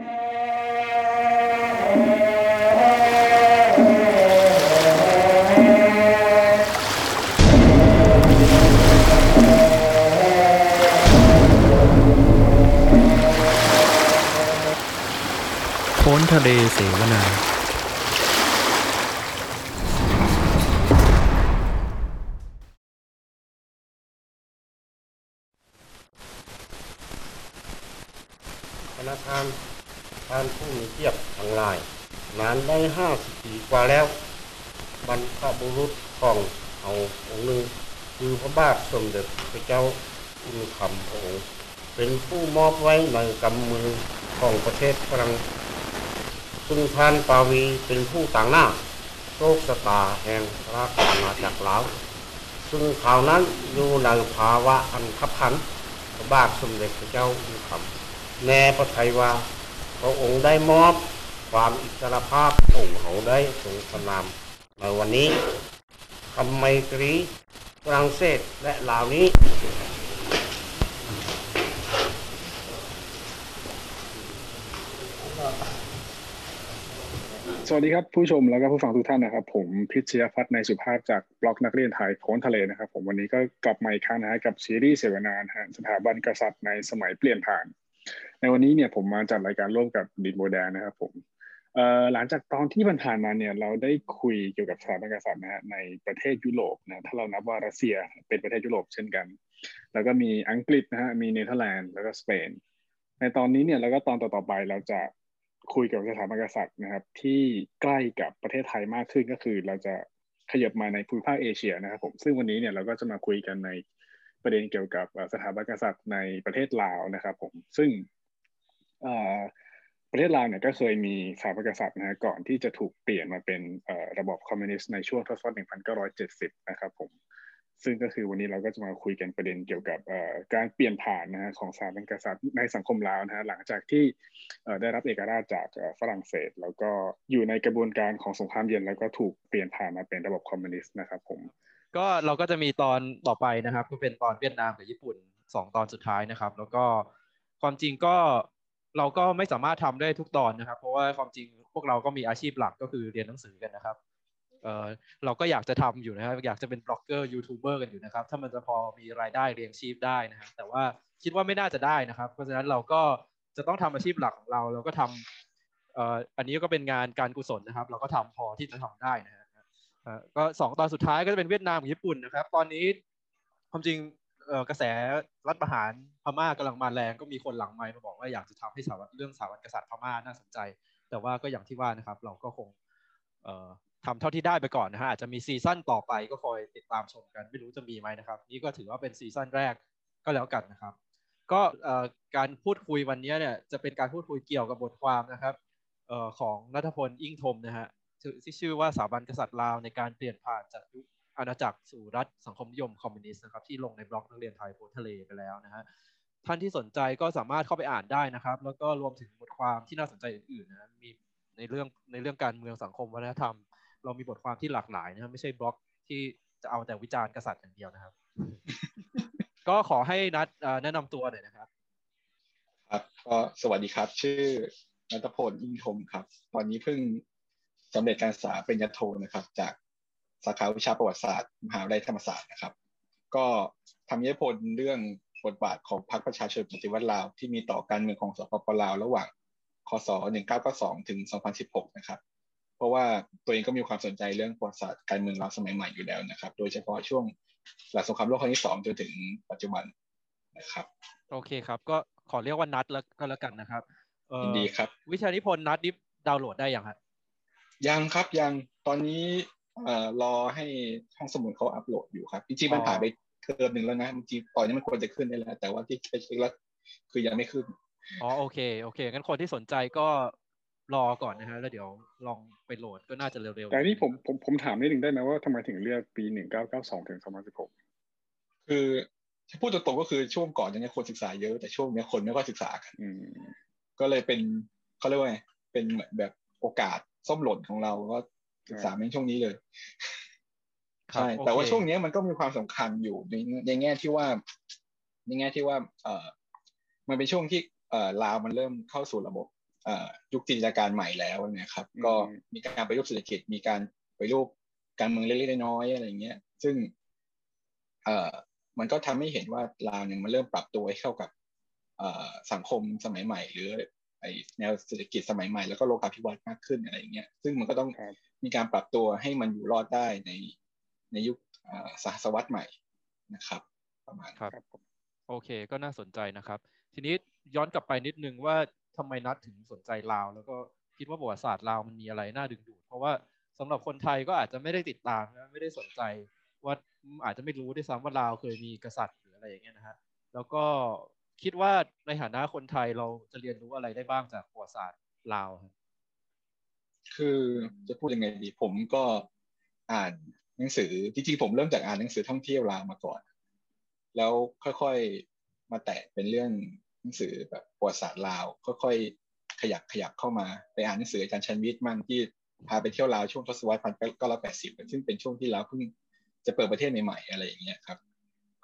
โค้นทะเลเสวนา ธนาคารทานผู้มีเกียรติทั้งหลาย นานได้ห้า สิบปีกว่าแล้ว บรรพบุรุษของเอาองค์หนึ่งคือพระบาทสมเด็จพระเจ้าอุณคำพระองค์เป็นผู้มอบไว้ในกำมือของประเทศฝรั่งซึ่งท่านปาวีเป็นผู้ต่างหน้าโชคชะตาแห่งราชอาณาจักรลาวซึ่งข่าวนั้นอยู่ในภาวะอันขับขันพระบาทสมเด็จพระเจ้าอุณคำแน่พระไทยว่าพระองค์ได้มอบ ความอิสรภาพองเขาได้ทรงสนามในวันนี้ทำไมตรีฝรั่งเศสและลาวนี้ สวัสดีครับผู้ชมแล้วก็ผู้ฟังทุกท่านนะครับ ผมพิชยพัฒน์ในสุภาพจากบล็อกนักเรียนไทยโพ้นทะเลนะครับ ผมวันนี้ก็กลับมาอีกครั้งนะฮะกับซีรีส์เสวนานะสถาบันกษัตริย์ในสมัยเปลี่ยนผ่าน ในวันนี้เนี่ยผมมาจัดรายการร่วมกับดินโมแดนนะครับ ผม หลังจากตอนที่ผ่านมาเนี่ยเราได้คุยเกี่ยวกับสถาบันกษัตริย์นะฮะในประเทศยุโรปนะถ้าเรานับว่ารัสเซียเป็นประเทศยุโรปเช่นกัน แล้วก็มีอังกฤษนะฮะมีเนเธอร์แลนด์แล้วก็สเปน ในตอนนี้เนี่ยแล้วก็ตอนต่อๆไปเราจะคุยกับสถาบันกษัตริย์นะครับ ที่ใกล้กับประเทศไทยมากขึ้นก็คือ เราจะขยับมาในภูมิภาคเอเชียนะครับผมซึ่งวันนี้เนี่ยเราก็จะมาคุยกันในประเด็นเกี่ยวกับสถาบันกษัตริย์ในประเทศลาวนะครับผมซึ่งอ่อ ประเทศลาวเนี่ยก็เคยมีสถาบันกษัตริย์นะก่อนที่จะถูกเปลี่ยนมาเป็นระบอบคอมมิวนิสต์ในช่วงทศวรรษ 1970 นะครับผมซึ่งก็คือวันนี้เราก็จะมาคุยกันประเด็นเกี่ยวกับการเปลี่ยนผ่านนะฮะของสถาบันกษัตริย์ในสังคมลาวนะฮะหลังจากที่ได้รับเอกราชจากฝรั่งเศส แล้วก็อยู่ในกระบวนการของสงครามเย็น แล้วก็ถูกเปลี่ยนผ่านมาเป็นระบบคอมมิวนิสต์นะครับผมก็เราก็จะมีตอนต่อไปนะครับ ก็เป็นตอนเวียดนามกับญี่ปุ่นสองตอนสุดท้ายนะครับ แล้วก็ความจริงก็ เราก็ไม่สามารถทำได้ทุกตอนนะครับ เพราะว่าความจริงพวกเราก็มีอาชีพหลักก็คือเรียนหนังสือกันนะครับเออเราก็อยากจะทำอยู่นะครับ อยากจะเป็น blogger YouTuber กันอยู่นะครับ ถ้ามันจะพอมีรายได้เลี้ยงชีพได้นะครับแต่ว่าคิดว่าไม่น่าจะได้นะครับ เพราะฉะนั้นเราก็จะต้องทำอาชีพหลักของเรา เราก็ทำเอ่ออันนี้ก็เป็นงานการกุศลนะครับ เราก็ทำพอที่จะทำได้นะฮะก็สองตอนสุดท้ายก็จะเป็นเวียดนามกับญี่ปุ่นนะครับ ตอนนี้ความจริง กระแสรัฐประหารพม่ากำลังมาแรงก็มีคนหลังไมค์มาบอกว่าอยากจะทำให้สาบัเรื่องสถาบันกษัตริย์พม่าน่าสนใจ แต่ว่าก็อย่างที่ว่านะครับ เราก็คงเอ่อทำเท่าที่ได้ไปก่อนนะฮะอาจจะมีซีซั่นต่อไปก็คอยติดตามชมกันไม่รู้จะมีไหมนะครับ นี่ก็ถือว่าเป็นซีซั่นแรกก็แล้วกันนะครับ ก็เอ่อการพูดคุยวันนี้เนี่ยจะเป็นการพูดคุยเกี่ยวกับบทความนะครับเอ่อของนัทพลยิ่งทมนะฮะที่ชื่อว่าสถาบันกษัตริย์ลาวในการเปลี่ยนผ่านจากยุค อาณาจักรสู่รัฐสังคมนิยมคอมมิวนิสต์นะครับที่ลงในบล็อกนักเรียนไทยโพทะเลไปแล้วนะฮะท่านที่สนใจก็สามารถเข้าไปอ่านได้นะครับ แล้วก็รวมถึงบทความที่น่าสนใจอื่นๆนะมีในเรื่องในเรื่องการเมืองสังคมวัฒนธรรม เรามีบทความที่หลากหลายนะครับไม่ใช่บล็อกที่จะเอาแต่วิจารณ์กษัตริย์อย่างเดียวนะครับ ก็ขอให้นัดแนะนำตัวหน่อยนะครับ ครับก็สวัสดีครับ ชื่อนัทพลยิ่งทมครับ ตอนนี้เพิ่งสำเร็จการศึกษาปริญญาโทนะครับ จาก สาขาวิชาประวัติศาสตร์มหาวิทยาลัยธรรมศาสตร์นะครับ ก็ทำนิพนธ์เรื่องบทบาทของพรรคประชาชนปฏิวัติลาวที่มีต่อการเมืองของสปปลาวระหว่างคศ1992ถึง2016 นะครับ เพราะว่าตัวเองก็มีความสนใจเรื่องประวัติศาสตร์การเมืองลาวสมัยใหม่อยู่แล้วนะครับ โดยเฉพาะช่วงหลังสงครามโลกครั้งที่สองจนถึงปัจจุบันนะครับ โอเคครับ ก็ขอเรียกว่านัดแล้วก็แล้วกันนะครับเอ่อยินดีครับ วิชานิพนธ์นัดนี่ดาวน์โหลดได้ยังฮะยังครับยังตอนนี้เอ่อ รอให้ห้องสมุดเขาอัปโหลดอยู่ครับจริงๆมันผ่านไปเทอมหนึ่งแล้วนะจริงๆตอนนี้มันควรจะขึ้นได้แล้วแต่ว่าที่ไปเช็คแล้วคือยังไม่ขึ้นอ๋อโอเคโอเคงั้นคนที่สนใจก็รอก่อนนะฮะแล้วเดี๋ยวลองไปโหลดก็น่าจะเร็วๆแต่อันนี่ผมผมผมถามนิดนึงได้ไหมว่าทำไมถึงเลือกปี1992ถึง2016คือถ้าพูดตรงๆก็คือช่วงก่อนยังคนศึกษาเยอะแต่ช่วงเนี้ยคนไม่ค่อยศึกษากันอืมก็เลยเป็นเขาเรียกว่าไงเป็นเหมือนแบบโอกาสส้มหล่นของเราก็ ศึกษาในช่วงนี้เลยครับใช่โอเคแต่ว่าช่วงนี้มันก็มีความสำคัญอยู่ในในแง่ที่ว่า ในแง่ที่ว่า เออมันเป็นช่วงที่เออลาวมันเริ่มเข้าสู่ระบบยุคจินตนาการใหม่แล้วนะครับ ก็มีการไปรูปเศรษฐกิจมีการไปรูปการเมืองเล็กๆน้อยๆอะไรเงี้ย ซึ่ง เอ่อมันก็ทำให้เห็นว่าลาวเนี่ยมันเริ่มปรับตัวให้เข้ากับสังคมสมัยใหม่ หรือไอแนวเศรษฐกิจสมัยใหม่แล้วก็โลกาภิวัตน์มากขึ้นอะไรอย่างเงี้ยซึ่งมันก็ต้อง มีการปรับตัวให้มันอยู่รอดได้ในในยุคสหวรรษใหม่นะครับ ประมาณครับโอเคก็น่าสนใจนะครับ ทีนี้ย้อนกลับไปนิดนึงว่าทำไมนัดถึงสนใจลาว แล้วก็คิดว่าประวัติศาสตร์ลาวมันมีอะไรน่าดึงดูด เพราะว่าสำหรับคนไทยก็อาจจะไม่ได้ติดตามนะไม่ได้สนใจว่าอาจจะไม่รู้ด้วยซ้ำว่าลาวเคยมีกษัตริย์หรืออะไรอย่างเงี้ยนะฮะแล้วก็คิดว่าในฐานะคนไทยเราจะเรียนรู้อะไรได้บ้างจากประวัติศาสตร์ลาวคื คือจะพูดยังไงดี ผมก็อ่านหนังสือจริงๆผมเริ่มจากอ่านหนังสือท่องเที่ยวลาวมาก่อน แล้วค่อยๆมาแตะเป็นเรื่องหนังสือแบบประวัติศาสตร์ลาวค่อยๆขยับขยับเข้ามาไปอ่านหนังสืออาจารย์ชันวิทย์มั่งที่พาไปเที่ยวลาวช่วงทศวรรษพันเก้าร้อยแปดสิบซึ่งเป็นช่วงที่ลาวเพิ่งจะเปิดประเทศใหม่ๆอะไรอย่างเงี้ยครับ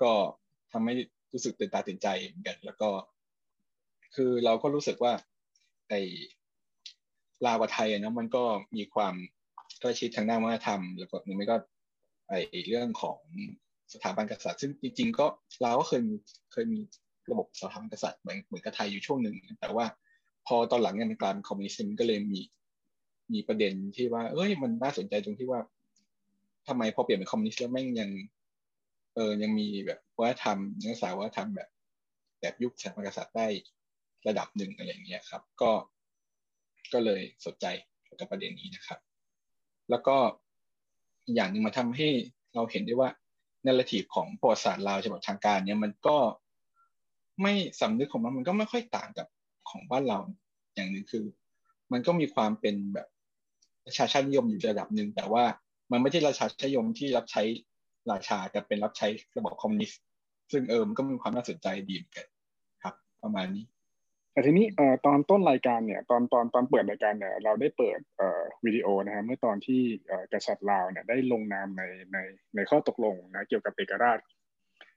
ก็ทำให้รู้สึกตื่นตาตื่นใจเหมือนกัน แล้วก็ คือเราก็รู้สึกว่าไอ ลาวกับไทยเนาะมันก็มีความใกล้ชิดทางด้านวัฒนธรรม แล้วก็หรือไม่ก็ไอเรื่องของสถาบันกษัตริย์ ซึ่งจริง ๆ ก็เราก็เคยมีเคยมีระบบสถาบันกษัตริย์เหมือนเหมือนกับไทยอยู่ช่วงหนึ่งแต่ว่าพอตอนหลังเนี่ยมันกลายเป็นคอมมิวนิสต์ก็เลยมีมีประเด็นที่ว่า เอ้ยมันน่าสนใจตรงที่ว่าทำไมพอเปลี่ยนเป็นคอมมิวนิสต์แล้วแม่งยัง เออยังมีแบบวัฒนธรรมเนื้อสาวัฒนธรรมแบบ แบบยุคสถาบันกษัตริย์ได้ระดับหนึ่งอะไรอย่างเงี้ยครับ ก็ ก็เลยสนใจกับประเด็นนี้นะครับ แล้วก็อย่างหนึ่งมาทำให้เราเห็นได้ว่านาราทีฟของประวัติศาสตร์ลาวฉบับทางการเนี่ยมันก็ไม่สำนึกของมันมันก็ไม่ค่อยต่างกับของบ้านเราอย่างหนึ่งคือ มันก็มีความเป็นแบบประชาชาตินิยมอยู่ระดับหนึ่งแต่ว่ามันไม่ใช่ราชานิยมที่รับใช้ราชาแต่เป็นรับใช้ระบบคอมมิวนิสต์ซึ่งเออมันก็มีความน่าสนใจดีเหมือนกันครับ ประมาณนี้ แต่ทีนี้ตอนต้นรายการเนี่ยตอนตอนตอนเปิดรายการเนี่ยเราได้เปิดวิดีโอนะครับเมื่อตอนที่กษัตริย์ลาวเนี่ยได้ลงนามในในในข้อตกลงนะเกี่ยวกับเอกราช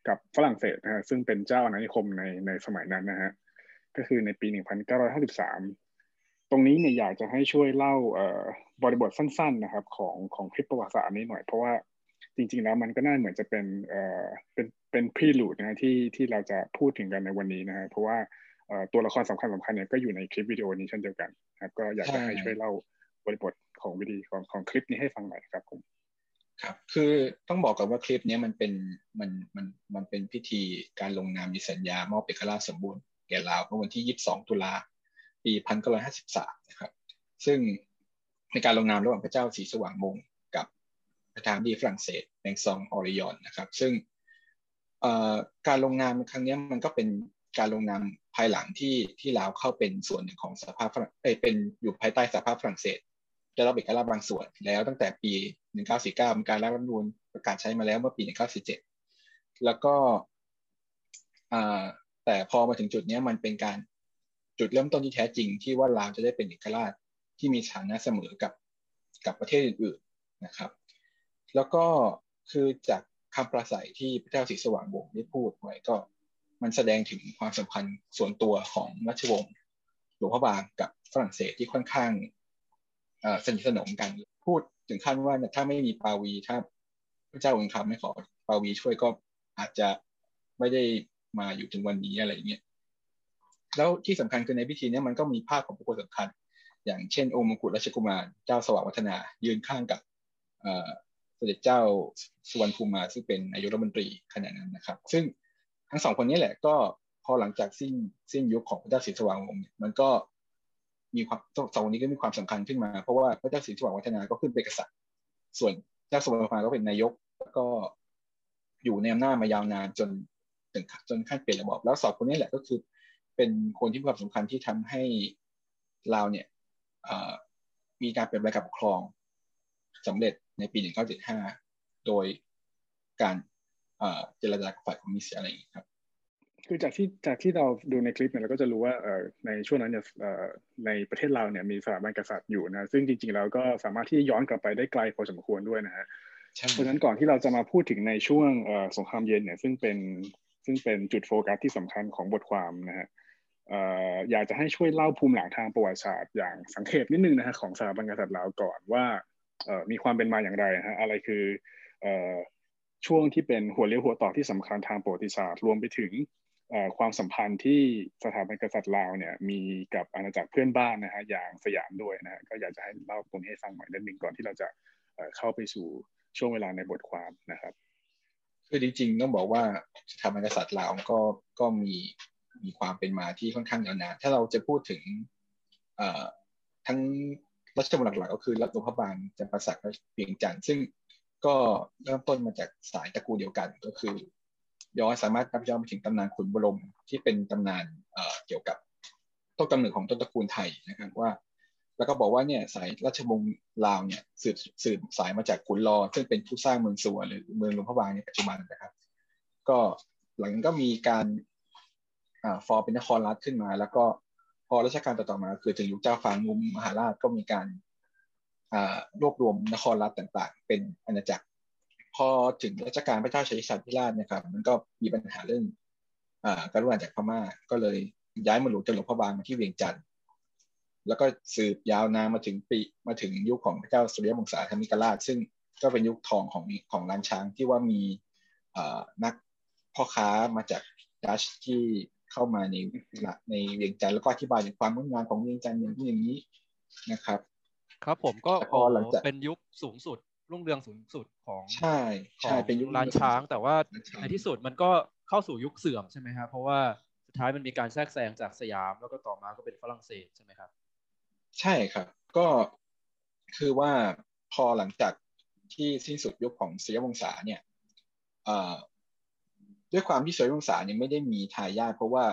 กับฝรั่งเศสนะฮะซึ่งเป็นเจ้าอาณานิคมในในสมัยนั้นนะฮะก็คือในปี 1953 ตรงนี้เนี่ยอยากจะให้ช่วยเล่าบริบทสั้นๆนะครับของของคลิปประวัติศาสตร์นี้หน่อย เพราะว่าจริงๆแล้วมันก็น่าเหมือนจะเป็นเอ่อเป็นเป็นพรีลูดนะฮะที่ที่เราจะพูดถึงกันในวันนี้นะฮะเพราะว่า ตัวละครสำคัญสำคัญเนี่ยก็อยู่ในคลิปวิดีโอนี้เช่นเดียวกันครับก็อยากจะให้ช่วยเล่าบริบทของวิดีโอของของคลิปนี้ให้ฟังหน่อยครับผมครับคือต้องบอกก่อนว่าคลิปนี้มันเป็นมันมันมันเป็นพิธีการลงนามมีสัญญามอบเอกราชสมบูรณ์แก่ลาวเมื่อวันที่ 22 ตุลาปี1953นะครับ ซึ่งในการลงนามระหว่างพระเจ้าสีสว่างมงกับประธานดีฝรั่งเศสแมงซองออริยอนนะครับ ซึ่งการลงนามครั้งนี้มันก็เป็นการลงนามภายหลังที่ที่ลาวเข้าเป็นส่วนหนึ่งของสภาพฝรั่งเป็นอยู่ภายใต้สภาพฝรั่งเศสได้รับเอกราชบางส่วนแล้วตั้งแต่ปี 1949มีการรัฐธรรมนูญประกาศใช้มาแล้วเมื่อปี 1947 แล้วก็แต่พอมาถึงจุดนี้มันเป็นการจุดเริ่มต้นที่แท้จริงที่ว่าลาวจะได้เป็นเอกราชที่มีฐานะเสมอกับกับประเทศอื่นๆนะครับ แล้วก็คือจากคำปราศัยที่พระเจ้าศรีสว่างวงศ์ได้พูดไว้ก็ มันแสดงถึงความสัมพันธ์ส่วนตัวของราชวงศ์หลวงพระบางกับฝรั่งเศสที่ค่อนข้างสนิทสนมกัน พูดถึงขั้นว่าถ้าไม่มีปาวีถ้าพระเจ้าองค์คำไม่ขอปาวีช่วยก็อาจจะไม่ได้มาอยู่ถึงวันนี้อะไรเงี้ยแล้วที่สำคัญคือในพิธีนี้มันก็มีภาพของบุคคลสำคัญ อย่างเช่นองค์มกุฎราชกุมารเจ้าสว่างวัฒนา ยืนข้างกับเสด็จเจ้าสุวรรณภูมิซึ่งเป็นนายกรัฐมนตรีขณะนั้นนะครับ ซึ่ง ทั้งสองคนนี้แหละก็พอหลังจากสิ้นสิ้นยุคของพระเจ้าศรีสว่างวงศ์มันก็มีความสองคนนี้ก็มีความสำคัญขึ้นมา เพราะว่าพระเจ้าศรีสว่างวัฒนาก็ขึ้นเป็นกษัตริย์ ส่วนเจ้าสมรภูมิก็เป็นนายกแล้วก็อยู่ในอำนาจมายาวนานจนถึงจนขั้นเปลี่ยนระบอบแล้วสองคนนี้แหละก็คือ เป็นคนที่มีความสำคัญที่ทำให้เราเนี่ยมีการเปลี่ยนแปลงการปกครองสำเร็จในปี 1975 โดยการ เจรจากับฝ่ายคอมมิวนิสต์อะไรอย่างนี้ครับคือจากที่จากที่เราดูในคลิปเนี่ยเราก็จะรู้ว่าในช่วงนั้นเนี่ยในประเทศเราเนี่ยมีสถาบันกษัตริย์อยู่นะซึ่งจริง ๆ แล้วก็สามารถที่ย้อนกลับไปได้ไกลพอสมควรด้วยนะฮะเพราะฉะนั้นก่อนที่เราจะมาพูดถึงในช่วงสงครามเย็นเนี่ยซึ่งเป็นซึ่งเป็นจุดโฟกัสที่สำคัญของบทความนะฮะอยากจะให้ช่วยเล่าภูมิหลังทางประวัติศาสตร์อย่างสังเขปนิดนึงนะฮะของสถาบันกษัตริย์ลาวก่อนว่ามีความเป็นมาอย่างไรฮะอะไรคือ ช่วงที่เป็นหัวเลี้ยวหัวต่อที่สำคัญทางประวัติศาสตร์รวมไปถึงความสัมพันธ์ที่สถาบันกษัตริย์ลาวเนี่ยมีกับอาณาจักรเพื่อนบ้านนะฮะอย่างสยามด้วยนะฮะก็อยากจะให้เล่าตรงนี้ให้ฟังหน่อยนิดนึงก่อนที่เราจะเข้าไปสู่ช่วงเวลาในบทความนะครับ คือจริงๆต้องบอกว่าสถาบันกษัตริย์ลาวก็ก็มีมีความเป็นมาที่ค่อนข้างยาวนานถ้าเราจะพูดถึงทั้งรัชวงศ์หลักๆก็คือรัชวงศ์พระบางจำปาสักและเวียงจันทร์ซึ่ง ก็เริ่มต้นมาจากสายตระกูลเดียวกันก็คือ ย้อนสามารถนับย้อนไปถึงตำนานขุนบรมที่เป็นตำนานเกี่ยวกับต้นกำเนิดของต้นตระกูลไทยนะครับว่า แล้วก็บอกว่าเนี่ยสายราชวงศ์ลาวเนี่ยสืบสืบสายมาจากขุนรอซึ่งเป็นผู้สร้างเมืองสัวหรือเมืองหลวงพระบางในปัจจุบันนะครับ ก็หลังก็มีการฟอร์เป็นนครรัฐขึ้นมา แล้วก็พอรัชกาลต่อมา คือถึงยุคเจ้าฟ้างุมมหาราชก็มีการ รวบรวมนครรัฐต่างๆ เป็นอาณาจักร พอถึงรัชกาลพระเจ้าชัยชาติราชนะครับ มันก็มีปัญหาเรื่องการรุกรานจากพม่าก็เลยย้ายมาหลวงจันหลวงพระบางมาที่เวียงจันทร์แล้วก็สืบยาวนานมาถึงปีมาถึงยุคของพระเจ้าสุริยวงศาธมิกราช ซึ่งก็เป็นยุคทองของของล้านช้างที่ว่ามีนักพ่อค้ามาจากดัชที่เข้ามาในในเวียงจันทร์แล้วก็อธิบายถึงความงดงามของเวียงจันทร์อย่างที่อย่างนี้นะครับ ครับผมก็พอหลังจากเป็นยุคสูงสุด รุ่งเรืองสูงสุดของใช่ใช่เป็นยุคลานช้าง แต่ว่าในที่สุดมันก็เข้าสู่ยุคเสื่อมใช่ไหมครับเพราะว่าสุดท้ายมันมีการแทรกแซงจากสยาม แล้วก็ต่อมาก็เป็นฝรั่งเศสใช่ไหมครับ ใช่ครับ ก็คือว่าพอหลังจากที่สิ้นสุดยุคของศรีวงศาเนี่ยด้วยความที่สวยวงศาเนี่ยไม่ได้มีทายาทเพราะว่า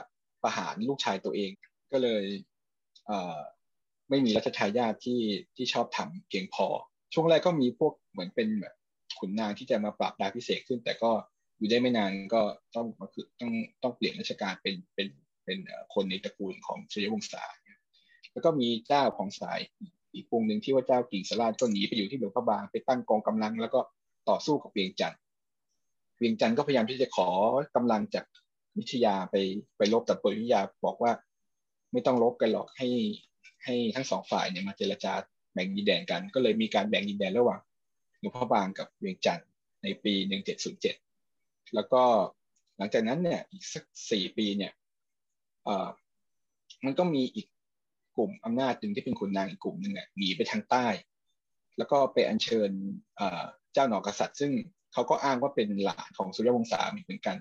ประหารลูกชายตัวเองก็เลย ไม่มีรัชทายาทที่ที่ชอบทำเพียงพอ ช่วงแรกก็มีพวกเหมือนเป็นแบบขุนนางที่จะมาปรับดาพิเศษขึ้น แต่ก็อยู่ได้ไม่นานก็ต้องมาคือต้องต้องเปลี่ยนราชการเป็นเป็นเป็นคนในตระกูลของสยวงศาแล้วก็มีเจ้าของสายอีกวงหนึ่งที่ว่าเจ้ากิ่งสลาดก็หนีไปอยู่ที่หลวงพระบางไปตั้งกองกำลัง แล้วก็ต่อสู้กับเวียงจันทร์เวียงจันทร์ก็พยายามที่จะขอกำลังจากวิทยาไปไปลบแต่ปวิทยาบอกว่า ไม่ต้องลบกันหรอกให้ ให้ทั้งสองฝ่ายเนี่ยมาเจรจาแบ่งดินแดนกัน ก็เลยมีการแบ่งดินแดนระหว่างหลวงพ่อบางกับเวียงจันทร์ในปี 1707 แล้วก็หลังจากนั้นเนี่ยอีกสักสี่ปีเนี่ยอ่อมันก็มีอีกกลุ่มอำนาจหนึ่งที่เป็นขุนนางอีกกลุ่มหนึ่งเนี่ยหนีไปทางใต้ แล้วก็ไปอัญเชิญเจ้าหนอกษัตริย์ ซึ่งเขาก็อ้างว่าเป็นหลานของสุริยวงศาเหมือนกัน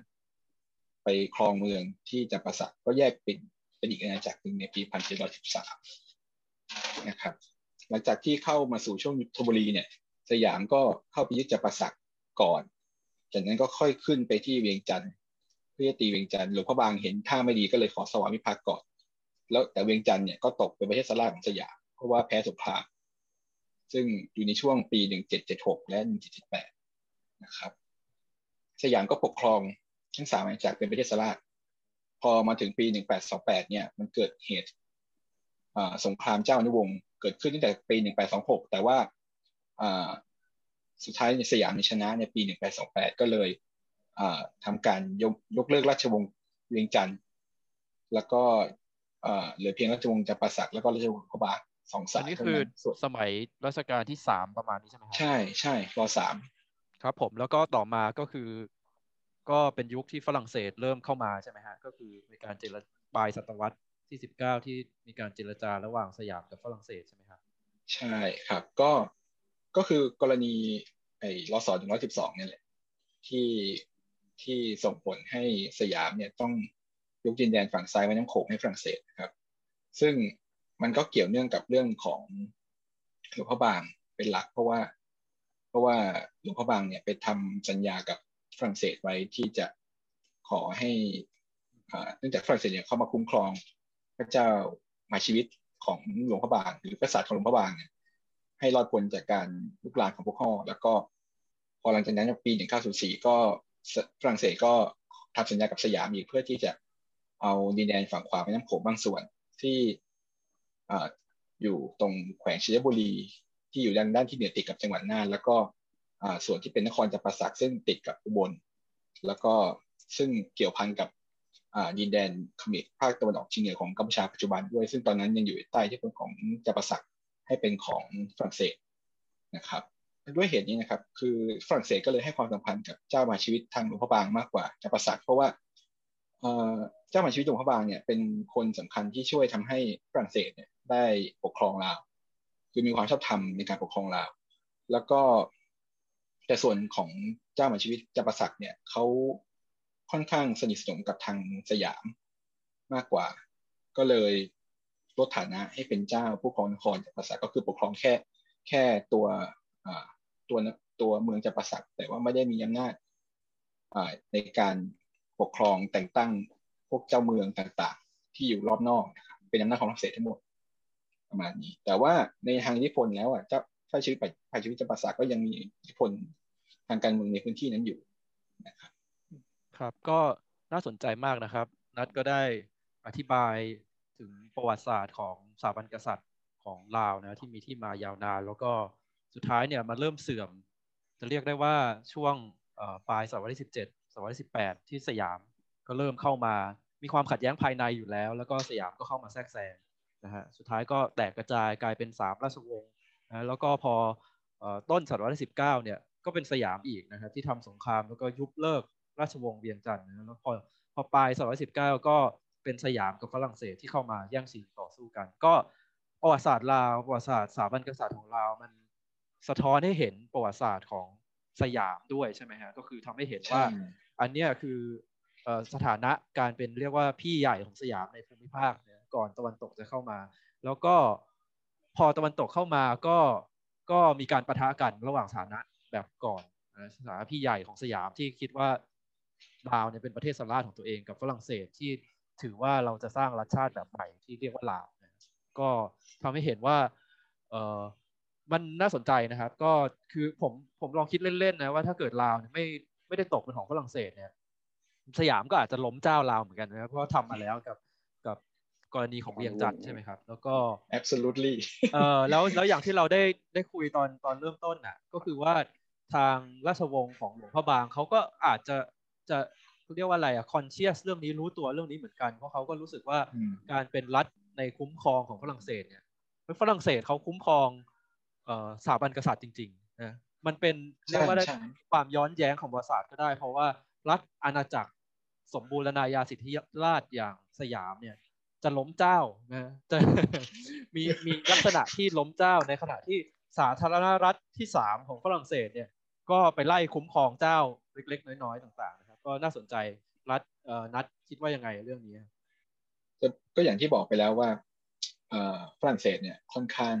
ไปครองเมืองที่จำปาสักก็แยกเป็นเป็นอีกอาณาจักรหนึ่งในปีพั นะครับ หลังจากที่เข้ามาสู่ช่วงยุทธบุรีเนี่ย สยามก็เข้าไปยึดจำปาสักก่อน จากนั้นก็ค่อยขึ้นไปที่เวียงจันทร์เพื่อตีเวียงจันทร์หลวงพ่อบางเห็นท่าไม่ดีก็เลยขอสวามิภักดิ์ก่อน แล้วแต่เวียงจันทร์เนี่ยก็ตกเป็นประเทศสลาของสยามเพราะว่าแพ้สงครามซึ่งอยู่ในช่วงปี 1776 และ 1778 นะครับ สยามก็ปกครองทั้งสามอาณาจักรเป็นประเทศสลาดพอมาถึงปี 1828 เนี่ย มันเกิดเหตุ สงครามเจ้าอนุวงศ์เกิดขึ้นตั้งแต่ปี 1826 แต่ว่าสุดท้ายสยามชนะในปี 1828 ก็เลยทำการยกยกเลิกราชวงศ์เวียงจันทร์แล้วก็เหลือเพียงราชวงศ์จักรปัสักแล้วก็ราชวงศ์พระบาทสองสายนี่คือสมัยรัชกาลที่สามประมาณนี้ใช่ไหมครับใช่ใช่รอสามครับผมแล้วก็ต่อมาก็คือ ก็เป็นยุคที่ฝรั่งเศสเริ่มเข้ามาใช่ไหมฮะก็คือมีการเจรปลายศตวรรษ ที่สิบเก้าที่มีการเจรจาระหว่างสยามกับฝรั่งเศสใช่ไหมครับใช่ครับก็ก็คือกรณีไอ้รอสอหนึ่งร้อยสิบสองนี่แหละที่ที่ส่งผลให้สยามเนี่ยต้องยกดินแดนฝั่งซ้ายแม่น้ำโขงให้ฝรั่งเศสครับ ซึ่งมันก็เกี่ยวเนื่องกับเรื่องของหลวงพ่อบางเป็นหลัก เพราะว่า เพราะว่าหลวงพ่อบางเนี่ยไปทำสัญญากับฝรั่งเศสไว้ที่จะขอให้เนื่องจากฝรั่งเศสเนี่ยเข้ามาคุ้มครอง พระเจ้ามาชีวิตของหลวงพ่อบาง หรือกษัตริย์ของหลวงพ่อบางเนี่ยให้รอดพ้นจากการลุกลามของพวกข้อแล้วก็พอหลังจากนั้นปี 1904 ก็ฝรั่งเศสก็ทำสัญญากับสยามอีกเพื่อที่จะเอาดินแดนฝั่งขวาแม่น้ำโขงบางส่วนที่อยู่ตรงแขวงชัยบุรี ที่อยู่ด้านด้านที่เหนือติดกับจังหวัดน่าน แล้วก็ส่วนที่เป็นนครจำปาสักซึ่งติดกับอุบล แล้วก็ซึ่งเกี่ยวพันกับ ดินแดนเขมรภาคตะวันออกเฉียงเหนือของกัมพูชาปัจจุบันด้วย ซึ่งตอนนั้นยังอยู่ใต้ที่พลของจักรพรรดิให้เป็นของฝรั่งเศสนะครับ ด้วยเหตุนี้นะครับ คือฝรั่งเศสก็เลยให้ความสำคัญกับเจ้ามาชีวิตทางหลวงพระบางมากกว่าจักรพรรดิเพราะว่าเจ้ามาชีวิตหลวงพระบางเนี่ยเป็นคนสำคัญที่ช่วยทำให้ฝรั่งเศสเนี่ยได้ปกครองลาวคือมีความชอบธรรมในการปกครองลาว แล้วก็แต่ส่วนของเจ้ามาชีวิตจักรพรรดิเนี่ยเขา ค่อนข้างสนิทสนมกับทางสยามมากกว่า ก็เลยลดฐานะให้เป็นเจ้าผู้ครองนครจักรพรรดิก็คือปกครองแค่แค่ตัวตัวตัวเมืองจักรพรรดิแต่ว่าไม่ได้มีอำนาจในการปกครองแต่งตั้งพวกเจ้าเมืองต่างๆ ที่อยู่รอบนอกนะครับเป็นอำนาจของรัสเซียทั้งหมดประมาณนี้ แต่ว่าในทางอิทธิพลแล้วอะเจ้าถ้าชีวิตไปชีวิตจักรพรรดิก็ยังมีอิทธิพลทางการเมืองในพื้นที่นั้นอยู่นะครับ ครับ ก็น่าสนใจมากนะครับ นัดก็ได้อธิบายถึงประวัติศาสตร์ของสถาบันกษัตริย์ของลาวนะที่มีที่มายาวนาน แล้วก็สุดท้ายเนี่ยมาเริ่มเสื่อม จะเรียกได้ว่าช่วงปลายศตวรรษที่สิบเจ็ดศตวรรษที่สิบแปดที่สยามก็เริ่มเข้ามามีความขัดแย้งภายในอยู่แล้ว แล้วก็สยามก็เข้ามาแทรกแซงนะฮะสุดท้ายก็แตกกระจายกลายเป็นสามราชวงศ์นะแล้วก็พอต้นศตวรรษที่สิบเก้าเนี่ยก็เป็นสยามอีกนะครับที่ทำสงครามแล้วก็ยุบเลิก ราชวงศ์เวียงจันทร์นะแล้วพอพอปลายศตวรรษที่สิบเก้าก็เป็นสยามกับฝรั่งเศสที่เข้ามาแย่งชิงต่อสู้กัน ก็ประวัติศาสตร์ลาวประวัติศาสตร์สถาบันกษัตริย์ของลาวมันสะท้อนให้เห็นประวัติศาสตร์ของสยามด้วยใช่ไหมฮะก็คือทำให้เห็นว่า อันนี้คือสถานะการเป็นเรียกว่าพี่ใหญ่ของสยามในภูมิภาคเนี่ยก่อนตะวันตกจะเข้ามา แล้วก็พอตะวันตกเข้ามาก็ก็มีการประทะกันระหว่างสถานะแบบก่อนสถานะพี่ใหญ่ของสยามที่คิดว่า ลาวเนี่ยเป็นประเทศสราชของตัวเองกับฝรั่งเศสที่ถือว่าเราจะสร้างรัฐชาติแบบใหม่ที่เรียกว่าลาวก็ทำให้เห็นว่าเออมันน่าสนใจนะครับ ก็คือผมผมลองคิดเล่นๆนะว่าถ้าเกิดลาวไม่ไม่ได้ตกเป็นของฝรั่งเศสเนี่ย สยามก็อาจจะล้มเจ้าลาวเหมือนกันนะเพราะว่าทำมาแล้วกับกับกรณีของเวียงจันทร์ใช่ไหมครับ แล้วก็ absolutely เออแล้วแล้วอย่างที่เราได้ได้คุยตอนตอนเริ่มต้นน่ะ ก็คือว่าทางราชวงศ์ของหลวงพ่อบางเขาก็อาจจะ จะเรียกว่าอะไรอะคอนเชียสเรื่องนี้รู้ตัวเรื่องนี้เหมือนกัน เพราะเขาก็รู้สึกว่าการเป็นรัฐในคุ้มครองของฝรั่งเศสเนี่ยฝรั่งเศสเขาคุ้มครองเอ่อสถาบันกษัตริย์จริงๆนะมันเป็นเรียกว่าได้ความย้อนแย้งของประวัติศาสตร์ก็ได้ เพราะว่ารัฐอาณาจักรสมบูรณาญาสิทธิราชอย่างสยามเนี่ย จะล้มเจ้านะจะมีมีลักษณะที่ล้มเจ้าในขณะที่สาธารณรัฐที่สามของฝรั่งเศสเนี่ย ก็ไปไล่คุ้มครองเจ้าเล็ก ๆ น้อยๆต่างๆนะครับ ก็น่าสนใจรัฐนัดคิดว่ายังไงเรื่องนี้ก็อย่างที่บอกไปแล้วว่าฝรั่งเศสเนี่ยค่อนข้าง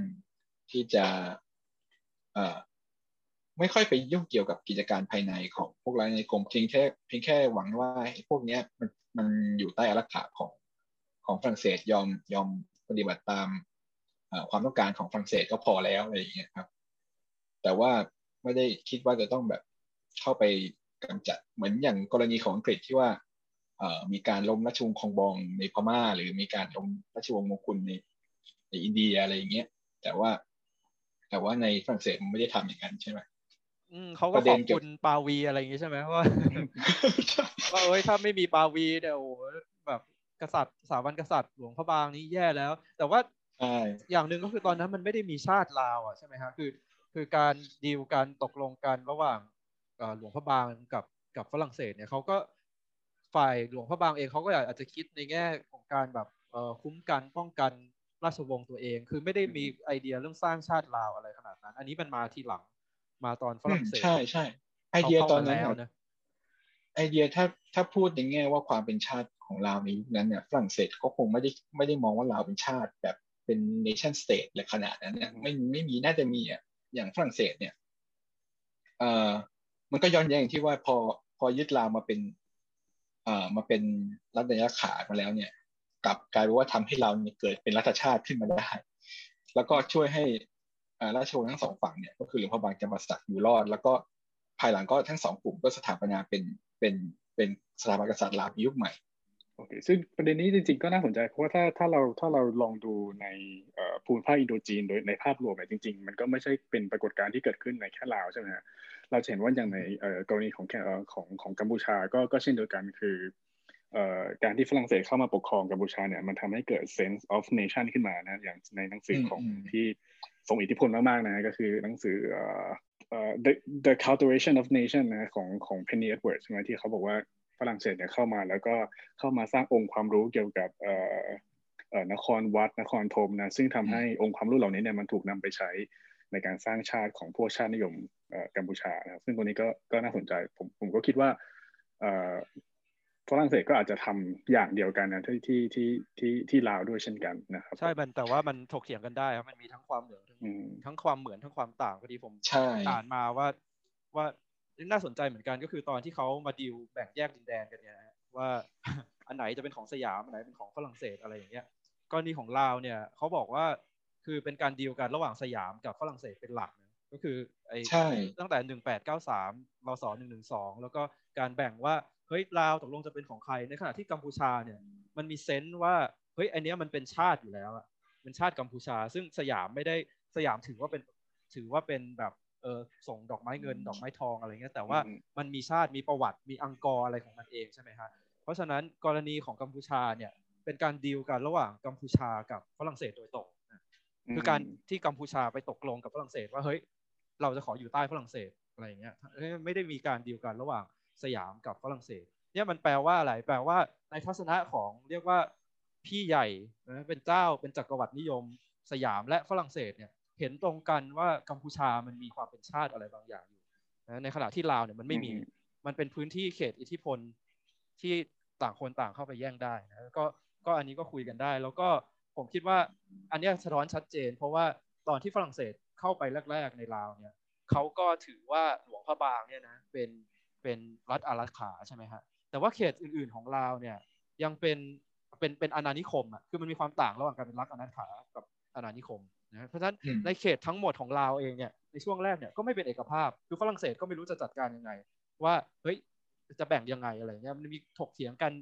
ที่จะไม่ค่อยไปยุ่งเกี่ยวกับกิจการภายในของพวกราในกรมเพียงแค่เพียงแค่หวังว่าพวกนี้มันมันอยู่ใต้อารักขาของของฝรั่งเศสยอมยอมปฏิบัติตามความต้องการของฝรั่งเศสก็พอแล้วอะไรอย่างเงี้ยครับ แต่ว่าไม่ได้คิดว่าจะต้องแบบเข้าไป กำจัดเหมือนอย่างกรณีของอังกฤษที่ว่ามีการล้มราชวงศ์คองบองในพม่า หรือมีการล้มราชวงศ์มงกุลในในอินเดียอะไรอย่างเงี้ยแต่ว่า แต่ว่าในฝรั่งเศสมันไม่ได้ทำอย่างนั้นใช่ไหมอืมเขาก็ขอบคุณปาวีอะไรอย่างงี้ใช่ไหมว่าว่าเอ้ยถ้าไม่มีปาวีเดี๋ยวแบบกษัตริย์สถาบันกษัตริย์หลวงพระบางนี้แย่แล้ว แต่ว่าอย่างหนึ่งก็คือตอนนั้นมันไม่ได้มีชาติลาวอะใช่ไหมฮะคือ คือการดีลการตกลงกันระหว่าง หลวงพระบางกับกับฝรั่งเศสเนี่ยเขาก็ฝ่ายหลวงพระบางเองเขาก็อาจจะคิดในแง่ของการแบบคุ้มกันป้องกันราชวงศ์ตัวเอง คือไม่ได้มีไอเดียเรื่องสร้างชาติลาวอะไรขนาดนั้น อันนี้มันมาทีหลังมาตอนฝรั่งเศสใช่ใช่ไอเดียตอนนั้นนะไอเดียถ้าถ้าพูดในแง่ว่าความเป็นชาติของลาวในยุคนั้นเนี่ยฝรั่งเศสก็คงไม่ได้ไม่ได้มองว่าลาวเป็นชาติแบบเป็น nation state เลยขนาดนั้นเนี่ยไม่ไม่มีน่าจะมีอะอย่างฝรั่งเศสเนี่ยเอ่อ มันก็ย้อนแย้งที่ว่าพอพอยึดลาวมาเป็นเอ่อมาเป็นรัฐระยะขามาแล้วเนี่ย กลับกลายเป็นว่าทำให้เราเนี่ยเกิดเป็นรัฐชาติขึ้นมาได้ แล้วก็ช่วยให้ราชวงศ์ทั้งสองฝั่งเนี่ยก็คือหลวงพ่อบางจำปาสักอยู่รอด แล้วก็ภายหลังก็ทั้งสองกลุ่มก็สถาปนาเป็นเป็นเป็นสถาบันกษัตริย์ลาวยุคใหม่ โอเคซึ่งประเด็นนี้จริงๆก็น่าสนใจเพราะว่าถ้าถ้าเราถ้าเราลองดูในภูมิภาคอินโดจีนโดยในภาพรวมเนี่ยจริง ๆ มันก็ไม่ใช่เป็นปรากฏการณ์ที่เกิดขึ้นในแค่ลาวใช่ไหมฮะเราเห็นว่าอย่างในกรณีของของของกัมพูชาก็ก็เช่นเดียวกันคือการที่ฝรั่งเศสเข้ามาปกครองกัมพูชาเนี่ยมันทำให้เกิด sense of nation ขึ้นมานะอย่างในหนังสือของที่ทรงอิทธิพลมากๆนะก็คือหนังสือ the the cultivation of nation นะของของ Penny Edwards ใช่ไหมที่เขาบอกว่า ฝรั่งเศสเนี่ยเข้ามาแล้วก็เข้ามาสร้างองค์ความรู้เกี่ยวกับนครวัดนครธมนะซึ่งทำให้องค์ความรู้เหล่านี้เนี่ยมันถูกนำไปใช้ในการสร้างชาติของพวกชาตินิยมกัมพูชานะครับซึ่งตัวนี้ก็ก็น่าสนใจผมผมก็คิดว่าฝรั่งเศสก็อาจจะทำอย่างเดียวกันนะที่ที่ที่ที่ที่ลาวด้วยเช่นกันนะครับใช่มันแต่ว่ามันถกเถียงกันได้ครับมันมีทั้งความเหมือนทั้งความเหมือนทั้งความต่างพอดีผมอ่านมาว่าว่า น่าสนใจเหมือนกันก็คือตอนที่เขามาดีลแบ่งแยกดินแดนกันเนี่ยว่าอันไหนจะเป็นของสยามอันไหนเป็นของฝรั่งเศสอะไรอย่างเงี้ยกรณีของลาวเนี่ยเขาบอกว่าคือเป็นการดีลกันระหว่างสยามกับฝรั่งเศสเป็นหลักนะก็คือไอ้ตั้งแต่หนึ่งแปดเก้าสามรศหนึ่งหนึ่งสองแล้วก็การแบ่งว่าเฮ้ยลาวตกลงจะเป็นของใครในขณะที่กัมพูชาเนี่ยมันมีเซนส์ว่าเฮ้ยอันนี้มันเป็นชาติอยู่แล้วอะเป็นชาติกัมพูชา ซึ่งสยามไม่ได้สยามถือว่าเป็นถือว่าเป็นแบบเออส่งดอกไม้เงิน ดอกไม้ทองอะไรเงี้ยแต่ว่ามันมีชาติมีประวัติมีอังกอร์อะไรของมันเองใช่ไหมฮะเพราะฉะนั้นกรณีของกัมพูชาเนี่ยเป็นการดีลกันระหว่างกัมพูชากับฝรั่งเศสโดยตรงคือการที่กัมพูชาไปตกลงกับฝรั่งเศสว่าเฮ้ยเราจะขออยู่ใต้ฝรั่งเศสอะไรเงี้ยไม่ได้มีการดีลกันระหว่างสยามกับฝรั่งเศสเนี่ยมันแปลว่าอะไรแปลว่าในทัศนะของเรียกว่าพี่ใหญ่นะเป็นเจ้าเป็นจักรวรรดินิยมสยามและฝรั่งเศสเนี่ย เห็นตรงกันว่ากัมพูชามันมีความเป็นชาติอะไรบางอย่างอยู่นะในขณะที่ลาวเนี่ยมันไม่มีมันเป็นพื้นที่เขตอิทธิพลที่ต่างคนต่างเข้าไปแย่งได้นะก็ก็อันนี้ก็คุยกันได้ แล้วก็ผมคิดว่าอันนี้สะท้อนชัดเจน เพราะว่าตอนที่ฝรั่งเศสเข้าไปแรก ๆ ในลาวเนี่ยเขาก็ถือว่าหลวงพระบางเนี่ยนะเป็นเป็นรัฐอารักขาใช่ไหมฮะแต่ว่าเขตอื่นๆของลาวเนี่ยยังเป็นเป็นเป็นอาณานิคมอะคือมันมีความต่างระหว่างการเป็นรัฐอาณาขากับอาณานิคม นะเพราะฉะนั้นในเขตทั้งหมดของลาวเองเนี่ยในช่วงแรกเนี่ยก็ไม่เป็นเอกภาพ คือฝรั่งเศสก็ไม่รู้จะจัดการยังไง ว่าเฮ้ยจะแบ่งยังไงอะไรเงี้ยมันมีถกเถียงกัน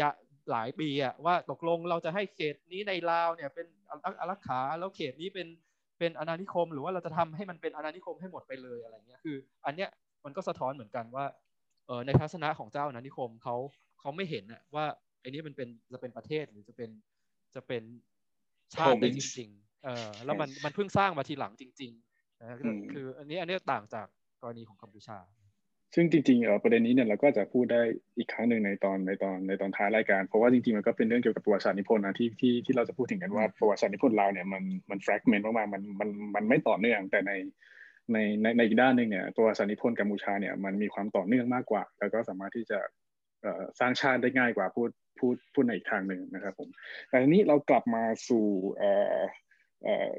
ยะหลายปีอะว่าตกลงเราจะให้เขตนี้ในลาวเนี่ยเป็นอารักขาแล้วเขตนี้เป็นเป็นอาณานิคม หรือว่าเราจะทำให้มันเป็นอาณานิคมให้หมดไปเลยอะไรเงี้ยคือ อันเนี้ยมันก็สะท้อนเหมือนกันว่าเออในทัศนะของเจ้าอาณานิคมเขาเขาไม่เห็นอะว่าไอ้นี้มันเป็นจะเป็นประเทศหรือจะเป็นจะเป็นชาติได้จริงๆ เออแล้วมันมันเพิ่งสร้างมาทีหลังจริงๆนะคืออันนี้อันนี้ต่างจากกรณีของกัมพูชา ซึ่งจริงๆเออประเด็นนี้เนี่ยเราก็จะพูดได้อีกครั้งหนึ่งในตอนในตอนในตอนท้ายรายการ เพราะว่าจริงๆมันก็เป็นเรื่องเกี่ยวกับประวัติศาสตร์นิพนธ์นะที่ที่ที่เราจะพูดถึงกันว่าประวัติศาสตร์นิพนธ์เราเนี่ยมันมันแฟกเมนต์มากๆมันมันมันไม่ต่อเนื่องแต่ในในในในอีกด้านหนึ่งเนี่ยตัวสันนิพนธ์กัมพูชาเนี่ยมันมีความต่อเนื่องมากกว่า แล้วก็สามารถที่จะสร้างชาติได้ง่ายกว่าพูดพูดพูดในอีกทางหนึ่งนะครับผมแต่ทีนี้เรากลับมาสู่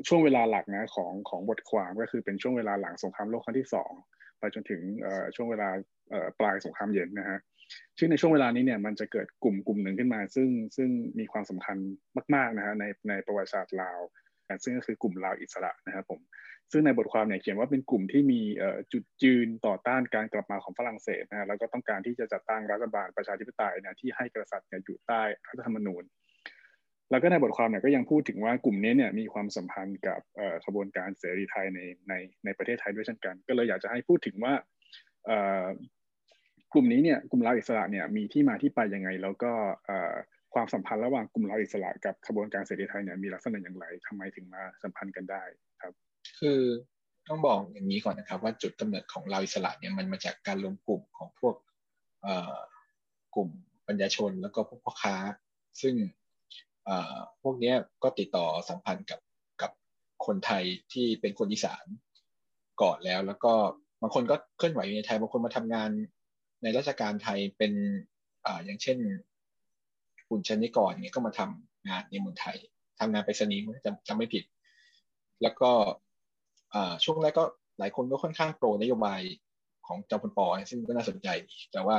ช่วงเวลาหลักนะของของบทความก็คือเป็นช่วงเวลาหลังสงครามโลกครั้งที่สองไปจนถึงช่วงเวลาปลายสงครามเย็นนะฮะซึ่งในช่วงเวลานี้เนี่ยมันจะเกิดกลุ่มกลุ่มหนึ่งขึ้นมา ซึ่งซึ่งมีความสำคัญมากๆนะฮะในในประวัติศาสตร์ลาว ซึ่งก็คือกลุ่มลาวอิสระนะครับผมซึ่งในบทความเนี่ยเขียนว่าเป็นกลุ่มที่มีจุดยืนต่อต้านการกลับมาของฝรั่งเศสนะแล้วก็ต้องการที่จะจัดตั้งรัฐบาลประชาธิปไตยนะที่ให้กษัตริย์อยู่ใต้รัฐธรรมนูญ แล้วก็ในบทความเนี่ยก็ยังพูดถึงว่ากลุ่มนี้เนี่ยมีความสัมพันธ์กับขบวนการเสรีไทยในในในประเทศไทยด้วยเช่นกัน ก็เลยอยากจะให้พูดถึงว่ากลุ่มนี้เนี่ยกลุ่มลาอิสระเนี่ยมีที่มาที่ไปยังไง แล้วก็ความสัมพันธ์ระหว่างกลุ่มลาอิสระกับขบวนการเสรีไทยเนี่ยมีลักษณะอย่างไรทำไมถึงมาสัมพันธ์กันได้ครับ คือต้องบอกอย่างนี้ก่อนนะครับ ว่าจุดกำเนิดของเราอิสระเนี่ยมันมาจากการรวมกลุ่มของพวกกลุ่มปัญญาชนแล้วก็พวกพ่อค้า ซึ่ง พวกนี้ก็ติดต่อสัมพันธ์กับกับคนไทยที่เป็นคนอีสานก่อนแล้ว แล้วก็บางคนก็เคลื่อนไหวอยู่ในไทยบางคนมาทำงานในราชการไทยเป็นออย่างเช่นคุณชนิกรเนี่ยก็มาทำงานในเมืองไทยทำงานไปสนียจำจำไม่ผิด แล้วก็ช่วงแรกก็หลายคนก็ค่อนข้างโปรนโยบายของจอมพลปอซึ่งก็น่าสนใจ แต่ว่า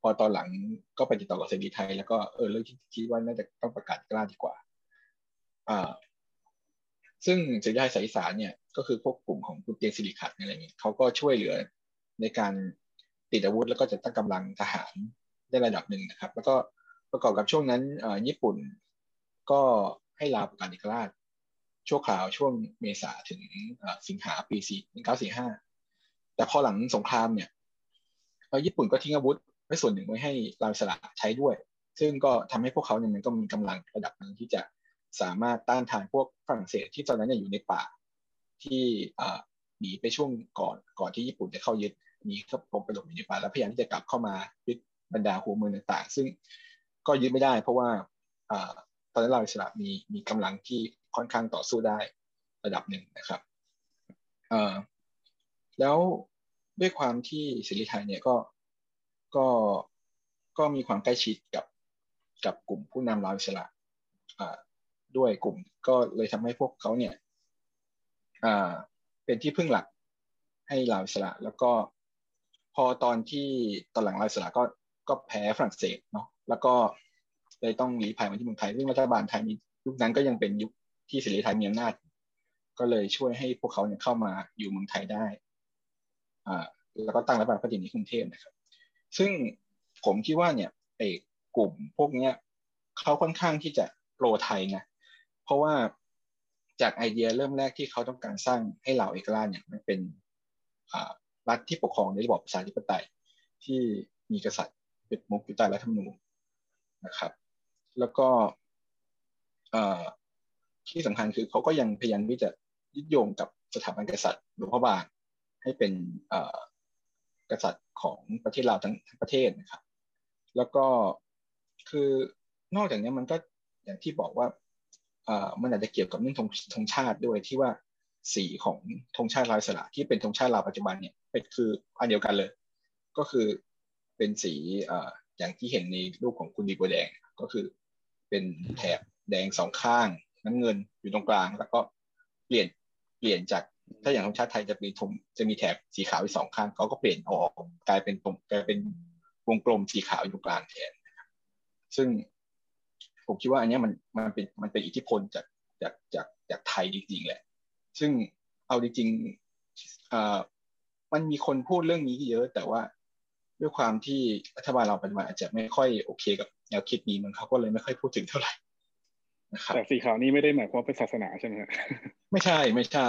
พอตอนหลังก็ไปติดต่อกับเสรีไทย แล้วก็เออเรื่องที่คิดว่าน่าจะต้องประกาศกล้าดีกว่า อ่า ซึ่งเสรีไทยสายสานเนี่ย ก็คือพวกกลุ่มของคุณเตียงสิริขัดอะไรเงี้ยเขาก็ช่วยเหลือในการติดอาวุธแล้วก็จะตั้งกำลังทหารได้ระดับหนึ่งนะครับ แล้วก็ประกอบกับช่วงนั้นญี่ปุ่นก็ให้ลาประกาศเอกราชชั่วคราวช่วงเมษาถึงสิงหาปีสี่หนึ่งเก้าสี่ห้าแต่พอหลังสงครามเนี่ยญี่ปุ่นก็ทิ้งอาวุธ ไว้ส่วนหนึ่งไว้ให้ลาสละใช้ด้วย ซึ่งก็ทำให้พวกเขาเนี่ยมันก็มีกำลังระดับหนึ่งที่จะสามารถต้านทานพวกฝรั่งเศสที่ตอนนั้นอยู่ในป่า ที่หนีไปช่วงก่อนก่อนที่ญี่ปุ่นจะเข้ายึดหนีเข้าไปหลบอยู่ในป่าแล้วพยายามที่จะกลับเข้ามายึดบรรดาหัวเมืองต่างๆ ซึ่งก็ยึดไม่ได้ เพราะว่าตอนนั้นเราอิสระมีมีกำลังที่ค่อนข้างต่อสู้ได้ระดับหนึ่งนะครับแล้วด้วยความที่สิริไทยเนี่ยก็ ก็ก็มีความใกล้ชิดกับกับกลุ่มผู้นำลาวอิสระด้วยกลุ่มก็เลยทำให้พวกเขาเนี่ยเป็นที่พึ่งหลักให้ลาวอิสระ แล้วก็พอตอนที่ตอนหลังลาวอิสระก็ก็แพ้ฝรั่งเศสเนาะแล้วก็เลยต้องหลีภัยมาที่เมืองไทยซึ่งรัฐบาลไทยยุคนั้นก็ยังเป็นยุคที่เสรีไทยมีอำนาจ ก็เลยช่วยให้พวกเขาเนี่ยเข้ามาอยู่เมืองไทยได้อ่าแล้วก็ตั้งรัฐบาลพอดีในกรุงเทพนะครับ ซึ่งผมคิดว่าเนี่ยไอ้กลุ่มพวกเนี้ยเขาค่อนข้างที่จะโปรไทยนะเพราะว่าจากไอเดียเริ่มแรกที่เขาต้องการสร้างให้เหล่าเอกราชเนี่ยมันเป็นรัฐที่ปกครองในระบอบประชาธิปไตยที่มีกษัตริย์เป็นมุกอยู่ใต้รัฐธรรมนูญนะครับ แล้วก็ที่สำคัญคือเขาก็ยังพยายามที่จะยึดโยงกับสถาบันกษัตริย์หลวงพ่อบางให้เป็น กษัตริย์ของประเทศเราทั้งประเทศนะครับ แล้วก็คือนอกจากนี้มันก็อย่างที่บอกว่ามันอาจจะเกี่ยวกับเรื่องธงธงชาติด้วยที่ว่าสีของธงชาติลาวสระที่เป็นธงชาติลาวปัจจุบันเนี่ยเป็นคืออันเดียวกันเลย ก็คือเป็นสีอย่างที่เห็นในรูปของคุณดีบัวแดงก็คือเป็นแถบแดงสองข้างน้ำเงินอยู่ตรงกลาง แล้วก็เปลี่ยนเปลี่ยนจาก ถ้าอย่างธงชาติไทยจะมีธงจะมีแถบสีขาวอีกสองข้างเขาก็เปลี่ยนออกกลายเป็นตรงกลายเป็นวงกลมสีขาวอยู่กลางแทนซึ่งผมคิดว่าอันนี้มันมันเป็นมันเป็นอิทธิพลจากจากจากจากไทยจริงๆแหละ ซึ่งเอาจริงๆอ่ามันมีคนพูดเรื่องนี้เยอะ แต่ว่าด้วยความที่รัฐบาลเราปัจจุบันอาจจะไม่ค่อยโอเคกับแนวคิดนี้มันเขาก็เลยไม่ค่อยพูดถึงเท่าไหร่นะครับแต่สีขาวนี่ไม่ได้หมายความเป็นศาสนาใช่ไหมไม่ใช่ไม่ใช่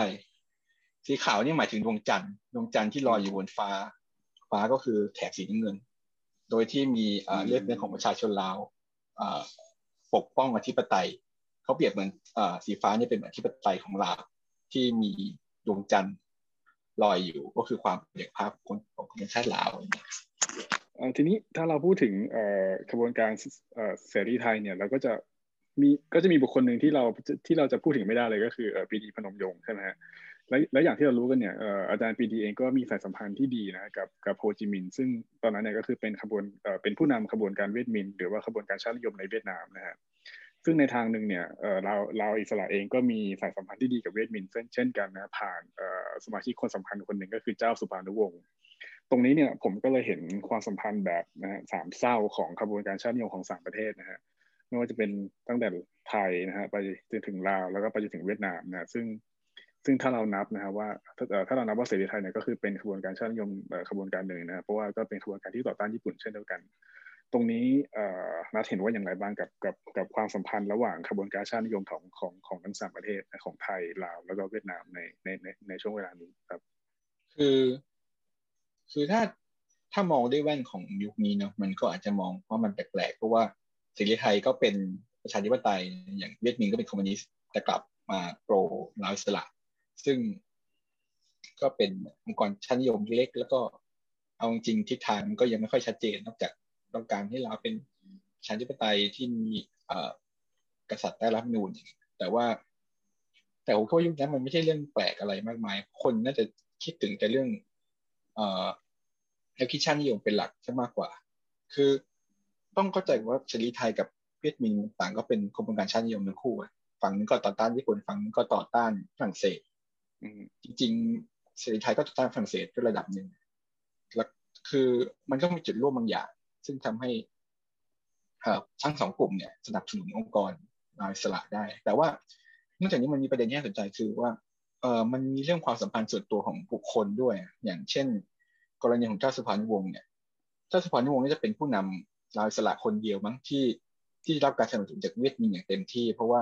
สีขาวนี่หมายถึงดวงจันทร์ดวงจันทร์ที่ลอยอยู่บนฟ้า ฟ้าก็คือแถบสีน้ำเงิน โดยที่มีเลือดเนื้อของประชาชนลาวปกป้องอธิปไตยเขาเปรียบเหมือนสีฟ้านี่เป็นอธิปไตยของลาวที่มีดวงจันทร์ลอยอยู่ก็คือความเอกภาพของของชาติลาวทีนี้ถ้าเราพูดถึงกระบวนการเสรีไทยเนี่ยเราก็จะมีก็จะมีบุคคลหนึ่งที่เราที่เราจะพูดถึงไม่ได้เลยก็คือปีดีพนมยงค์ใช่ไหมฮะ และและอย่างที่เรารู้กันเนี่ยอาจารย์ปีดีเองก็มีสายสัมพันธ์ที่ดีนะกับกับโฮจิมินห์ซึ่งตอนนั้นเนี่ยก็คือเป็นขบวนเป็นผู้นำขบวนการเวทมิน หรือว่าขบวนการชาตินิยมในเวียดนามนะฮะซึ่งในทางหนึ่งเนี่ยเราเราอิสระเองก็มีสายสัมพันธ์ที่ดีกับเวทมินเช่นกันนะผ่านสมาชิกคนสำคัญคนหนึ่งก็คือเจ้าสุภานุวงศ์ตรงนี้เนี่ยผมก็เลยเห็นความสัมพันธ์แบบนะสามเศร้าของขบวนการชาตินิยมของสามประเทศนะฮะไม่ว่าจะเป็นตั้งแต่ไทยนะฮะไปจนถึงลาวแล้วก็ไปจนถึงเวียดนามนะซึ่ง ซึ่งถ้าเรานับนะครับว่าถ้าถ้าเรานับว่าเสรีไทยเนี่ยก็คือเป็นขบวนการชาตินิยมขบวนการหนึ่งนะเพราะว่าก็เป็นขบวนการที่ต่อต้านญี่ปุ่นเช่นเดียวกัน ตรงนี้นัดเห็นว่าอย่างไรบ้างกับกับกับความสัมพันธ์ระหว่างขบวนการชาตินิยมของของของทั้งสามประเทศของไทยลาว แล้วก็เวียดนามในในในในช่วงเวลานี้ครับคือคือถ้าถ้ามองด้วยแว่นของยุคนี้เนาะมันก็อาจจะมองว่ามันแปลกๆเพราะว่าเสรีไทยก็เป็นประชาธิปไตยอย่างเวียดมินก็เป็นคอมมิวนิสต์แต่กลับมา pro ลาวอิสระ ซึ่งก็เป็นองค์กรชาตินิยมเล็ก แล้วก็เอาจริงทิศทางก็ยังไม่ค่อยชัดเจน นอกจากต้องการให้เราเป็นชาธิปไตยที่มีกษัตริย์ได้รับนูนแต่ว่า แต่ผมว่ายุคนั้นมันไม่ใช่เรื่องแปลกอะไรมากมาย คนน่าจะคิดถึงแต่เรื่องแนวคิดชาตินิยมเป็นหลักซะมากกว่า คือต้องเข้าใจว่าเสรีไทยกับเวียดมินต่างก็เป็นกระบวนการชาตินิยมทั้งคู่ ฝั่งนึงก็ต่อต้านญี่ปุ่นฝั่งนึงก็ต่อต้านฝรั่งเศส จริงๆเสรีไทยก็ต่อต้านฝรั่งเศสด้วยระดับหนึ่งแล้วคือมันก็มีจุดร่วมบางอย่าง ซึ่งทำให้ทั้งสองกลุ่มเนี่ยสนับสนุนองค์กรอิสระได้ แต่ว่านอกจากนี้มันมีประเด็นที่น่าสนใจคือว่าเออมันมีเรื่องความสัมพันธ์ส่วนตัวของบุคคลด้วย อย่างเช่น กรณีของเจ้าสุพรรณวงศ์เนี่ยเจ้าสุพรรณวงศ์นี่จะเป็นผู้นำลาวอิสระคนเดียวมั้งที่ที่รับการสนับสนุนจากเวียดมินอย่างเต็มที่ เพราะว่า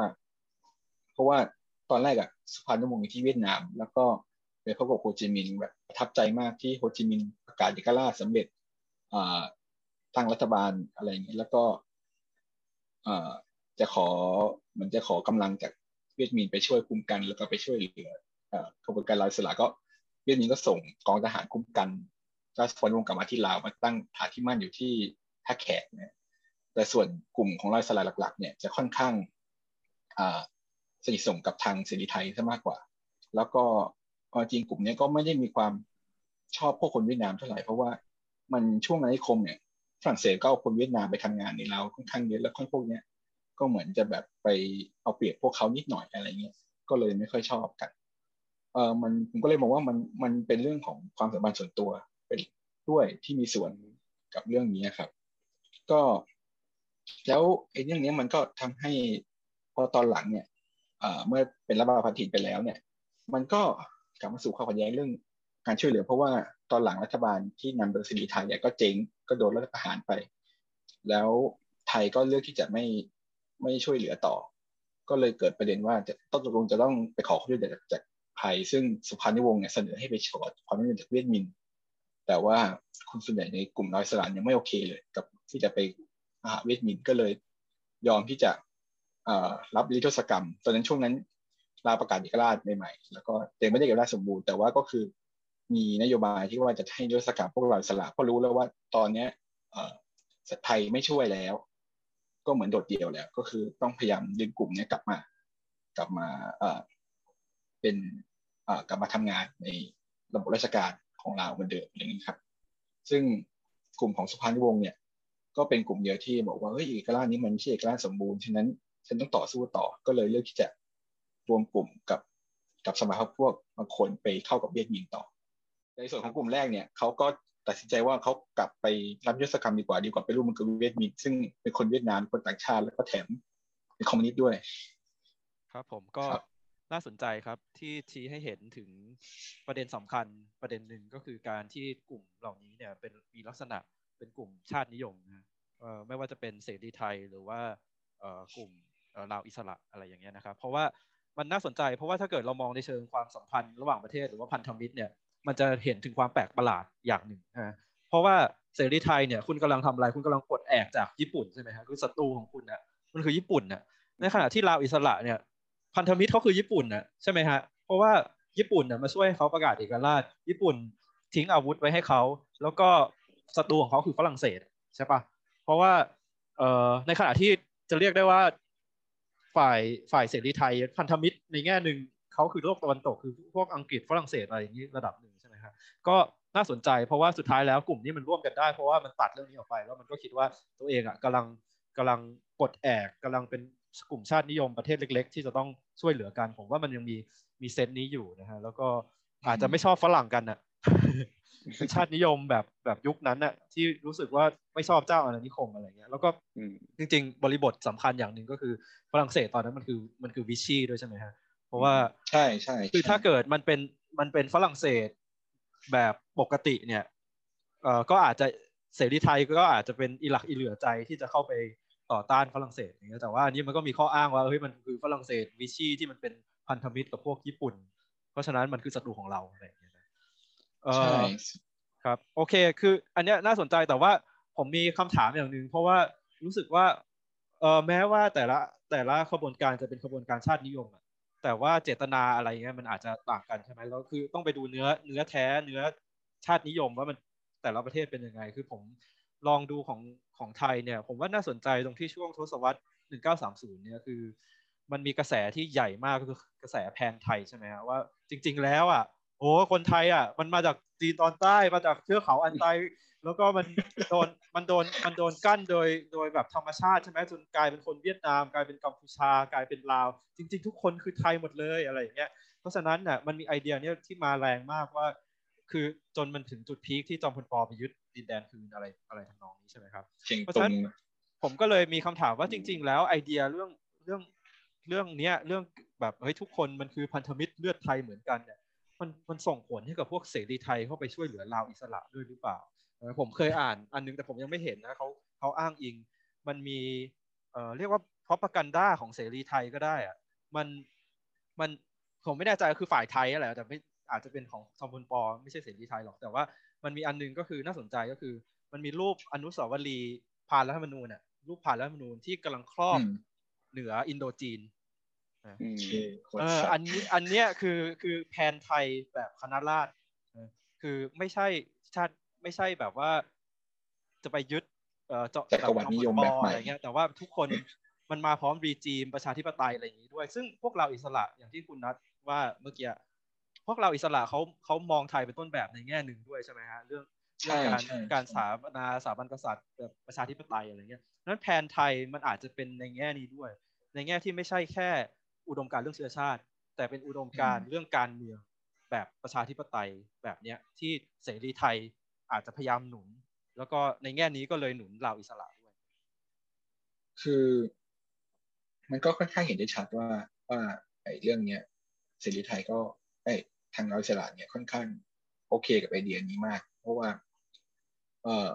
เพราะว่า ตอนแรกอะสุพรรณวงศ์ที่เวียดนาม แล้วก็ไปพบกับโฮจิมินห์แบบประทับใจมากที่โฮจิมินห์ประกาศเอกราชสำเร็จตั้งรัฐบาลอะไรอย่างนี้แล้วก็จะขอมือนจะขอกำลังจากเวียดมินไปช่วยคุ้มกัน แล้วก็ไปช่วยเหลือเอ่อกระบวนการลายสละก็เวียดมินก็ส่งกองทหารคุ้มกันราชฟอนวงกลับมาที่ลาวมาตั้งฐานที่มั่นอยู่ที่ท่าแขกเนี่ยแต่ส่วนกลุ่มของลายสลาหลัก ๆ เนี่ยจะค่อนข้างอ สนิทสนมกับทางเสรีไทยซะมากกว่า แล้วก็จริงกลุ่มนี้ก็ไม่ได้มีความชอบพวกคนเวียดนามเท่าไหร่เพราะว่ามันช่วงอาณานิคมเนี่ยฝรั่งเศสก็เอาคนเวียดนามไปทำงานในเราค่อนข้างเยอะแล้วคนพวกเนี้ยก็เหมือนจะแบบไปเอาเปรียบพวกเขานิดหน่อยอะไรเงี้ยก็เลยไม่ค่อยชอบกันเออมันผมก็เลยมองว่ามันมันเป็นเรื่องของความสัมพันธ์ส่วนตัวเป็นด้วยที่มีส่วนกับเรื่องนี้ครับ ก็ แล้วไอ้เรื่องนี้มันก็ทำให้พอตอนหลังเนี่ย เมื่อเป็นรัฐบาลพันธินไปแล้วเนี่ย มันก็กลับมาสู่ความขัดแย้งเรื่องการช่วยเหลือ เพราะว่าตอนหลังรัฐบาลที่นำโดยสิริไทยเนี่ยก็เจ๊งก็โดนรัฐประหารไป แล้วไทยก็เลือกที่จะไม่ไม่ช่วยเหลือต่อ ก็เลยเกิดประเด็นว่าจะต้องตกลงจะต้องไปขอความช่วยเหลือจากไทยซึ่งสุพรรณวงศ์เนี่ยเสนอให้ไปขอความช่วยเหลือจากเวียดมิน แต่ว่าคนส่วนใหญ่ในกลุ่มน้อยสลานยังไม่โอเคเลย กับที่จะไปหาเวียดมินก็เลยยอมที่จะ รับลิทศกรรม ตอนนั้นช่วงนั้นลาประกาศเอกราชใหม่ๆแล้วก็ยังไม่ได้เอกราชสมบูรณ์แต่ว่าก็คือมีนโยบายที่ว่าจะให้ลิทศกรรมพวกเราสละเพราะรู้แล้วว่าตอนเนี้ยไทยไม่ช่วยแล้ว ก็เหมือนโดดเดี่ยวแล้ว ก็คือต้องพยายามดึงกลุ่มนี้กลับมา กลับมาเป็นกลับมาทำงานในระบบราชการของเราเหมือนเดิมอย่างนี้ครับ ซึ่งกลุ่มของสุพรรณวงศ์เนี่ย ก็เป็นกลุ่มเดียวที่บอกว่าเฮ้ยเอกราชนี้มันไม่ใช่เอกราชสมบูรณ์ฉะนั้น ฉันต้องต่อสู้ต่อก็เลยเลือกที่จะรวมกลุ่มกับกับสมาชิกพวกบางคนไปเข้ากับเวียดมินต่อ ในส่วนของกลุ่มแรกเนี่ยเขาก็ตัดสินใจว่าเขากลับไปรับยศกรรมดีกว่าดีกว่าไปร่วมมือกับเวียดมินซึ่งเป็นคนเวียดนามคนต่างชาติแล้วก็แถมเป็นคอมมิวนิสต์ด้วย ครับผมก็น่าสนใจครับที่ชี้ให้เห็นถึงประเด็นสำคัญประเด็นหนึ่งก็คือการที่กลุ่มเหล่านี้เนี่ยเป็นมีลักษณะเป็นกลุ่มชาตินิยมนะไม่ว่าจะเป็นเสรีไทยหรือว่ากลุ่ม ลาอิสระอะไรอย่างเงี้ยนะครับ เพราะว่ามันน่าสนใจ เพราะว่าถ้าเกิดเรามองในเชิงความสัมพันธ์ระหว่างประเทศหรือว่าพันธมิตรเนี่ยมันจะเห็นถึงความแปลกประหลาดอย่างหนึ่งนะเพราะว่าเสรีไทยเนี่ยคุณกำลังทำอะไรคุณกำลังปลดแอกจากญี่ปุ่นใช่ไหมครับคือศัตรูของคุณนะมันคือญี่ปุ่นนะในขณะที่ลาวอิสระเนี่ยพันธมิตรเขาคือญี่ปุ่นนะใช่ไหมฮะเพราะว่าญี่ปุ่นนะมาช่วยเขาประกาศเอกราช ญี่ปุ่นทิ้งอาวุธไว้ให้เขา แล้วก็ศัตรูของเขาคือฝรั่งเศสใช่ปะเพราะว่าเอ่อในขณะที่จะเรียกได้ว่า ฝ่ายฝ่ายเสรีไทยพันธมิตรในแง่หนึ่งเขาคือโลกตะวันตกคือพวกอังกฤษฝรั่งเศสอะไรอย่างนี้ระดับหนึ่งใช่ไหมครับก็น่าสนใจเพราะว่าสุดท้ายแล้วกลุ่มนี้มันร่วมกันได้เพราะว่ามันตัดเรื่องนี้ออกไป แล้วมันก็คิดว่าตัวเองอะกำลังกำลังกดแอกกำลังเป็นกลุ่มชาตินิยมประเทศเล็ก ๆ ที่จะต้องช่วยเหลือกันผมว่ามันยังมีมีเซนต์นี้อยู่นะฮะแล้วก็อาจจะไม่ชอบฝรั่งกันอะ ชาตินิยมแบบแบบยุคนั้นน่ะที่รู้สึกว่าไม่ชอบเจ้าอาณานิคมอะไรเงี้ยแล้วก็จริง ๆ บริบทสำคัญอย่างหนึ่งก็คือฝรั่งเศสตอนนั้นมันคือมันคือวิชีด้วยใช่ไหมฮะเพราะว่าใช่ใช่คือถ้าเกิดมันเป็นมันเป็นฝรั่งเศสแบบปกติเนี่ยเอ่อก็อาจจะเสรีไทยก็อาจจะเป็นอิหลักอิเหลือใจที่จะเข้าไปต่อต้านฝรั่งเศสอย่างเงี้ยแต่ว่าอันนี้มันก็มีข้ออ้างว่าเฮ้ยมันคือฝรั่งเศสวิชีที่มันเป็นพันธมิตรกับพวกญี่ปุ่น เพราะฉะนั้นมันคือศัตรูของเราอะไรอย่างเงี้ย ใช่ครับโอเค คือ อันนี้น่าสนใจแต่ว่าผมมีคำถามอย่างหนึ่งเพราะว่ารู้สึกว่าเออแม้ว่าแต่ละแต่ละขบวนการจะเป็นขบวนการชาตินิยมอะแต่ว่าเจตนาอะไรเงี้ยมันอาจจะต่างกันใช่ไหมแล้วคือต้องไปดูเนื้อเนื้อแท้เนื้อชาตินิยมว่ามันแต่ละประเทศเป็นยังไง คือผมลองดูของของไทยเนี่ย ผมว่าน่าสนใจตรงที่ช่วงทศวรรษ 1930 เนี่ยคือ มันมีกระแสที่ใหญ่มากคือกระแสแพงไทยใช่ไหมฮะว่าจริง ๆ แล้วอะ โอ้คนไทยอะ มันมาจากจีนตอนใต้มาจากเทือกเขาอันไตแล้วก็มันโดนมันโดนมันโดนกั้นโดยโดยแบบธรรมชาติใช่ไหมจนกลายเป็นคนเวียดนาม กลายเป็นกัมพูชากลายเป็นลาว จริง ๆ ทุกคนคือไทยหมดเลยอะไรอย่างเงี้ยเพราะฉะนั้นน่ะมันมีไอเดียเนี้ยที่มาแรงมากว่า คือจนมันถึงจุดพีคที่จอมพลปไปยึดดินแดนคืนอะไรอะไรทำนองนี้ใช่ไหมครับเพราะฉะนั้นผมก็เลยมีคำถามว่าจริง ๆ แล้วไอเดียเรื่องเรื่องเรื่องเนี้ยเรื่องแบบเฮ้ยทุกคนมันคือพันธมิตรเลือดไทยเหมือนกันเนี่ย มันมันส่งผลให้กับพวกเสรีไทยเข้าไปช่วยเหลือลาวอิสระด้วยหรือเปล่า ผมเคยอ่านอันนึงแต่ผมยังไม่เห็นนะเขาเขาอ้างอิง มันมีเอ่อเรียกว่า propaganda ของเสรีไทยก็ได้อะมันมันผมไม่แน่ใจคือฝ่ายไทยอะไรแต่ไม่อาจจะเป็นของจอมพลปอไม่ใช่เสรีไทยหรอกแต่ว่ามันมีอันนึงก็คือน่าสนใจก็คือ มันมีรูปอนุสาวรีย์พานรัฐธรรมนูญเนี่ยรูปพานรัฐธรรมนูญที่กำลังครอบเหนืออินโดจีน เอออันนี้อันเนี้ยคือคือแผนไทยแบบคณะราษฎรคือไม่ใช่ชาติไม่ใช่แบบว่า จะไปยึดเอ่อเจาะจักรวรรดินิยมแบบใหม่อะไรเงี้ยแต่ว่าทุกคนมันมาพร้อมรีจีมประชาธิปไตยอะไรอย่างนี้ด้วย ซึ่งพวกเราอิสระอย่างที่คุณนัทว่าเมื่อกี้พวกเราอิสระเขาเขามองไทยเป็นต้นแบบในแง่หนึ่งด้วยใช่ไหมฮะเรื่องเรื่องการการสถาปนาสถาบันกษัตริย์แบบประชาธิปไตยอะไรเงี้ยนั้นแผนไทยมันอาจจะเป็นในแง่นี้ด้วย ในแง่ที่ไม่ใช่แค่ อุดมการเรื่องเชื้อชาติ แต่เป็นอุดมการเรื่องการเมืองแบบประชาธิปไตยแบบเนี้ยที่เสรีไทยอาจจะพยายามหนุน แล้วก็ในแง่นี้ก็เลยหนุนเราอิสระด้วย คือ มันก็ค่อนข้างเห็นได้ชัดว่าว่าไอ้เรื่องเนี้ยเสรีไทยก็ไอ้ทางเราฉลาดเนี่ยค่อนข้างโอเคกับไอเดียนี้มาก เพราะว่า เอ่อ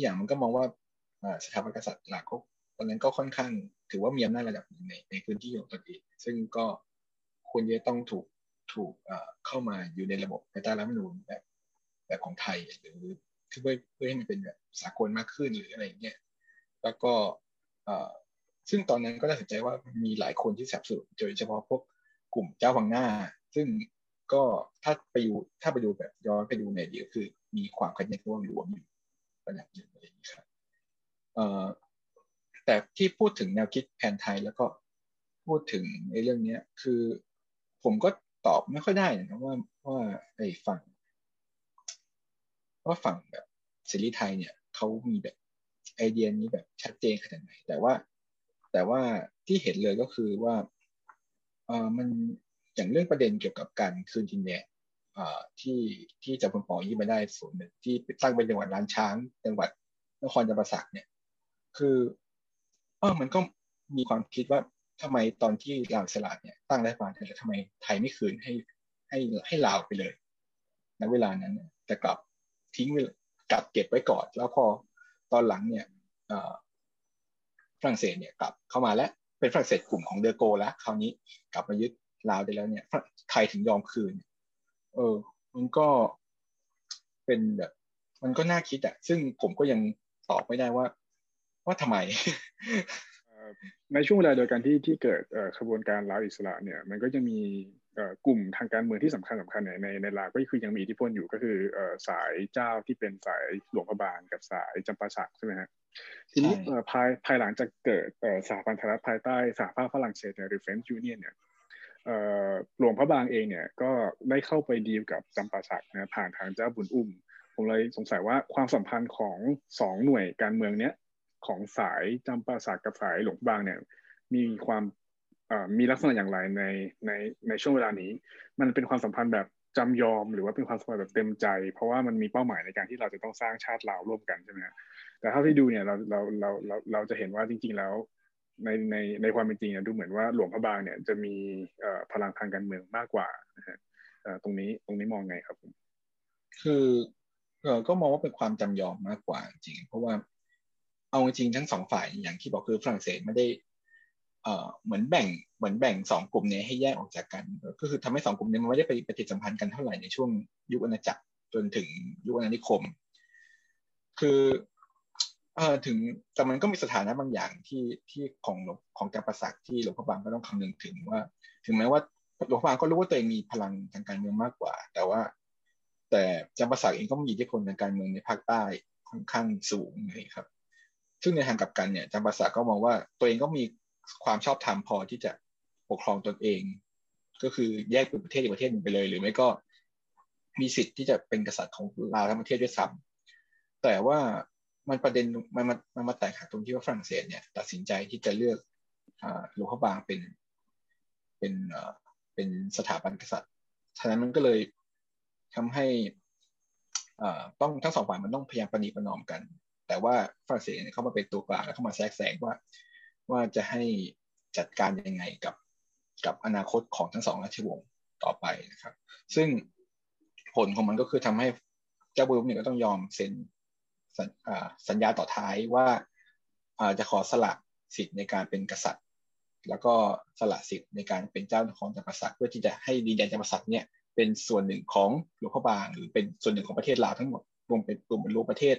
อย่างมันก็มองว่าสถาบันกษัตริย์หลักก็ตอนนั้นก็ค่อนข้าง ถือว่ามีอำนาจระดับหนึ่งในในพื้นที่ของตนเองซึ่งก็ควรจะต้องถูกถูกเข้ามาอยู่ในระบบภายใต้รัฐมนูญแบบแบบของไทยหรือเพื่อเพื่อให้มันเป็นแบบสากลมากขึ้นหรืออะไรเงี้ยแล้วก็ซึ่งตอนนั้นก็ได้สนใจว่ามีหลายคนที่สับสนโดยเฉพาะพวกกลุ่มเจ้าวังหน้า ซึ่งก็ถ้าไปดูถ้าไปดูแบบย้อนไปดูในเดียวคือ มีความขัดแย้งร่วมรวมอยู่ระดับหนึ่งอะไรอย่างนี้ครับ แต่ที่พูดถึงแนวคิดแผนไทยแล้วก็พูดถึงในเรื่องนี้คือผมก็ตอบไม่ค่อยได้นะว่าว่าไอ้ฝั่งว่าฝั่งแบบเสรีไทยเนี่ยเขามีแบบไอเดียนี้แบบชัดเจนขนาดไหน แต่ว่าแต่ว่าที่เห็นเลยก็คือว่าเออมันอย่างเรื่องประเด็นเกี่ยวกับการคืนดินแดนที่ที่จะพลปอยี่มาได้ส่วนหนึ่งที่ตั้งเป็นจังหวัดล้านช้างจังหวัดนครจำปาสักเนี่ย คือ เออมันก็มีความคิดว่าทำไมตอนที่ลาวสลาดเนี่ยตั้งรัฐบาลแต่ทำไมไทยไม่คืนให้ให้ให้ลาวไปเลยในเวลานั้นแต่กลับทิ้งกลับเก็บไว้ก่อนแล้วพอตอนหลังเนี่ยฝรั่งเศสเนี่ยกลับเข้ามาแล้วเป็นฝรั่งเศสกลุ่มของเดอโกแล้วคราวนี้กลับมายึดลาวได้แล้วเนี่ยไทยถึงยอมคืน เออ มันก็เป็นแบบมันก็น่าคิดอะซึ่งผมก็ยังตอบไม่ได้ว่า ว่าทำไมในช่วงเวลาเดียวกันที่ที่เกิดขบวนการลาวอิสระเนี่ยมันก็จะมีกลุ่มทางการเมืองที่สำคัญสำคัญในในลาวก็คือยังมีอิทธิพลอยู่ก็คือสายเจ้าที่เป็นสายหลวงพระบางกับสายจำปาสักใช่ไหมฮะทีนี้ภายภายหลังจากเกิดสหพันธรัฐภายใต้สหภาพฝรั่งเศสหรือ French Union เนี่ยหลวงพระบางเองเนี่ยก็ได้เข้าไปดีลกับจำปาสักนะผ่านทางเจ้าบุญอุ้มผมเลยสงสัยว่าความสัมพันธ์ของสองหน่วยการเมืองเนี้ย ของสายจำปาสักกับสายหลวงพะบางเนี่ยมีความมีลักษณะอย่างไรในในในช่วงเวลานี้ มันเป็นความสัมพันธ์แบบจำยอมหรือว่าเป็นความสัมพันธ์แบบเต็มใจ เพราะว่ามันมีเป้าหมายในการที่เราจะต้องสร้างชาติลาร่วมกันใช่ไหมแต่เท่าที่ดูเนี่ยเราเราเราเราเราจะเห็นว่าจริง ๆ แล้วในในในความเป็นจริงเนี่ยดูเหมือนว่าหลวงพระบางเนี่ยจะมีพลังทางการเมืองมากกว่านะฮะตรงนี้ตรงนี้มองไงครับ คือก็มองว่าเป็นความจำยอมมากกว่าจริง เพราะว่า เอาจริงทั้งสองฝ่ายอย่างที่บอกคือฝรั่งเศสไม่ได้เอ่อเหมือนแบ่งเหมือนแบ่งสองกลุ่มนี้ให้แยกออกจากกัน ก็คือทำให้สองกลุ่มนี้มันไม่ได้ไปปฏิสัมพันธ์กันเท่าไหร่ในช่วงยุคอาณาจักรจนถึงยุคอาณานิคม คือเอ่อถึงแต่มันก็มีสถานะบางอย่างที่ที่ของของจำปาสักที่หลวงพ่อบางก็ต้องคำนึงถึงว่า ถึงแม้ว่าหลวงพ่อบางก็รู้ว่าตัวเองมีพลังทางการเมืองมากกว่า แต่ว่า แต่จำปาสักเองก็มีอิทธิพลทางการเมืองในภาคใต้ค่อนข้างสูงเลยครับ ซึ่งในทางกลับกันเนี่ยจำปาสักก็มองว่าตัวเองก็มีความชอบธรรมพอที่จะปกครองตนเอง ก็คือแยกเป็นประเทศอีกประเทศหนึ่งไปเลย หรือไม่ก็มีสิทธิ์ที่จะเป็นกษัตริย์ของลาวทั้งประเทศด้วยซ้ำแต่ว่ามันประเด็นมันมันมันมาแตกหักตรงที่ว่าฝรั่งเศสเนี่ย ตัดสินใจที่จะเลือกหลวงพ่อบางเป็นเป็นเป็นสถาบันกษัตริย์ ฉะนั้นมันก็เลยทำให้ต้องทั้งสองฝ่ายมันต้องพยายามปณีประนอมกัน แต่ว่าฝรั่งเศสเข้ามาเป็นตัวกลางแล้วเข้ามาแทรกแซงว่าว่าจะให้จัดการยังไงกับกับอนาคตของทั้งสองราชวงศ์ต่อไปนะครับ ซึ่งผลของมันก็คือทำให้เจ้าบุญเนี่ยก็ต้องยอมเซ็นสัญญาต่อท้ายว่าจะขอสละสิทธิ์ในการเป็นกษัตริย์ แล้วก็สละสิทธิ์ในการเป็นเจ้าของจักรพรรดิเพื่อที่จะให้ดินแดนจักรพรรดิเนี่ยเป็นส่วนหนึ่งของหลวงพ่อบางหรือเป็นส่วนหนึ่งของประเทศลาวทั้งหมดรวมเป็นรวมเป็นรูปประเทศ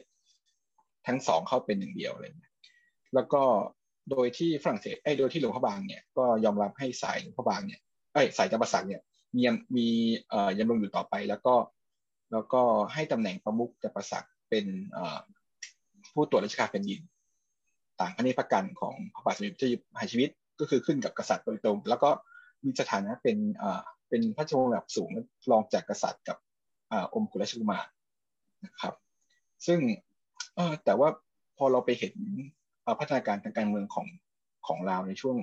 ทั้งสองเข้าเป็นหนึ่งเดียวอะไรเงี้ยแล้วก็โดยที่ฝรั่งเศสไอ้โดยที่หลวงพระบางเนี่ยก็ยอมรับให้สายหลวงพระบางเนี่ยไอ้สายจำปาสักเนี่ยมีมีเอ่อยังลงอยู่ต่อไปแล้วก็ แล้วก็ให้ตำแหน่งประมุขจำปาสักเป็นเอ่อผู้ตรวจราชการแผ่นดิน ต่างพระเนตรกันของพระบาทสมเด็จพระเจ้าอยู่หัวชีวิตก็คือขึ้นกับกษัตริย์โดยตรง แล้วก็มีสถานะเป็นเอ่อเป็นพระชงระดับสูงรองจากกษัตริย์กับอ่าอมกุฎราชกุมารนะครับ ซึ่ง เออแต่ว่าพอเราไปเห็นพัฒนาการทางการเมืองของของลาวในช่วง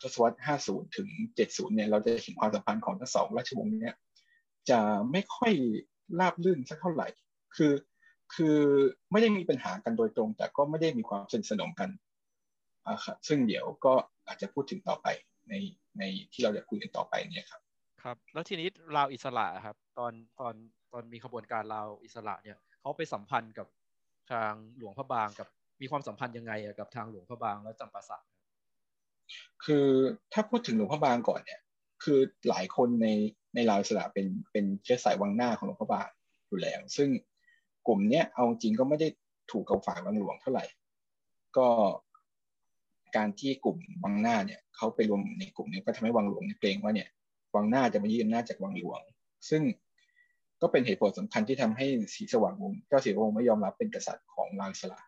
ทศวรรษ 50 ถึง 70 เนี่ย เราจะเห็นความสัมพันธ์ของทั้งสองราชวงศ์เนี่ย จะไม่ค่อยราบรื่นสักเท่าไหร่ คือ คือไม่ได้มีปัญหากันโดยตรง แต่ก็ไม่ได้มีความสนิทสนมกันครับซึ่งเดี๋ยวก็อาจจะพูดถึงต่อไปใน ในที่เราจะคุยกันต่อไปเนี่ยครับ ครับ แล้วทีนี้ลาวอิสระครับ ตอน ตอน ตอนมีขบวนการลาวอิสระเนี่ย เขาไปสัมพันธ์กับ ทางหลวงพระบางกับมีความสัมพันธ์ยังไงกับทางหลวงพระบางและจำปาสักคือถ้าพูดถึงหลวงพระบางก่อนเนี่ย คือหลายคนในในลาวอิสระเป็นเป็นเชื้อสายวังหน้าของหลวงพระบางอยู่แล้ว ซึ่งกลุ่มเนี้ยเอาจริงก็ไม่ได้ถูกกับฝ่ายวังหลวงเท่าไหร่ ก็การที่กลุ่มวังหน้าเนี่ยเขาไปรวมในกลุ่มนี้ก็ทำให้วังหลวงเกรงว่าเนี่ยวังหน้าจะมายึดอำนาจจากวังหลวง ซึ่ง ก็เป็นเหตุผลสำคัญที่ททำให้สีสว่างวงเจ้าสีวงไม่ยอมรับเป็นกษัตริย์ของลาวสระ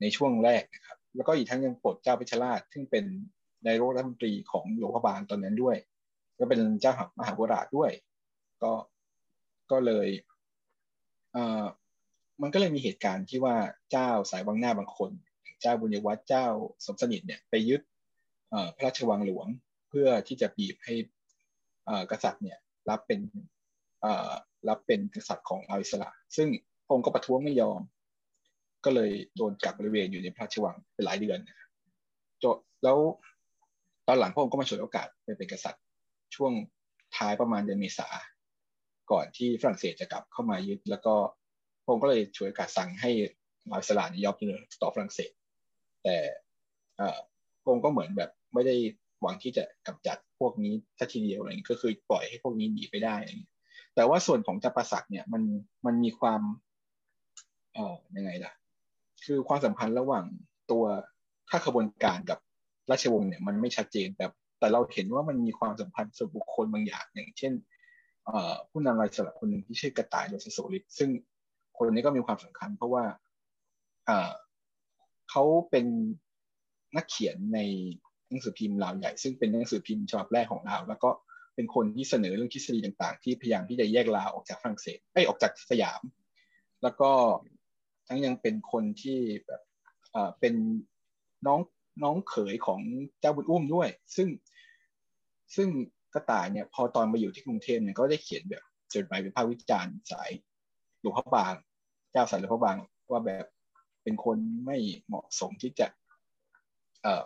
ในช่วงแรกนะครับ แล้วก็อีกทั้งยังปลดเจ้าพิชราชซึ่งเป็นนายรัฐมนตรีของหลวงพระบางตอนนั้นด้วย ก็เป็นเจ้ามหาบุราชด้วย ก็ก็เลยเอ่อมันก็เลยมีเหตุการณ์ที่ว่าเจ้าสายวังหน้าบางคน เจ้าบุญยวัฒน์เจ้าสมสนิทเนี่ยไปยึดพระราชวังหลวงเพื่อที่จะบีบให้กษัตริย์เนี่ยรับเป็น รับเป็นกษัตริย์ของอาอิสระซึ่งพง์ก็ประท้วงไม่ยอม ก็เลยโดนกักบริเวณอยู่ในพระราชวังเป็นหลายเดือนนะครับจแล้วตอนหลังพระองค์ก็มาฉวยโอกาสไปเป็นกษัตริย์ ช่วงท้ายประมาณเดือนเมษาก่อนที่ฝรั่งเศสจะกลับเข้ามายึด แล้วก็พระองค์ก็เลยฉวยโอกาสสั่งให้มาวิสลาดยอมเต่อฝรั่งเศส แต่พระองค์ก็เหมือนแบบไม่ได้หวังที่จะกำจัดพวกนี้ทัทีเดียวอะไรอย่างนี้ก็คือปล่อยให้พวกนี้หนีไปได้ แต่ว่าส่วนของจัปาสักเนี่ยมันมันมีความเอ่อยังไงล่ะ คือความสัมพันธ์ระหว่างตัวถ้าขบวนการกับราชวงศ์เนี่ยมันไม่ชัดเจนแต่แต่เราเห็นว่ามันมีความสัมพันธ์ส่วนบุคคลบางอย่างอย่างเช่นผู้นำลาวอิสระคนหนึ่งที่ชื่อกระต่ายโดนสะโสฤทธิ์ซึ่งคนนี้ก็มีความสำคัญ เพราะว่าเขาเป็นนักเขียนในหนังสือพิมพ์ลาวใหญ่ ซึ่งเป็นหนังสือพิมพ์ฉบับแรกของลาว แล้วก็ เป็นคนที่เสนอเรื่องทฤษฎีต่างๆ ที่พยายามที่จะแยกลาวออกจากฝรั่งเศสไอ้ออกจากสยาม แล้วก็ทั้งยังเป็นคนที่แบบเป็นน้องน้องเขยของเจ้าบุญอุ้มด้วย ซึ่งซึ่งกระต่ายเนี่ยพอตอนมาอยู่ที่กรุงเทพเนี่ยก็ได้เขียนแบบจดหมายวิพากษ์วิจารณ์สายหลวงพ่อบาง เจ้าสายหลวงพ่อบางว่าแบบเป็นคนไม่เหมาะสมที่จะเอ่อ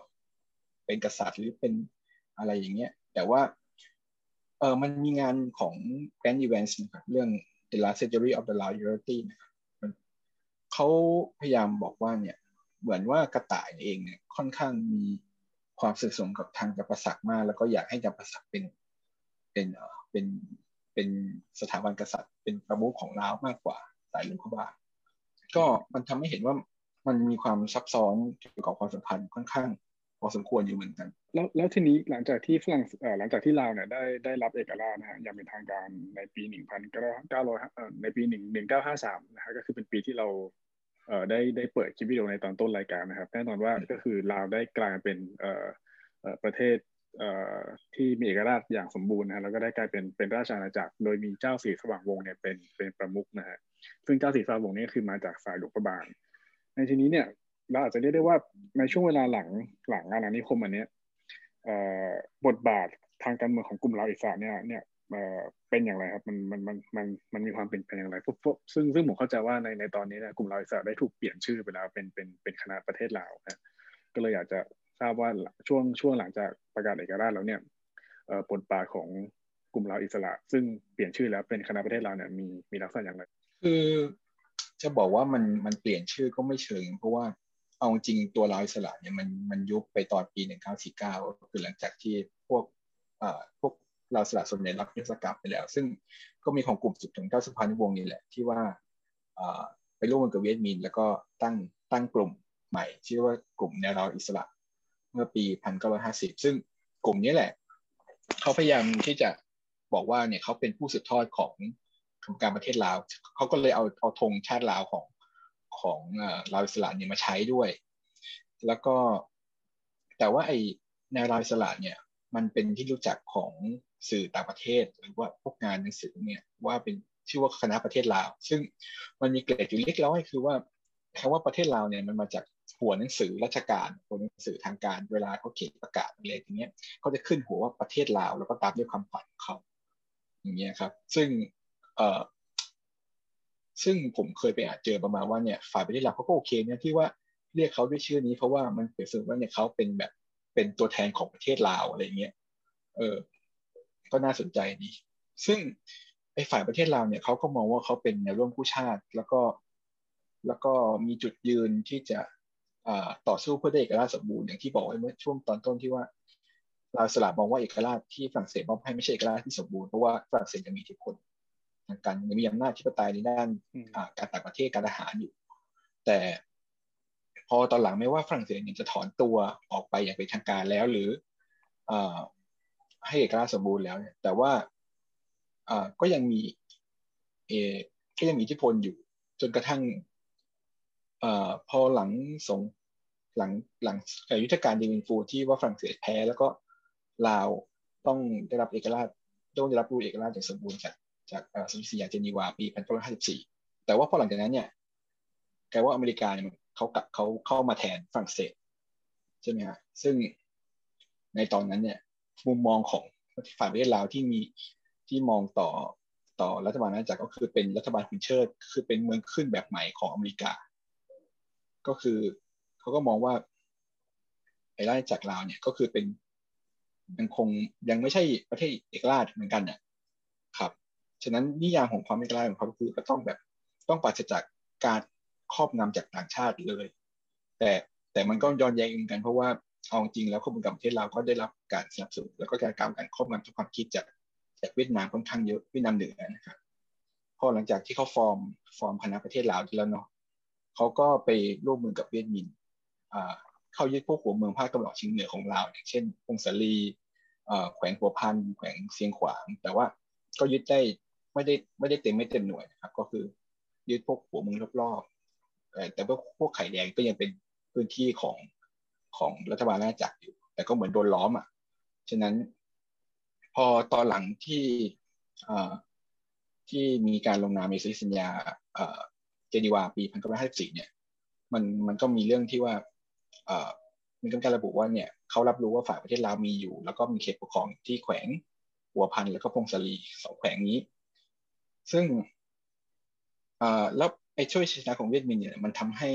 เป็นกษัตริย์หรือเป็นอะไรอย่างเงี้ย แต่ว่า เออมันมีงานของ Grand Events นะครับเรื่อง The Last Century of the Lao Unity นะครับเขาพยายามบอกว่าเนี่ยเหมือนว่ากระต่ายเองเนี่ยค่อนข้างมีความสนิทสนมกับทางจักรสักมาก แล้วก็อยากให้จักรสักเป็นเป็นเออเป็นเป็นสถาบันกษัตริย์ เป็นประมุขของลาวมากกว่าสายลุงขบาก็มันทำให้เห็นว่ามันมีความซับซ้อนเกี่ยวกับความสัมพันธ์ค่อนข้างพอสมควรอยู่เหมือนกันแล้วแล้วทีนี้หลังจากที่ฝรั่งเอ่อหลังจากที่ลาวเนี่ยได้ได้รับเอกราชนะฮะอย่างเป็นทางการในปีหนึ่งพันเก้าร้อยเอ่อในปีหนึ่งหนึ่งเก้าห้าสามนะฮะก็คือเป็นปีที่เราเอ่อได้ได้เปิดคลิปวิดีโอในตอนต้นรายการนะครับแน่นอนว่าก็คือลาวได้กลายเป็นเอ่อเอ่อประเทศเอ่อที่มีเอกราชอย่างสมบูรณ์นะฮะแล้วก็ได้กลายเป็นเป็นราชอาณาจักรโดยมีเจ้าสีสว่างวงเนี่ยเป็นเป็นประมุขนะฮะซึ่งเจ้าสีสว่างวงนี้คือมาจากสายหลวงพระบางในทีนี้เนี่ยเราอาจจะเรียกได้ว่าในช่วงเวลาหลังหลังอาณานิคมอันนี้ บทบาททางการเมืองของกลุ่มลาวอิสระเนี่ยเนี่ยเป็นอย่างไรครับมันมันมันมันมันมีความเป็นไปอย่างไรซึ่งซึ่งผมเข้าใจว่าในในตอนนี้นี่ยกลุ่มลาวอิสระได้ถูกเปลี่ยนชื่อไปแล้วเป็นเป็นเป็นคณะประเทศลาวนะก็เลยอยากจะทราบว่าช่วงช่วงหลังจากประกาศเอกราชแล้วเนี่ยบทบาทของกลุ่มลาวอิสระ ซึ่งเปลี่ยนชื่อแล้วเป็นคณะประเทศลาวเนี่ยมีมีลักษณะอย่างไรคือจะบอกว่ามันมันเปลี่ยนชื่อก็ไม่เชิงเพราะว่า เอาจริงตัวลาวอิสระเนี่ยมันมันยุบไปตอนปี 1949ก็คือหลังจากที่พวกอ่าพวกลาวสละส่วนใหญ่รับยศกลับไปแล้ว ซึ่งก็มีของกลุ่มสุดถึงเก้าสุพรรณวงศ์นี่แหละที่ว่าอ่าไปร่วมกับเวียดมิน แล้วก็ตั้งตั้งกลุ่มใหม่ ชื่อว่ากลุ่มแนวราอิสระ เมื่อปี 1950 ซึ่งกลุ่มนี้แหละ เขาพยายามที่จะบอกว่าเนี่ยเขาเป็นผู้สืบทอดของของการประเทศลาวเขาก็เลยเอาเอาธงชาติลาวของ ของลาวอิสระเนี่ยมาใช้ด้วย แล้วก็แต่ว่าไอแนวลาวอิสระเนี่ยมันเป็นที่รู้จักของสื่อต่างประเทศ หรือว่าพวกงานหนังสือเนี่ยว่าเป็นชื่อว่าคณะประเทศลาว ซึ่งมันมีเกรดอยู่เล็กน้อยคือว่าคำว่าประเทศลาวเนี่ยมันมาจากหัวหนังสือราชการหัวหนังสือทางการเวลาเขาเขียนประกาศอะไรอย่างเงี้ยเขาจะขึ้นหัวว่าประเทศลาวแล้วก็ตามด้วยคำฝันของเขาอย่างเงี้ยครับ ซึ่งเอ่อ ซึ่งผมเคยไปอ่านเจอประมาณว่าเนี่ยฝ่ายประเทศลาวเขาก็โอเคเนี่ยที่ว่าเรียกเขาด้วยชื่อนี้เพราะว่ามันเปรียบเสมือนว่าเนี่ยเขาเป็นแบบเป็นตัวแทนของประเทศลาวอะไรเงี้ยเออ ก็น่าสนใจดี ซึ่งไอ้ฝ่ายประเทศลาวเนี่ยเขาก็มองว่าเขาเป็นแนวร่วมผู้ชาติ แล้วก็แล้วก็มีจุดยืนที่จะต่อสู้เพื่อได้เอกราชสมบูรณ์อย่างที่บอกไว้เมื่อช่วงตอนต้นที่ว่าลาวสลับมองว่าเอกราชที่ฝรั่งเศสมอบให้ไม่ใช่เอกราชที่สมบูรณ์เพราะว่าฝรั่งเศสยังมีอิทธิพล ทางการมีอำนาจที่ปไตยในด้านการต่างประเทศการทหารอยู่ แต่พอตอนหลังไม่ว่าฝรั่งเศสจะถอนตัวออกไปอย่างเป็นทางการแล้วหรือให้เอกราชสมบูรณ์แล้วเนี่ย แต่ว่าก็ยังมีเอก็ยังมีอิทธิพลอยู่ จนกระทั่งอพอหลังสงหลังหลังยุทธการเดวินฟูที่ว่าฝรั่งเศสแพ้ แล้วก็ลาวต้องได้รับเอกราชต้องได้รับรู้เอกราชอย่างสมบูรณ์จาก จากสนธิสัญญาเจนีวาปี1954 แต่ว่าพอหลังจากนั้นเนี่ยกลายว่าอเมริกาเนี่ยเขากลับเขาเข้ามาแทนฝรั่งเศสใช่ไหมฮะซึ่งในตอนนั้นเนี่ยมุมมองของฝ่ายประเทศลาวที่มีที่มองต่อต่อรัฐบาลนั้นจากก็คือเป็นรัฐบาลพินเชิดคือเป็นเมืองขึ้นแบบใหม่ของอเมริกา ก็คือเขาก็มองว่าไอ้ราชจักรลาวเนี่ยก็คือเป็นยังคงยังไม่ใช่ประเทศเอกราชเหมือนกันเนี่ย ฉะนั้นนิยามของความเอกราของเขาคือก็ต้องแบบต้องปราศจากการครอบงำจากต่างชาติเลย แต่แต่มันก็ย้อนแย้งกันเพราะว่าเอาจริงแล้วข้อมูลกับประเทศเราก็ได้รับการสนับสนุนแล้วก็การการการครอบงำทุกความคิดจากจากเวียดนามค่อนข้างเยอะเวียดนามเหนือนะครับพอหลังจากที่เขา form form คณะประเทศลาวที่แล้วเนาะเขาก็ไปร่วมมือกับเวียดมินเข้ายึดพวกหัวเมืองภาคตะวันออกเฉียงเหนือของลาวอย่างเช่นพงศลีแขวงหัวพันแขวงเสียงขวาง แต่ว่าก็ยึดได้ ไม่ได้ไม่ได้เต็มไม่เต็มหน่วยนะครับ ก็คือยึดพวกหัวเมืองรอบๆแต่ว่าพวกไข่แดงก็ยังเป็นพื้นที่ของของรัฐบาลราชอาณาจักรอยู่ แต่ก็เหมือนโดนล้อมอะฉะนั้น พอตอนหลังที่ที่มีการลงนามในสัญญาเจนีวาปี1954เนี่ย มันมันก็มีเรื่องที่ว่ามีการระบุว่าเนี่ยเขารับรู้ว่าฝ่ายประเทศลาวมีอยู่ แล้วก็มีเขตปกครองที่แขวงหัวพันแล้วก็พงศลีสองแขวงนี้ ซึ่งแล้วไอ้ช่วยชนะของเวียดมินเนี่ยมันทำให้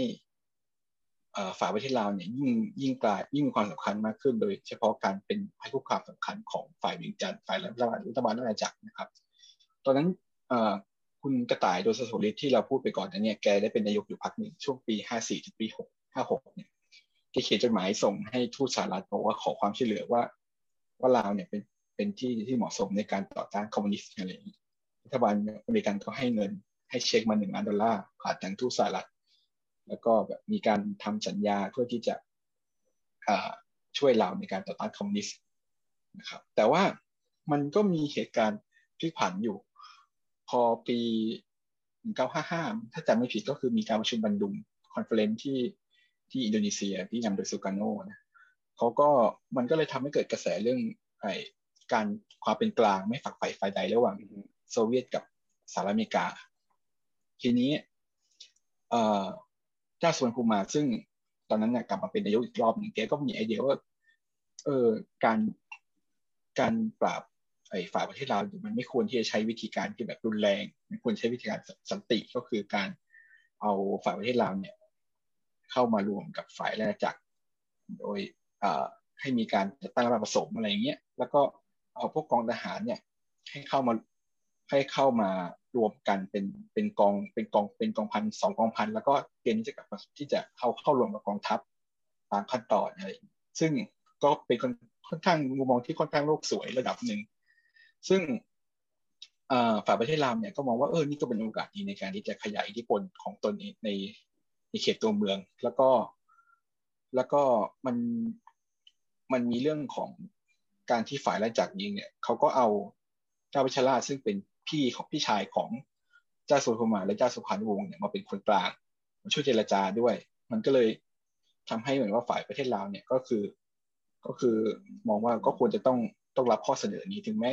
ฝ่ายประเทศลาวเนี่ยยิ่งยิ่งกลายยิ่งมีความสำคัญมากขึ้น โดยเฉพาะการเป็นภัยคุกคามสำคัญของฝ่ายเวียงจันทน์ฝ่ายรัฐบาลรัฐบาลราชอาณาจักรนะครับ ตอนนั้นคุณกระต่ายโดนสะโสฤทธิ์ที่เราพูดไปก่อนนั้นเนี่ยแกได้เป็นนายกอยู่พักหนึ่งช่วงปี 54 ถึงปี 6 56 เนี่ยแกเขียนจดหมายส่งให้ทูตสหรัฐบอกว่าขอความช่วยเหลือว่าว่าลาวเนี่ยเป็นเป็นที่ที่เหมาะสมในการต่อต้านคอมมิวนิสต์อะไรรั ฐบาลอเมริกันก็ให้เงิน ให้เช็คมาหนึ่งล้านดอลลาร์ผ่านทางทูตสหรัฐ แล้วก็แบบมีการทำสัญญาเพื่อที่จะช่วยเราในการต่อต้านคอมมิวนิสต์นะครับ แต่ว่ามันก็มีเหตุการณ์พลิกผันอยู่ พอปี 1955 ถ้าจำไม่ผิดก็คือมีการประชุมบันดุง conference ที่ที่อินโดนีเซียที่นำโดยซูการโนนะเขาก็มันก็เลยทำให้เกิดกระแสเรื่องไอการความเป็นกลางไม่ฝักใฝ่ฝ่ายใดระหว่าง โซเวียตกับสหรัฐอเมริกา ทีนี้เจ้าสวนภูมาซึ่งตอนนั้นเนี่ยกลับมาเป็นนายกอีกรอบหนึ่งแกก็มีไอเดียว่าเออการการปราบไอ้ฝ่ายประเทศลาวมันไม่ควรที่จะใช้วิธีการที่แบบรุนแรงมันควรใช้วิธีการสันติก็คือการเอาฝ่ายประเทศลาวเนี่ยเข้ามารวมกับฝ่ายราชจักรโดยให้มีการตั้งรัฐผสมอะไรอย่างเงี้ยแล้วก็เอาพวกกองทหารเนี่ยให้เข้ามา ให้เข้ามารวมกันเป็นเป็นกองเป็นกองเป็นกองพันสองกองพันแล้วก็เกณฑ์ที่จะที่จะเข้าเข้ารวมกับกองทัพตามขั้นตอนอะไรซึ่งก็เป็นค่อนข้างมุมมองที่ค่อนข้างโลกสวยระดับหนึ่งซึ่งฝ่ายประเทศลาวเนี่ยก็มองว่าเออนี่ก็เป็นโอกาสดีในการที่จะขยายอิทธิพลของตนในในเขตตัวเมือง แล้วก็แล้วก็มันมันมีเรื่องของการที่ฝ่ายราจักรยิงเนี่ยเขาก็เอาเจ้าพิชราซึ่งเป็น พี่ของพี่ชายของเจ้าสุภมาและเจ้าสุพรรณวงศ์เนี่ยมาเป็นคนกลางมาช่วยเจรจาด้วย มันก็เลยทำให้เหมือนว่าฝ่ายประเทศลาวเนี่ยก็คือ ก็คือมองว่าก็ควรจะต้องต้องรับข้อเสนอนี้ถึงแม้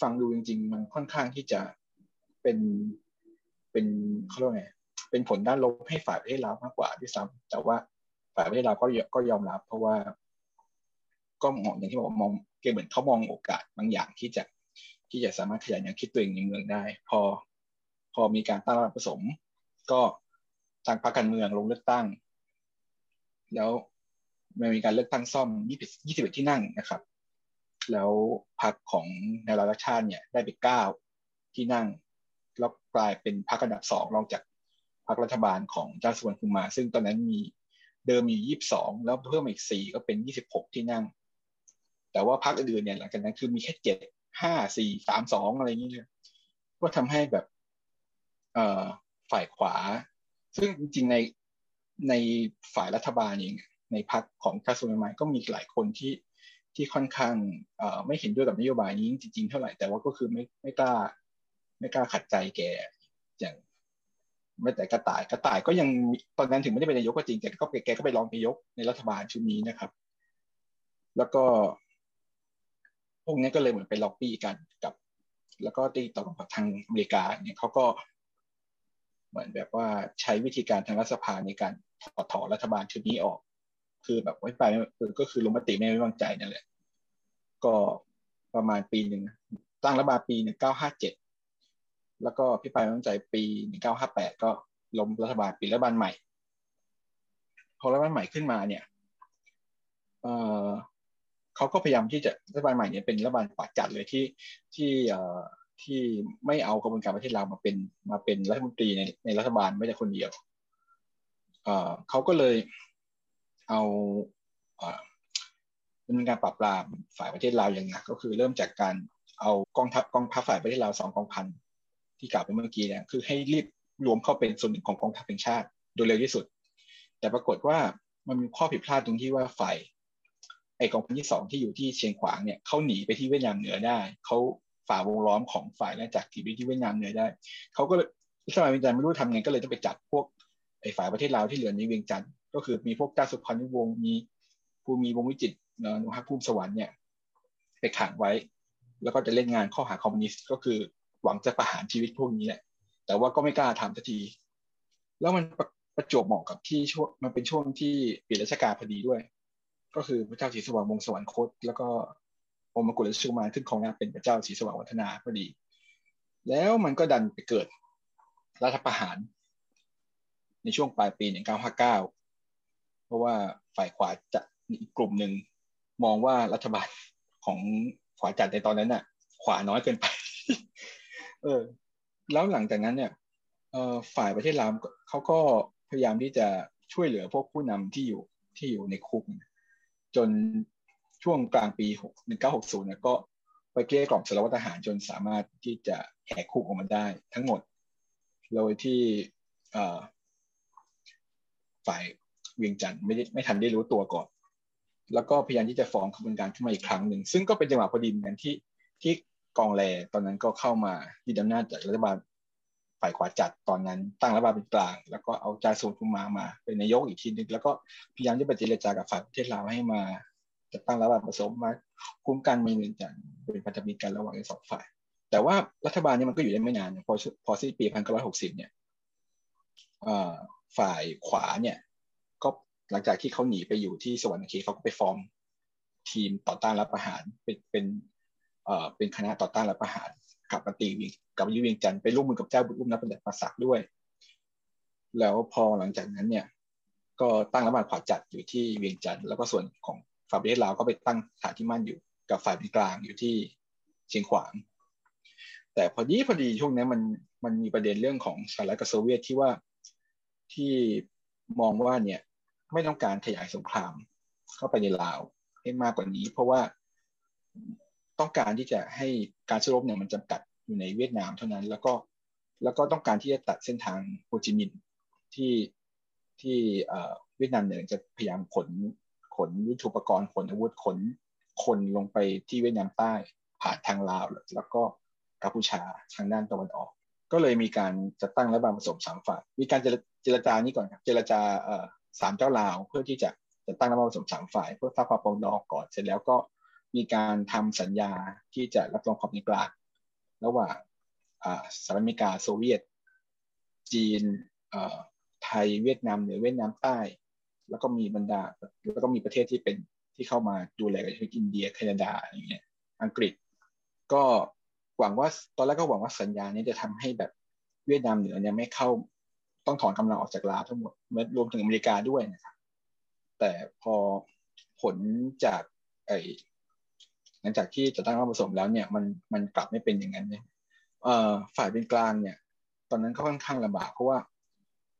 ฟังดูจริง ๆ มันค่อนข้างที่จะเป็นเป็นเขาเรียกไงเป็นผลด้านลบให้ฝ่ายประเทศลาวมากกว่าด้วยซ้ำแต่ว่าฝ่ายประเทศลาวก็ก็ยอมรับ เพราะว่า ก็มองอย่างที่บอกมองเกเหมือนเขามองโอกาสบางอย่างที่จะ ที่จะสามารถขยายแนวคิดตัวเองในเมืองได้ พอพอมีการตั้งรัฐผสม ก็ตั้งพรรคการเมืองลงเลือกตั้ง แล้วมันมีการเลือกตั้งซ่อม 21 ที่นั่งนะครับ แล้วพรรคของในรัฐชาติเนี่ยได้ไปเก้าที่นั่ง แล้วกลายเป็นพรรคอันดับสองรองจากพรรครัฐบาลของเจ้าสุวรรณภูมิมา ซึ่งตอนนั้นมีเดิมมี 22 แล้วเพิ่มอีก 4 ก็เป็น 26 ที่นั่ง แต่ว่าพรรคอื่นเนี่ยหลังจากนั้นคือมีแค่ 7 5 4 3 2อะไรอย่างเงี้ยก็ทำให้แบบเอ่อฝ่ายขวา ซึ่งจริงๆในในฝ่ายรัฐบาลเองในพรรคของคาสุนมายก็มีหลายคนที่ที่ค่อนข้างเอ่อไม่เห็นด้วยกับนโยบายนี้จริงๆเท่าไหร่แต่ว่าก็คือไม่ไม่กล้าไม่กล้าขัดใจแกอย่างไม่แต่กระต่ายกระต่ายก็ยังตอนนั้นถึงไม่ได้เป็นนายกก็จริงแต่ก็แกก็ไปรองนายกในรัฐบาลชุดนี้นะครับ แล้วก็ วกนี้ก็เลยเหมือนไปล็อบบี้กันกับ แล้วก็ตีต่อกับทางอเมริกาเนี่ยเขาก็เหมือนแบบว่าใช้วิธีการทางรัฐสภาในการถอดถอนรัฐบาลชุดนี้ออก คือแบบไว้ไปก็คือลงมติไม่ไว้วางใจนั่นแหละ ก็ประมาณปีหนึ่งตั้งรัฐบาลปีหนึ่งเก้าห้าเจ็ดแล้วก็พิพายตั้งใจปี1958ก็ล้มรัฐบาลปีรัฐบาลใหม่ พอรัฐบาลใหม่ขึ้นมาเนี่ยเออ เขาก็พยายามที่จะรัฐบาลใหม่เนี่ยเป็นรัฐบาลปาจัดเลยที่ที่ที่ไม่เอากระบวนการประเทศเรามาเป็นมาเป็นรัฐมนตรีในในรัฐบาลไม่ใช่คนเดียวเเขาก็เลยเอาเป็นการปราบปรามฝ่ายประเทศลาวอย่างหนักก็คือเริ่มจากการเอากองทัพกองทัพฝ่ายประเทศลาวสองกองพันที่กล่าวไปเมื่อกี้เนี่ยคือให้รีบรวมเข้าเป็นส่วนหนึ่งของกองทัพแห่งชาติโดยเร็วที่สุด แต่ปรากฏว่ามันมีข้อผิดพลาดตรงที่ว่าฝ่าย ไอกองพันที่สองที่อยู่ที่เชียงขวางเนี่ยเขาหนีไปที่เวียดนามเหนือได้เขาฝ่าวงล้อมของฝ่ายและจากที่ไปที่เวียดนามเหนือได้เขาก็สราเอลเวียงจันไม่รู้ทำไงก็เลยต้องไปจับพวกไอฝ่ายประเทศลาวที่เหลือในเวียงจันทร์ก็คือมีพวกเจ้าสุพรรณวงศ์มีภูมีวงวิจิตเนุฮักภูมิสวรรค์เนี่ยไปขังไว้ แล้วก็จะเล่นงานข้อหาคอมมิวนิสต์ก็คือหวังจะประหารชีวิตพวกนี้แหละแต่ว่าก็ไม่กล้าทำสักที แล้วมันประประจวบเหมาะกับที่ช่วงมันเป็นช่วงที่ปีราชการพอดีด้วย ก็คือพระเจ้าศรีสว่างวงสวรรคต แล้วก็องค์มกุฎราชกุมารขึ้นของนาเป็นพระเจ้าศรีสว่างวัฒนาพอดี แล้วมันก็ดันไปเกิดรัฐประหาร ในช่วงปลายปี 1959 เพราะว่าฝ่ายขวาจะอีกกลุ่มหนึ่งมองว่ารัฐบาลของขวาจัดในตอนนั้นน่ะ ขวาน้อยเกินไป เออ แล้วหลังจากนั้นเนี่ยเออฝ่ายประเทศลาวเขาก็พยายามที่จะช่วยเหลือพวกผู้นำที่อยู่ที่อยู่ในคุก จนช่วงกลางปี 1960เนี่ยก็ไปเกลี้ยกล่อมสารวัตรทหารจนสามารถที่จะแหกคุกออกมาได้ทั้งหมด โดยที่ฝ่ายเวียงจันทร์ไม่ไม่ทันได้รู้ตัวก่อน แล้วก็พยายามที่จะฟ้องขบวนการขึ้นมาอีกครั้งหนึ่ง ซึ่งก็เป็นจังหวะพอดีเหมือนกันที่ที่กองแรตอนนั้นก็เข้ามายึดอำนาจจากรัฐบาล ฝ่ายขวาจัดตอนนั้นตั้งรัฐบาลเป็นกลาง แล้วก็เอาจาสูนคุมามาเป็นนายกอีกทีนึงแล้วก็พยายามที่จะเจรจากับฝ่ายประเทศลาวให้มาจะตั้งรัฐบาลผสมมาคุ้มกันมีเงินจันเป็นพันธมิตรกันระหว่างทั้งสองฝ่าย แต่ว่ารัฐบาลนี้มันก็อยู่ได้ไม่นาน พอพอสิ้นปีพันเก้าร้อยหกสิบเนี่ยฝ่ายขวาเนี่ยก็หลังจากที่เขาหนีไปอยู่ที่สวรรค์เขตเขาก็ไปฟอร์มทีมต่อต้านรัฐประหารเป็นเป็นเป็นคณะต่อต้านรัฐประหาร กับปฏิวิกับยุเวียงจันทร์ไปร่วมมือกับเจ้าบุญอุ้มนับเป็นประสักด้วย แล้วพอหลังจากนั้นเนี่ย ก็ตั้งรัฐบาลขวาจัดอยู่ที่เวียงจันทร์แล้วก็ส่วนของฝ่ายประเทศลาวก็ไปตั้งฐานที่มั่นอยู่กับฝ่ายเป็นกลางอยู่ที่เชียงขวาง แต่พอดีพอดีช่วงนี้มันมันมีประเด็นเรื่องของสหรัฐกับโซเวียตที่ว่าที่มองว่าเนี่ยไม่ต้องการขยายสงครามเข้าไปในลาวให้มากกว่านี้ เพราะว่า ต้องการที่จะให้การสู้รบเนี่ยมันจำกัดอยู่ในเวียดนามเท่านั้น แล้วก็แล้วก็ต้องการที่จะตัดเส้นทางโฮจิมินห์ที่ที่เวียดนามเหนือจะพยายามขนขนยุทโธปกรณ์ขนอาวุธขนคนลงไปที่เวียดนามใต้ผ่านทางลาว แล้วก็กัมพูชาทางด้านตะวันออก ก็เลยมีการจัดตั้งรัฐบาลผสมสามฝ่ายมีการเจรจานี้ก่อนครับเจรจาสามเจ้าลาวเพื่อที่จะจัดตั้งรัฐบาลผสมสามฝ่าย เพื่อสร้างความปรองดองก่อนเสร็จแล้วก็ มีการทำสัญญาที่จะรับรองความเป็นกลางระหว่างสหรัฐอเมริกาโซเวียต จีนไทยเวียดนามเหนือเวียดนามใต้ แล้วก็มีบรรดาแล้วก็มีประเทศที่เป็นที่เข้ามาดูแลกันเช่นอินเดียแคนาดาอย่างเงี้ยอังกฤษ ก็หวังว่าตอนแรกก็หวังว่าสัญญานี้จะทำให้แบบเวียดนามเหนือเนี่ยไม่เข้าต้องถอนกำลังออกจากลาวทั้งหมดรวมถึงอเมริกาด้วยนะครับแต่พอผลจากไอ หลังจากที่จะตั้งรัฐผสมแล้วเนี่ยมันมันกลับไม่เป็นอย่างนั้นเนี่ยฝ่ายเป็นกลางเนี่ย ตอนนั้นก็ค่อนข้างลำบากเพราะว่า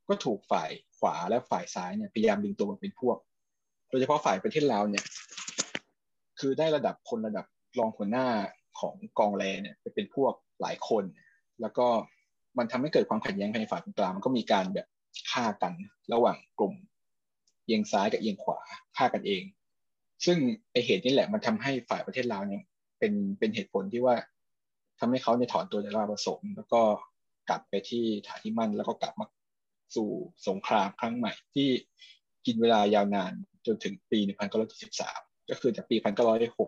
ก็ถูกฝ่ายขวาและฝ่ายซ้ายเนี่ยพยายามดึงตัวมาเป็นพวก โดยเฉพาะฝ่ายประเทศลาวเนี่ย คือได้ระดับคนระดับรองหัวหน้าของกองแรเนี่ยไปเป็นพวกหลายคน แล้วก็มันทำให้เกิดความขัดแย้งภายในฝ่ายกลางมันก็มีการแบบฆ่ากันระหว่างกลุ่มเอียงซ้ายกับเอียงขวาฆ่ากันเอง ซึ่งไอเหตุนี้แหละมันทำให้ฝ่ายประเทศลาวเนี่ยเป็นเป็นเหตุผลที่ว่าทำให้เขาเนี่ยถอนตัวจากราผสมแล้วก็กลับไปที่ฐานที่มั่นแล้วก็กลับมาสู่สงครามครั้งใหม่ที่กินเวลายาวนานจนถึงปี 1973 ก็คือจากปี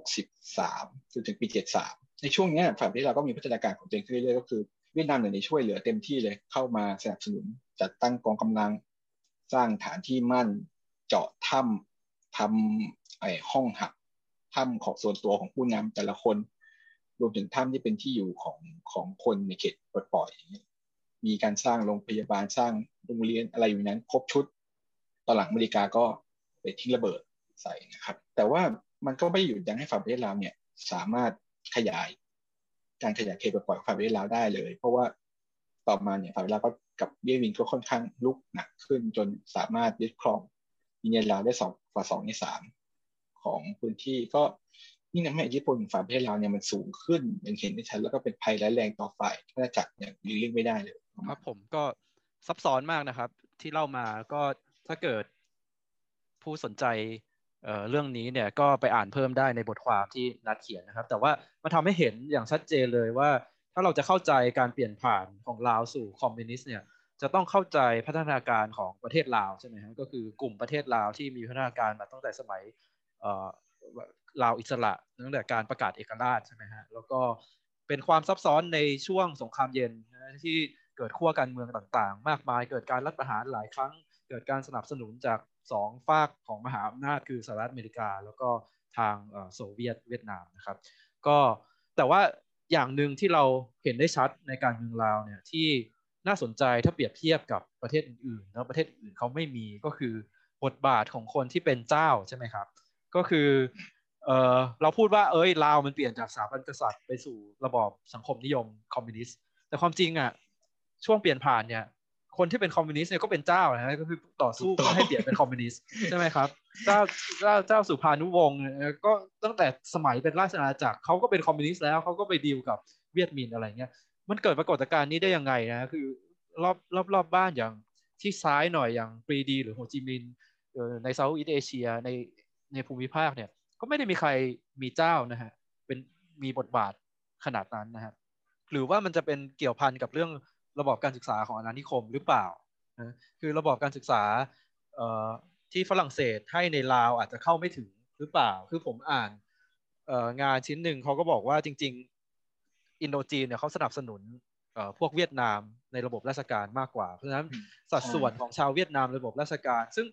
1963 จนถึงปี 73 ในช่วงนี้ฝ่ายประเทศเราก็มีพัฒนาการของตัวเองขึ้นเรื่อยๆก็คือเวียดนามเนี่ยช่วยเหลือเต็มที่เลยเข้ามาสนับสนุนจัดตั้งกองกำลังสร้างฐานที่มั่น เจาะถ้ำทำ ไอห้องหักถ้ำของส่วนตัวของผู้นำแต่ละคน รวมถึงถ้ำที่เป็นที่อยู่ของของคนในเขตปลดปล่อยอย่างนี้มีการสร้างโรงพยาบาลสร้างโรงเรียนอะไรอยู่นั้นครบชุด ตอนหลังอเมริกาก็ไปทิ้งระเบิดใส่นะครับ แต่ว่ามันก็ไม่หยุดยั้งให้ฝั่งประเทศลาวเนี่ยสามารถขยาย การขยายเขตปลดปล่อยฝั่งประเทศลาวได้เลย เพราะว่าต่อมาเนี่ยฝั่งประเทศลาวก็กับเวียดมินก็ค่อนข้างลุกหนักขึ้นจนสามารถยึดครองอินเดียลาวได้สองกว่าสองในสาม ของพื้นที่ก็นี่นะแม่อิทธิพลฝ่ายประเทศลาวเนี่ยมันสูงขึ้นอย่างเห็นได้ชัดแล้วก็เป็นภัยร้ายแรงต่อฝ่ายถ้าจักเนี่ยหลีกเลี่ยงไม่ได้เลยครับ ผมก็ซับซ้อนมากนะครับ ที่เล่ามาก็ถ้าเกิดผู้สนใจเเรื่องนี้เนี่ยก็ไปอ่านเพิ่มได้ในบทความที่นัดเขียนนะครับ แต่ว่ามันทาให้เห็นอย่างชัดเจนเลยว่า ถ้าเราจะเข้าใจการเปลี่ยนผ่านของลาวสู่คอมมิวนิสต์เนี่ยจะต้องเข้าใจพัฒนาการของประเทศลาวใช่ไหมครับก็คือกลุ่มประเทศลาวที่มีพัฒนาการมาตั้งแต่สมัย ลาวอิสระตั้งแต่การประกาศเอกราชใช่ไหมฮะแล้วก็เป็นความซับซ้อนในช่วงสงครามเย็นที่เกิดขั้วการเมืองต่างๆ มากมายเกิดการรัฐประหารหลายครั้ง เกิดการสนับสนุนจากสองฝากของมหาอำนาจคือสหรัฐอเมริกา แล้วก็ทางโซเวียตเวียดนามนะครับ ก็แต่ว่าอย่างหนึ่งที่เราเห็นได้ชัดในการเมืองลาวเนี่ยที่น่าสนใจถ้าเปรียบเทียบกับประเทศอื่นๆแล้วประเทศอื่นเขาไม่มีก็คือบทบาทของคนที่เป็นเจ้าใช่ไหมครับ ก็คือเออเราพูดว่าเอ้ยลาวมันเปลี่ยนจากสถาบันกษัตริย์ไปสู่ระบอบสังคมนิยมคอมมิวนิสต์แต่ความจริงอะช่วงเปลี่ยนผ่านเนี่ยคนที่เป็นคอมมิวนิสต์เนี่ยก็เป็นเจ้านะก็คือต่อสู้ให้เปลี่ยนเป็นคอมมิวนิสต์ใช่ไหมครับ เจ้าเจ้าเจ้าสุภานุวงศ์ก็ตั้งแต่สมัยเป็นราชอาณาจักรเขาก็เป็นคอมมิวนิสต์แล้วเขาก็ไปดีลกับเวียดมินอะไรเงี้ยมันเกิดปรากฏการณ์นี้ได้ยังไงนะคือรอบรอบรอบบ้านอย่างที่ซ้ายหน่อยอย่างปรีดี หรือโฮจิมินห์ในเซาท์อีสเอเชียใน ในภูมิภาคเนี่ย ก็ไม่ได้มีใครมีเจ้านะฮะเป็นมีบทบาทขนาดนั้นนะฮะหรือว่ามันจะเป็นเกี่ยวพันกับเรื่องระบบการศึกษาของอาณานิคมหรือเปล่านะคือระบบการศึกษาที่ฝรั่งเศสให้ในลาวอาจจะเข้าไม่ถึงหรือเปล่า คือผมอ่านงานชิ้นหนึ่งเขาก็บอกว่าจริง ๆ อินโดจีนเนี่ยเขาสนับสนุนพวกเวียดนามในระบบราชการมากกว่า เพราะฉะนั้นสัดส่วนของชาวเวียดนามระบบราชการ ซึ่ง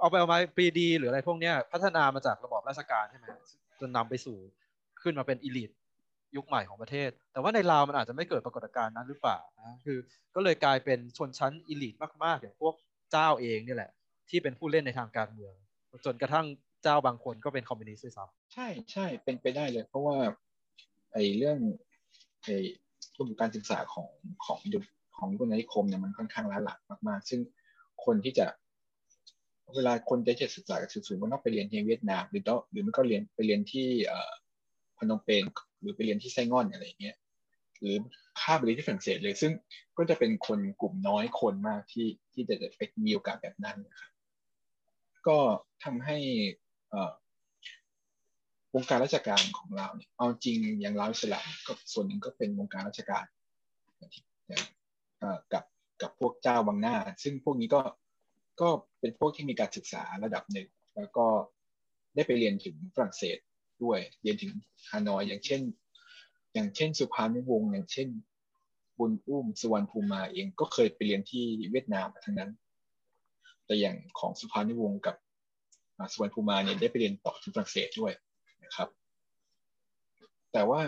เอาไปเอามาปีดี หรืออะไรพวกนี้พัฒนามาจากระบบราชการใช่ไหมจนนำไปสู่ขึ้นมาเป็น elite ยุคใหม่ของประเทศ แต่ว่าในลาวมันอาจจะไม่เกิดปรากฏการณ์นั้นหรือเปล่านะคือก็เลยกลายเป็นชนชั้น elite มากๆอย่างพวกเจ้าเองนี่แหละ ที่เป็นผู้เล่นในทางการเมือง จนกระทั่งเจ้าบางคนก็เป็นคอมมิวนิสต์ด้วยซ้ำใช่ใช่เป็นไปได้เลย เพราะว่าไอ้เรื่องไอ้ระบบการศึกษาของของยุคของยุคนนิคมเนี่ยมันค่อนข้างล้าหลังมาก ๆ ซึ่งคนที่จะ เวลาคนจะจะศึกษากับสูงๆมันต้องไปเรียนที่เวียดนามหรือต้องหรือมันก็เรียนไปเรียนที่พนมเปญหรือไปเรียนที่ไซงอนอะไรเงี้ยหรือค่าไปเรียนที่ฝรั่งเศสเลย ซึ่งก็จะเป็นคนกลุ่มน้อยคนมากที่ที่จะไปมีโอกาสแบบนั้นนะครับก็ทำให้วงการราชการของเราเนี่ยเอาจริงอย่างเราอิสระก็ส่วนหนึ่งก็เป็นวงการราชการกับกับพวกเจ้าบางหน้า ซึ่งพวกนี้ก็ ก็เป็นพวกที่มีการศึกษาระดับหนึ่ง แล้วก็ได้ไปเรียนถึงฝรั่งเศสด้วย เรียนถึงฮานอยอย่างเช่น อย่างเช่นสุภานิวงศ์อย่างเช่น บุญอุ้มสุวรรณภูมาเองก็เคยไปเรียนที่เวียดนามทั้งนั้น แต่อย่างของสุภานิวงศ์กับสุวรรณภูมาเนี่ยได้ไปเรียนต่อที่ฝรั่งเศสด้วยนะครับ แต่ว่า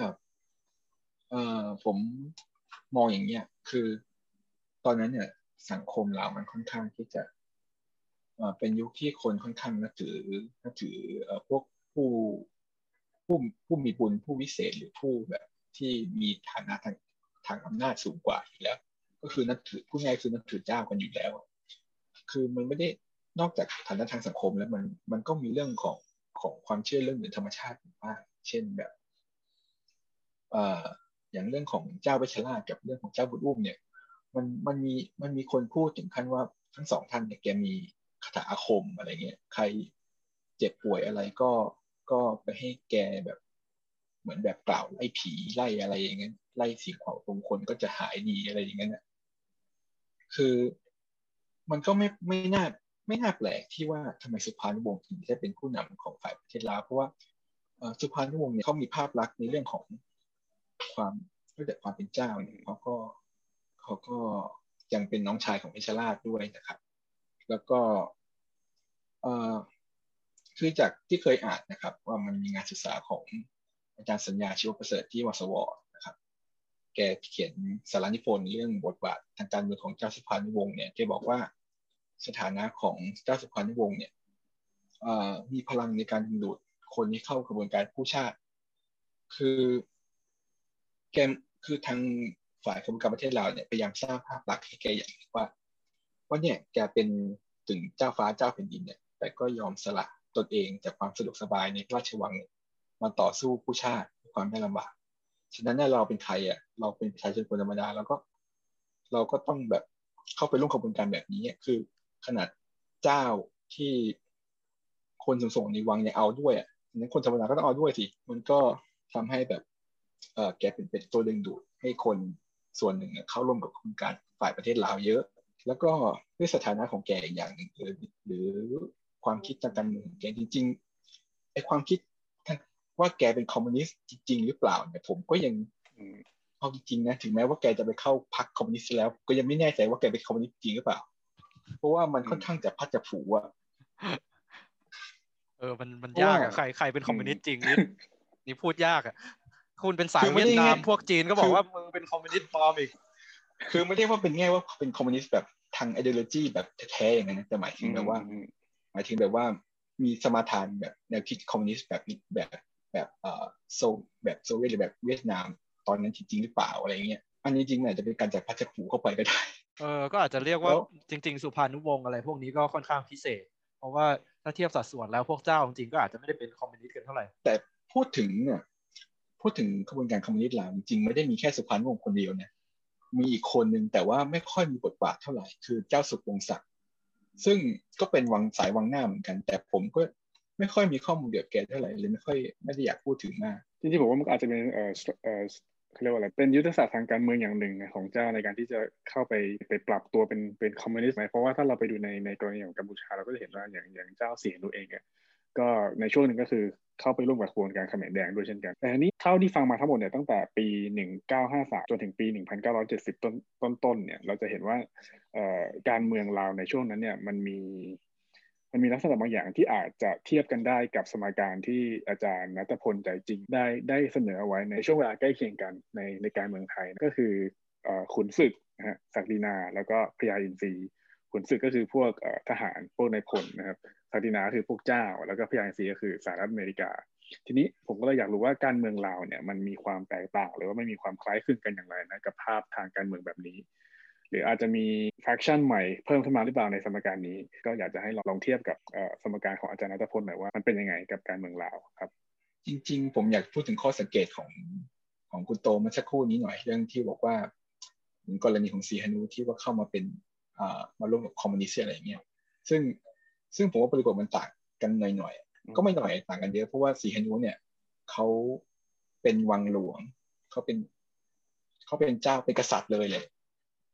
ผมมองอย่างเนี้ยคือตอนนั้นเนี่ยสังคมเรามันค่อนข้างที่จะ เป็นยุคที่คนค่อนข้างนับถือนับถือพวกผู้ผู้ผู้มีบุญผู้วิเศษหรือผู้แบบที่มีฐานะทางทางอำนาจสูงกว่าอยู่แล้ว ก็คือนับถือผู้ง่ายคือนับถือเจ้ากันอยู่แล้ว คือมันไม่ได้นอกจากฐานะทางสังคมแล้วมันมันก็มีเรื่องของของความเชื่อเรื่องเหนือธรรมชาติมากเช่นแบบอ่าอย่างเรื่องของเจ้าเวชรากับเรื่องของเจ้าบุญอุ้มเนี่ย มันมันมีมันมีคนพูดถึงขั้นว่าทั้งสองท่านเนี่ยแกมี คาถาอาคมอะไรเงี้ยใครเจ็บป่วยอะไรก็ก็ไปให้แกแบบเหมือนแบบกล่าวไล่ผีไล่อะไรอย่างเงี้ยไล่สิ่งของตรงคนก็จะหายดีอะไรอย่างเงี้ยคือมันก็ไม่ไม่น่าไม่น่าแปลกที่ว่าทำไมสุพรรณวงศ์ถึงได้เป็นผู้นำของฝ่ายประเทศลาวเพราะว่าสุพรรณวงศ์เนี่ยเขามีภาพลักษณ์ในเรื่องของความรู้จักความเป็นเจ้าเนี่ยเขาก็เขาก็ยังเป็นน้องชายของเพชรราชด้วยนะครับ แล้วก็คือจากที่เคยอ่านนะครับ ว่ามันมีงานศึกษาของอาจารย์สัญญาชีวประเสริฐที่วสวนะครับ แกเขียนสารนิพนธ์เรื่องบทบาททางการเมืองของเจ้าสุพรรณวงศ์เนี่ยแกบอกว่าสถานะของเจ้าสุพรรณวงศ์เนี่ยมีพลังในการดึงดูดคนที่เข้ากระบวนการผู้ชาติ คือแกคือทางฝ่ายกรมการประเทศเราเนี่ยพยายามสร้างภาพลักษณ์ให้แกอย่างว่า ว่าเนี่ยแกเป็นถึงเจ้าฟ้าเจ้าแผ่นดินเนี่ย แต่ก็ยอมสละตนเองจากความสะดวกสบายในราชวังมาต่อสู้ผู้ชาติความได้ลำบาก ฉะนั้นเนี่ยเราเป็นใครอะเราเป็นประชาชนคนธรรมดาแล้วก็ เราก็ต้องแบบเข้าไปร่วมกระบวนการแบบนี้คือขนาดเจ้าที่คนส่งในวังเนี่ยเอาด้วยอะนั้นคนธรรมดาก็ต้องเอาด้วยสิมันก็ทำให้แบบเออแกเป็นเป็นตัวดึงดูดให้คนส่วนหนึ่งเข้าร่วมกับขบวนการฝ่ายปะเทดลาวเยอะ แล้วก็ด้วยสถานะของแกอย่างหนึ่งหรือหรือความคิดทางการเมืองแกจริงๆไอความคิดว่าแกเป็นคอมมิวนิสต์จริง ๆ หรือเปล่าเนี่ยผมก็ยังเอาจริงๆนะถึงแม้ว่าแกจะไปเข้าพรรคคอมมิวนิสต์แล้ว ก็ยังไม่แน่ใจว่าแกเป็นคอมมิวนิสต์จริงหรือเปล่า เพราะว่ามันค่อนข้างจะจับพลัดจับผลูอะเออมันมันยากอะใครใครเป็นคอมมิวนิสต์จริงนี่นี่พูดยากอะคุณเป็นสายเวียดนามพวกจีนก็บอกว่ามึงเป็นคอมมิวนิสต์ปลอมอีก คือไม่ได้ว่าเป็นแง่ว่าเป็นคอมมิวนิสต์แบบทาง ideology แบบแท้ๆอย่างนั้นแต่หมายถึงแบบว่า หมายถึงแบบว่ามีสมาทานแบบแนวคิดคอมมิวนิสต์แบบแบบแบบเอ่อโซแบบโซเวียตหรือแบบเวียดนาม ตอนนั้นจริงหรือเปล่าอะไรเงี้ยอันนี้จริงอาจจะเป็นการจับพลัดจับผลูเข้าไปก็ได้เออก็อาจจะเรียกว่าจริง ๆ สุภานุวงศ์อะไรพวกนี้ก็ค่อนข้างพิเศษ เพราะว่าถ้าเทียบสัดส่วนแล้วพวกเจ้าจริงก็อาจจะไม่ได้เป็นคอมมิวนิสต์กันเท่าไหร่แต่พูดถึงเนี่ยพูดถึงกระบวนการคอมมิวนิสต์ลาวจริงไม่ได้มีแค่สุพรรณวงศ์คนเดียวเนี่ย มีอีกคนหนึ่งแต่ว่าไม่ค่อยมีบทบาทเท่าไหร่คือเจ้าสุขวงศักดิ์ซึ่งก็เป็นวังสายวังหน้าเหมือนกัน แต่ผมก็ไม่ค่อยมีข้อมูลเกี่ยวกับแกเท่าไหร่เลยไม่ค่อยไม่ได้อยากพูดถึงมากจริงๆผมว่ามันอาจจะเป็นเอ่อเอ่อเขาเรียกว่าอะไรเป็นยุทธศาสตร์ทางการเมืองอย่างหนึ่งของเจ้าในการที่จะเข้าไปไปปรับตัวเป็นเป็นคอมมิวนิสต์ไหมเพราะว่าถ้าเราไปดูในในกรณีของกัมพูชาเราก็จะเห็นว่าอย่างอย่างเจ้าเสียนุเองอะ ก็ในช่วงหนึ่งก็คือเข้าไปร่วมกับขบวนการเขมรแดงด้วยเช่นกันแต่นี้เท่าที่ฟังมาทั้งหมดเนี่ยตั้งแต่ปี 1953 จนถึงปี 1970 ต้นต้นต้นเนี่ยเราจะเห็นว่าการเมืองลาวในช่วงนั้นเนี่ยมันมีมันมีลักษณะบางอย่างที่อาจจะเทียบกันได้กับสมการที่อาจารย์นัทพลใจจริงได้ได้เสนอเอาไว้ในช่วงเวลาใกล้เคียงกันในในการเมืองไทยก็คือขุนศึกนะฮะศักดินาแล้วก็พญาอินทรี ขุนศึกก็คือพวกทหารพวกนายพลนะครับศักดินาคือพวกเจ้า แล้วก็พญาอินทรีก็คือสหรัฐอเมริกา ทีนี้ผมก็เลยอยากรู้ว่าการเมืองลาวเนี่ยมันมีความแตกต่าง หรือว่าไม่มีความคล้ายคลึงกันอย่างไรนะกับภาพทางการเมืองแบบนี้ หรืออาจจะมีแฟคชั่นใหม่เพิ่มขึ้นมาหรือเปล่าในสมการนี้ ก็อยากจะให้ลองเทียบกับสมการของอาจารย์นัทพลหน่อยว่ามันเป็นยังไงกับการเมืองลาวครับ จริง ๆ ผมอยากพูดถึงข้อสังเกตของของคุณโตเมื่อสักครู่นี้หน่อยเรื่องที่บอกว่า กรณีของซีฮานูที่ว่าเข้ามาเป็น มาร่วมกับคอมมิวนิสต์อะไรอย่างเงี้ยซึ่งซึ่งผมว่าบริบทมันต่างกันหน่อยๆก็ไม่หน่อยต่างกันเยอะเพราะว่าสีฮนุเนี่ยเขาเป็นวังหลวงเขาเป็นเขาเป็นเจ้าเป็นกษัตริย์เลยเลย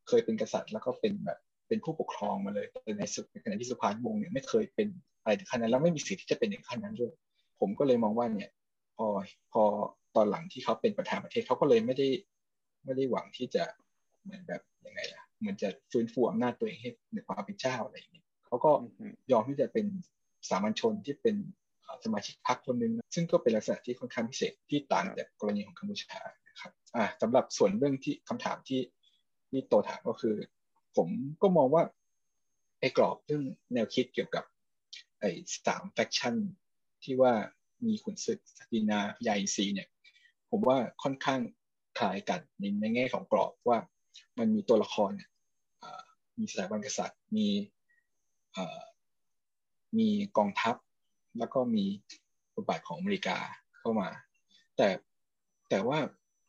เคยเป็นกษัตริย์แล้วก็เป็นแบบเป็นผู้ปกครองมาเลยแต่ในสุดในขณะที่สุพรรณวงศ์เนี่ยไม่เคยเป็นอะไรถึงขั้นนั้นแล้วไม่มีสิทธิ์ที่จะเป็นอย่างขั้นนั้นด้วย ผมก็เลยมองว่าเนี่ยพอพอตอนหลังที่เขาเป็นประธานประเทศเขาก็เลยไม่ได้ไม่ได้หวังที่จะเหมือนแบบยังไงล่ะ เหมือนจะฟื้นฟูอำนาจตัวเองให้ในความเป็นเจ้าอะไรอย่างนี้เขาก็ยอมที่จะเป็นสามัญชนที่เป็นสมาชิกพรรคคนหนึ่งซึ่งก็เป็นลักษณะที่ค่อนข้างพิเศษที่ต่างจากกรณีของกัมพูชานะครับอ่าสำหรับส่วนเรื่องที่คำถามที่ที่โตถามก็คือ ผมก็มองว่าไอ้กรอบเรื่องแนวคิดเกี่ยวกับไอ้สาม faction ที่ว่ามีขุนศึกศักดินาพญาอินทรีเนี่ย ผมว่าค่อนข้างคล้ายกันในในแง่ของกรอบว่า มันมีตัวละครมีสถาบันกษัตริย์ มีมีกองทัพ แล้วก็มีบทบาทของอเมริกาเข้ามา แต่แต่ว่า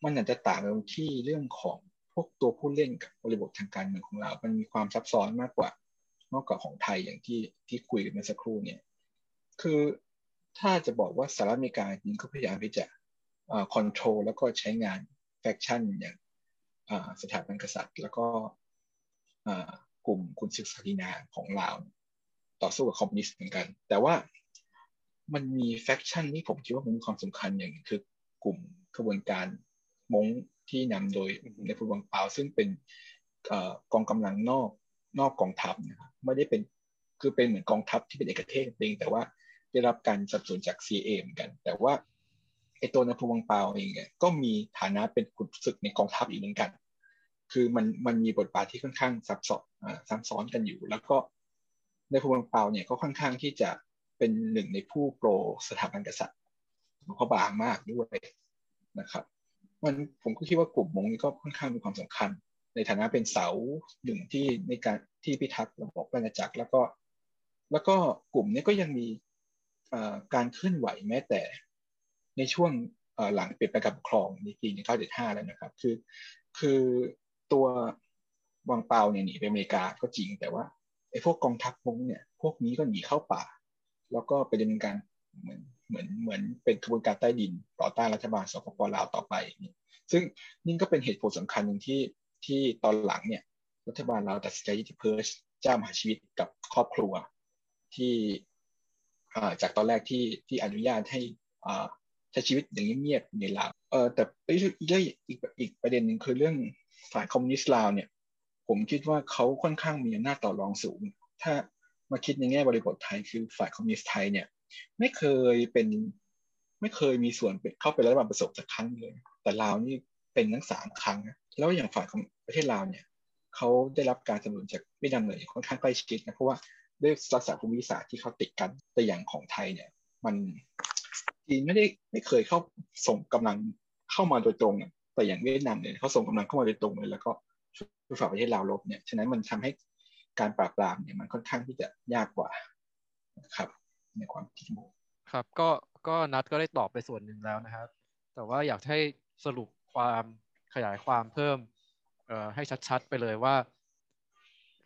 มันอาจจะต่างกันที่เรื่องของพวกตัวผู้เล่นกับบริบททางการเมืองของเรา มันมีความซับซ้อนมากกว่ามากกว่าของไทยอย่างที่ที่คุยกันเมื่อสักครู่เนี่ย คือถ้าจะบอกว่าสหรัฐอเมริกาจริงก็พยายามที่จะ control แล้วก็ใช้งาน faction อย่าง สถาบันกษัตริย์ แล้วก็กลุ่มขุนศึกศักดินาของลาวต่อสู้กับคอมมิวนิสต์เหมือนกัน แต่ว่ามันมี faction ที่ผมคิดว่ามันมีความสำคัญอย่างคือกลุ่มขบวนการมงที่นำโดยในพลวังเปาซึ่งเป็นกองกำลังนอกนอกกองทัพนะครับไม่ได้เป็นคือเป็นเหมือนกองทัพที่เป็นเอกเทศเองแต่ว่าได้รับการสนับสนุนจาก CA เหมือนกัน แต่ว่า ไอตัวนภูวังเปาเองเนี่ยก็มีฐานะเป็นขุนศึกในกองทัพอีกเหมือนกัน คือมันมันมีบทบาทที่ค่อนข้างซับซ้อนซับซ้อนกันอยู่ แล้วก็ในภูวังเปาเนี่ยก็ค่อนข้างที่จะเป็นหนึ่งในผู้โปรสถาบันกษัตริย์เขาบางมากด้วยนะครับ มันผมก็คิดว่ากลุ่มมงนี้ก็ค่อนข้างมีความสำคัญ ในฐานะเป็นเสาหนึ่งที่ในการที่พิทักษ์ระบบราชจักรแล้วก็ แล้วก็กลุ่มนี้ก็ยังมีการเคลื่อนไหวแม้แต่ ในช่วงหลังเปลี่ยนแปลงการปกครองในปี1975แล้วนะครับ คือ คือตัววังเปาเนี่ยหนีไปอเมริกาก็จริงแต่ว่าไอ้พวกกองทัพมงเนี่ยพวกนี้ก็หนีเข้าป่า แล้วก็ไปดำเนินการเหมือนเหมือนเหมือนเป็นกระบวนการใต้ดิน ต่อต้านรัฐบาลสปปลาวต่อไปนี่ซึ่งนี่ก็เป็นเหตุผลสำคัญหนึ่งที่ที่ตอนหลังเนี่ยรัฐบาลเราตัดสินใจที่เพิร์ชเจ้ามหาชีวิตกับครอบครัวที่จากตอนแรกที่ที่อนุญาตให้ ใช้ชีวิตอย่างเงียบๆในลาวเออแต่อีกเรื่องอีกอีกประเด็นหนึ่งคือเรื่องฝ่ายคอมมิวนิสต์ลาวเนี่ย ผมคิดว่าเขาค่อนข้างมีอำนาจต่อรองสูง ถ้ามาคิดในแง่บริบทไทยคือฝ่ายคอมมิวนิสต์ไทยเนี่ย ไม่เคยเป็นไม่เคยมีส่วนเข้าไปรัฐบาลประสบสักครั้งเลย แต่ลาวนี่เป็นทั้งสามครั้ง แล้วอย่างฝ่ายของปะเทดลาวเนี่ยเขาได้รับการสนับสนุนจากเวียดนามเลยค่อนข้างใกล้ชิดนะเพราะว่าด้วยลักษณะภูมิศาสตร์ที่เขาติดกันแต่อย่างของไทยเนี่ย มัน จีนไม่ได้ไม่เคยเข้าส่งกำลังเข้ามาโดยตรงแต่อย่างเวียดนามเนี่ยเขาส่งกำลังเข้ามาโดยตรงเลยแล้วก็ช่วยฝ่ายประเทศลาวลบเนี่ยฉะนั้นมันทำให้การปราบปรามเนี่ยมันค่อนข้างที่จะยากกว่าครับ ในความคิดผมครับ ก็ก็นัดก็ได้ตอบไปส่วนหนึ่งแล้วนะครับ แต่ว่าอยากให้สรุปความขยายความเพิ่มเอ่อให้ชัดๆ ไปเลยว่า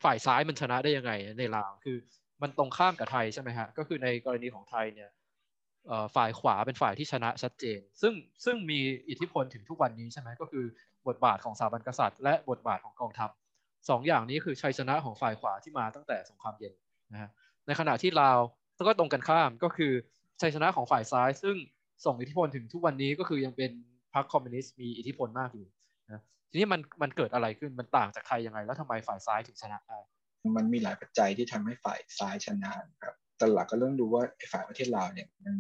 ฝ่ายซ้ายมันชนะได้ยังไงในลาว คือมันตรงข้ามกับไทยใช่ไหมฮะ ก็คือในกรณีของไทยเนี่ย ฝ่ายขวาเป็นฝ่ายที่ชนะชัดเจน ซึ่งซึ่งมีอิทธิพลถึงทุกวันนี้ใช่ไหมก็คือบทบาทของสถาบันกษัตริย์ และบทบาทของกองทัพสองอย่างนี้คือชัยชนะของฝ่ายขวาที่มาตั้งแต่สงครามเย็นนะฮะในขณะที่ลาวก็ตรงกันข้ามก็คือชัยชนะของฝ่ายซ้าย ซึ่งส่งอิทธิพลถึงทุกวันนี้ก็คือยังเป็นพรรคคอมมิวนิสต์มีอิทธิพลมากอยู่นะทีนี้มันมันเกิดอะไรขึ้นมันต่างจากไทยยังไง แล้วทำไมฝ่ายซ้ายถึงชนะได้มันมีหลายปัจจัยที่ทำให้ฝ่ายซ้ายชนะครับ แต่หลักก็เรื่องดูว่าฝ่ายประเทศลาวเนี่ยมัน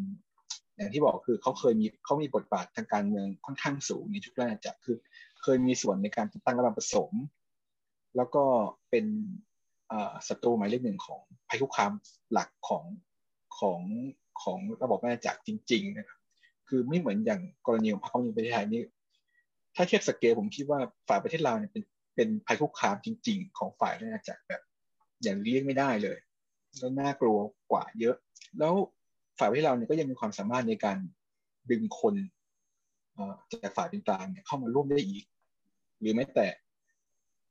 อย่างที่บอกคือเขาเคยมีเขามีบทบาททางการเมืองค่อนข้างสูงในทุกราชจักคือ เคยมีส่วนในการตั้งรัฐบาลผสม แล้วก็เป็นศัตรูหมายเลขหนึ่งของภัยคุกคามหลักของของของระบบราชจักรจริง ๆ นะครับ คือไม่เหมือนอย่างกรณีของพรรคคอมมิวนิสต์ประเทศไทยนี่ถ้าเทียบสเกลผมคิดว่าฝ่ายประเทศลาวเนี่ยเป็นเป็นภัยคุกคามจริง ๆ ของฝ่ายราชจักรแบบอย่างเลี่ยงไม่ได้เลย แล้วน่ากลัวกว่าเยอะ แล้วฝ่ายที่เราเนี่ยก็ยังมีความสามารถในการดึงคนจากฝ่ายเป็นกลางเนี่ยเข้ามาร่วมได้อีก หรือแม้แต่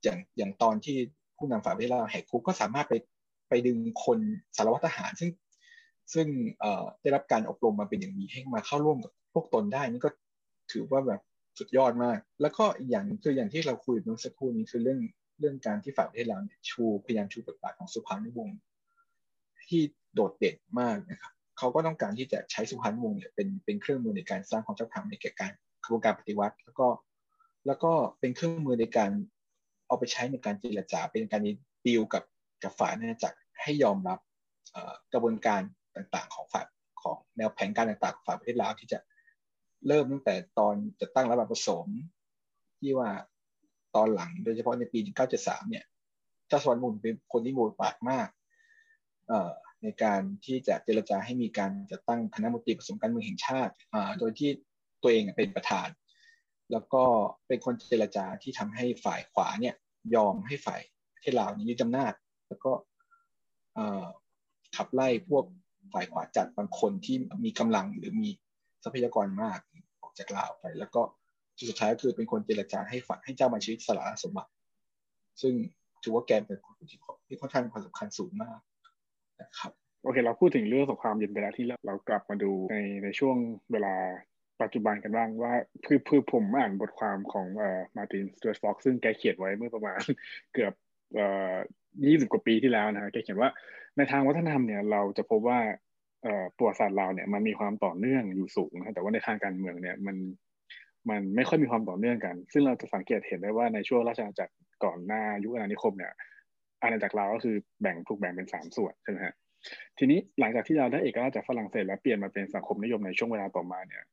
อย่างอย่างตอนที่ผู้นำฝ่ายที่เราแหกคุกก็สามารถไปไปดึงคนสารวัตรทหาร ซึ่งซึ่งได้รับการอบรมมาเป็นอย่างดีให้มาเข้าร่วมกับพวกตนได้นี่ก็ถือว่าแบบสุดยอดมาก แล้วก็อีกอย่างคืออย่างที่เราคุยเมื่อสักครู่นี้คือเรื่องเรื่องการที่ฝ่ายประเทศเราเนี่ยชูพยายามชูบทบาทของสุพรรณวงศ์ ที่โดดเด่นมากนะครับเขาก็ต้องการที่จะใช้สุพรรณวงศ์เนี่ยเป็นเป็นเครื่องมือในการสร้างความชอบธรรมในแก่การกระบวนการปฏิวัติ แล้วก็แล้วก็เป็นเครื่องมือในการเอาไปใช้ในการเจรจาเป็นการดีลกับกับฝ่ายนานาจักรให้ยอมรับกระบวนการต่างๆ ของฝ่ายของแนวแผนการต่างๆของฝ่ายประเทศลาวที่จะเริ่มตั้งแต่ตอนจะตั้งรัฐบาลผสม ที่ว่าตอนหลังโดยเฉพาะในปี 1973 เนี่ยเจ้าสวรรค์มุนเป็นคนที่โหวตปากมาก ในการที่จะเจรจาให้มีการจัดตั้งคณะมนตรีผสมการเมืองแห่งชาติ โดยที่ตัวเองเป็นประธาน แล้วก็เป็นคนเจรจาที่ทำให้ฝ่ายขวาเนี่ยยอมให้ฝ่ายประเทศลาวนี้ยึดอำนาจ แล้วก็ขับไล่พวกฝ่ายขวาจัดบางคนที่มีกำลังหรือมีทรัพยากรมากออกจากลาวไป แล้วก็สุดท้ายก็คือเป็นคนเจรจาให้ฝังให้เจ้ามาชีวิตสละสมบัติ ซึ่งถือว่าแกเป็นคนที่ค่อนข้างความสำคัญสูงมาก นะครับโอเค เราพูดถึงเรื่องสงครามเย็นไปแล้วที่เรากลับมาดูในในช่วงเวลาปัจจุบันกันบ้างว่าคือคือผมอ่านบทความของเอ่อมาตินสตูร์ฟ็อกซึ่งแกเขียนไว้เมื่อประมาณเกือบเอ่อยี่สิบกว่าปีที่แล้วนะฮะแกเขียนว่าในทางวัฒนธรรมเนี่ยเราจะพบว่าเอ่อประวัติศาสตร์เราเนี่ยมันมีความต่อเนื่องอยู่สูงนะแต่ว่าในทางการเมืองเนี่ยมันมันไม่ค่อยมีความต่อเนื่องกัน ซึ่งเราจะสังเกตเห็นได้ว่าในช่วงราชอาณาจักรก่อนหน้ายุคอาณานิคมเนี่ย อาณาจักรเราก็คือแบ่งถูกแบ่งเป็นสามส่วนใช่ไหมฮะทีนี้หลังจากที่เราได้เอกราชจากฝรั่งเศสแล้วเปลี่ยนมาเป็นสังคมนิยมในช่วงเวลาต่อมาเนี่ย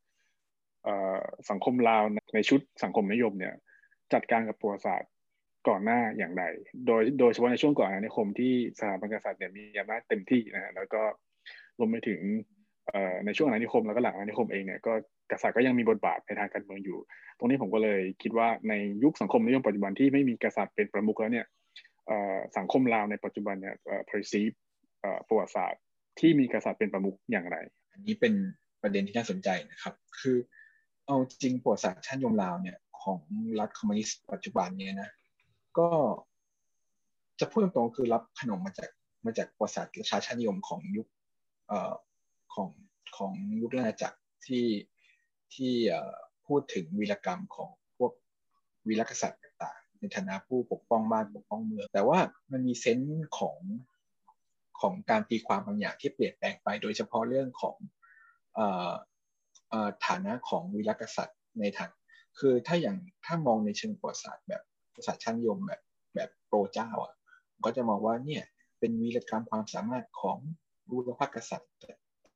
สังคมลาวในชุดสังคมนิยมเนี่ยจัดการกับประวัติศาสตร์ก่อนหน้าอย่างไร โดยโดยเฉพาะในช่วงก่อนอาณานิคมที่สถาบันกษัตริย์เนี่ยมีอำนาจเต็มที่นะฮะแล้วก็รวมไปถึงในช่วงอาณานิคมแล้วก็หลังอาณานิคมเองเนี่ยก็กษัตริย์ก็ยังมีบทบาทในทางการเมืองอยู่ ตรงนี้ผมก็เลยคิดว่าในยุคสังคมนิยมปัจจุบันที่ไม่มีกษัตริย์เป็นประมุขแล้วเนี่ย สังคมลาวในปัจจุบันเนี่ย perceive ประวัติศาสตร์ที่มีกษัตริย์เป็นประมุขอย่างไร อันนี้เป็นประเด็นที่น่าสนใจนะครับ คือเอาจริงประวัติศาสตร์ชาติยมลาวเนี่ยของรัฐคอมมิวนิสต์ปัจจุบันเนี่ยนะ ก็จะพูดตรงๆคือรับขนมมาจากมาจากประวัติศาสตร์ประชาชาตินิยมของยุคเอ่อของของยุคราชจักรที่ที่พูดถึงวีรกรรมของพวกวีรกษัตริย์ต่าง ในฐานะผู้ปกป้องบ้านปกป้องเมือง แต่ว่ามันมีเซนส์ของของการตีความบางอย่างที่เปลี่ยนแปลงไป โดยเฉพาะเรื่องของฐานะของวีรกษัตริย์ในทางคือถ้าอย่างถ้ามองในเชิงประวัติศาสตร์แบบประวัติศาสตร์ชั้นยมแบบแบบโปรเจ้าอะก็จะมองว่าเนี่ยเป็นวีรกรรมความสามารถของรูรพกษัตริย์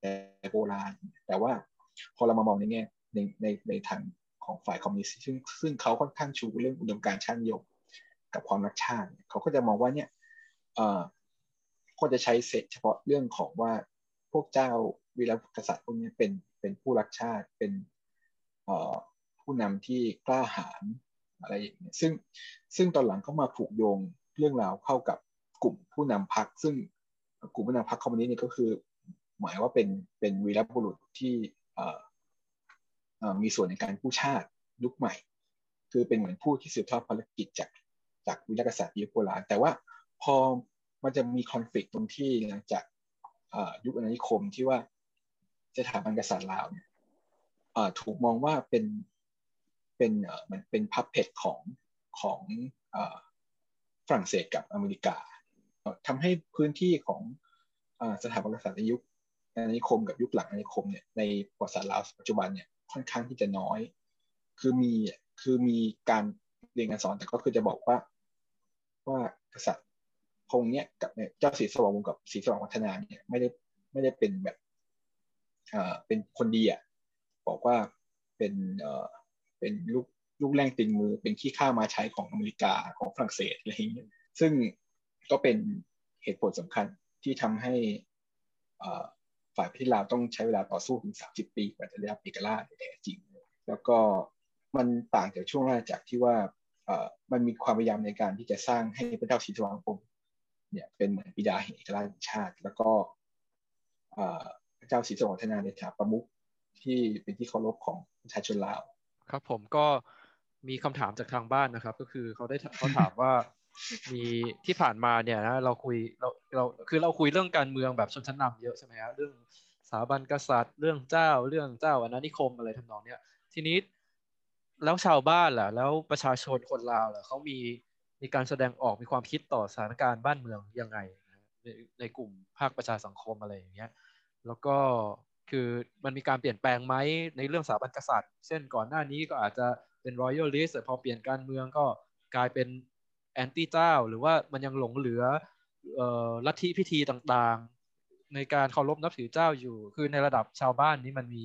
แต่โบราณ แต่ว่าพอเรามามองในแง่ในในในทาง ของฝ่ายคอมมิวนิสต์ซึ่งซึ่งเขาค่อนข้างชูเรื่องอุดมการณ์ชั้นยมกับความรักชาติเขาก็จะมองว่าเนี่ยเอ่อก็จะใช้เสร็จเฉพาะเรื่องของว่าพวกเจ้าวีรกษัตริย์พวกนี้เป็นเป็นผู้รักชาติเป็นผู้นำที่กล้าหาญอะไรอย่างเงี้ยซึ่งซึ่งตอนหลังก็มาผูกโยงเรื่องราวเข้ากับกลุ่มผู้นำพรรคซึ่งกลุ่มผู้นำพรรคคอมมิวนิสต์นี่ก็คือ หมายว่าเป็นเป็นวีรบุรุษที่ มีส่วนในการผู้ชาติยุคใหม่ คือเป็นเหมือนผู้ที่สืบทอดภารกิจจากจากวิรกษัตริย์ยุคโบราณแต่ว่าพอมันจะมีคอนฟ lict ตรงที่หลังจากยุคอาณานิคมที่ว่าสถาบันกษัตริย์ลาวเนี่ยถูกมองว่าเป็นเป็นเหมือนเป็นพับเพจของของฝรั่งเศสกับอเมริกาทำให้พื้นที่ของสถาบันกษัตริย์ในยุคอาณานิคมกับยุคหลังอาณานิคมเนี่ยในประวัติศาสตร์ลาวปัจจุบันเนี่ย ค่อนข้างที่จะน้อย คือมีคือมีการเรียนการสอนแต่ก็คือจะบอกว่า ว่ากษัตริย์พงเนี้ยกับเจ้าศรีสว่างวงกับศรีสว่างวัฒนาเนี่ยไม่ได้ไม่ได้เป็นแบบอ่าเป็นคนดีอะบอกว่าเป็นเอ่อเป็นลูกลูกแรงติงมือเป็นขี้ข้ามาใช้ของอเมริกาของฝรั่งเศสอะไรอย่างเงี้ยซึ่งก็เป็นเหตุผลสำคัญที่ทำให้ ฝ่ายพิธีลาวต้องใช้เวลาต่อสู้ถึง 30 ปีกว่าจะได้รับเอกราชแท้จริง แล้วก็มันต่างจากช่วงแรกจากที่ว่ามันมีความพยายามในการที่จะสร้างให้พระเจ้าศรีสว่างคมเนี่ยเป็นเหมือนบิดาแห่งเอกราชชาติ แล้วก็พระเจ้าศรีสว่างธนาในฐานะประมุขที่เป็นที่เคารพของประชาชนลาว ครับผมก็มีคำถามจากทางบ้านนะครับ ก็คือเขาได้เขาถามว่า มีที่ผ่านมาเนี่ยนะเราคุยเราเราคือเราคุยเรื่องการเมืองแบบชนชั้นนำเยอะใช่ไหมครับเรื่องสถาบันกษัตริย์ เรื่องเจ้าเรื่องเจ้าอาณานิคมอะไรทำนองเนี้ยทีนี้แล้วชาวบ้านล่ะ แล้วประชาชนคนลาวล่ะเขามีมีการแสดงออกมีความคิดต่อสถานการณ์บ้านเมืองยังไงในในกลุ่มภาคประชาสังคมอะไรอย่างเงี้ยแล้วก็คือมันมีการเปลี่ยนแปลงไหมในเรื่องสถาบันกษัตริย์ เช่นก่อนหน้านี้ก็อาจจะเป็นรอยัลลิสต์พอเปลี่ยนการเมืองก็กลายเป็น แอนตี้เจ้า หรือว่ามันยังหลงเหลือลัทธิพิธีต่างๆ ในการเคารพนับถือเจ้าอยู่ คือในระดับชาวบ้านนี้มันมี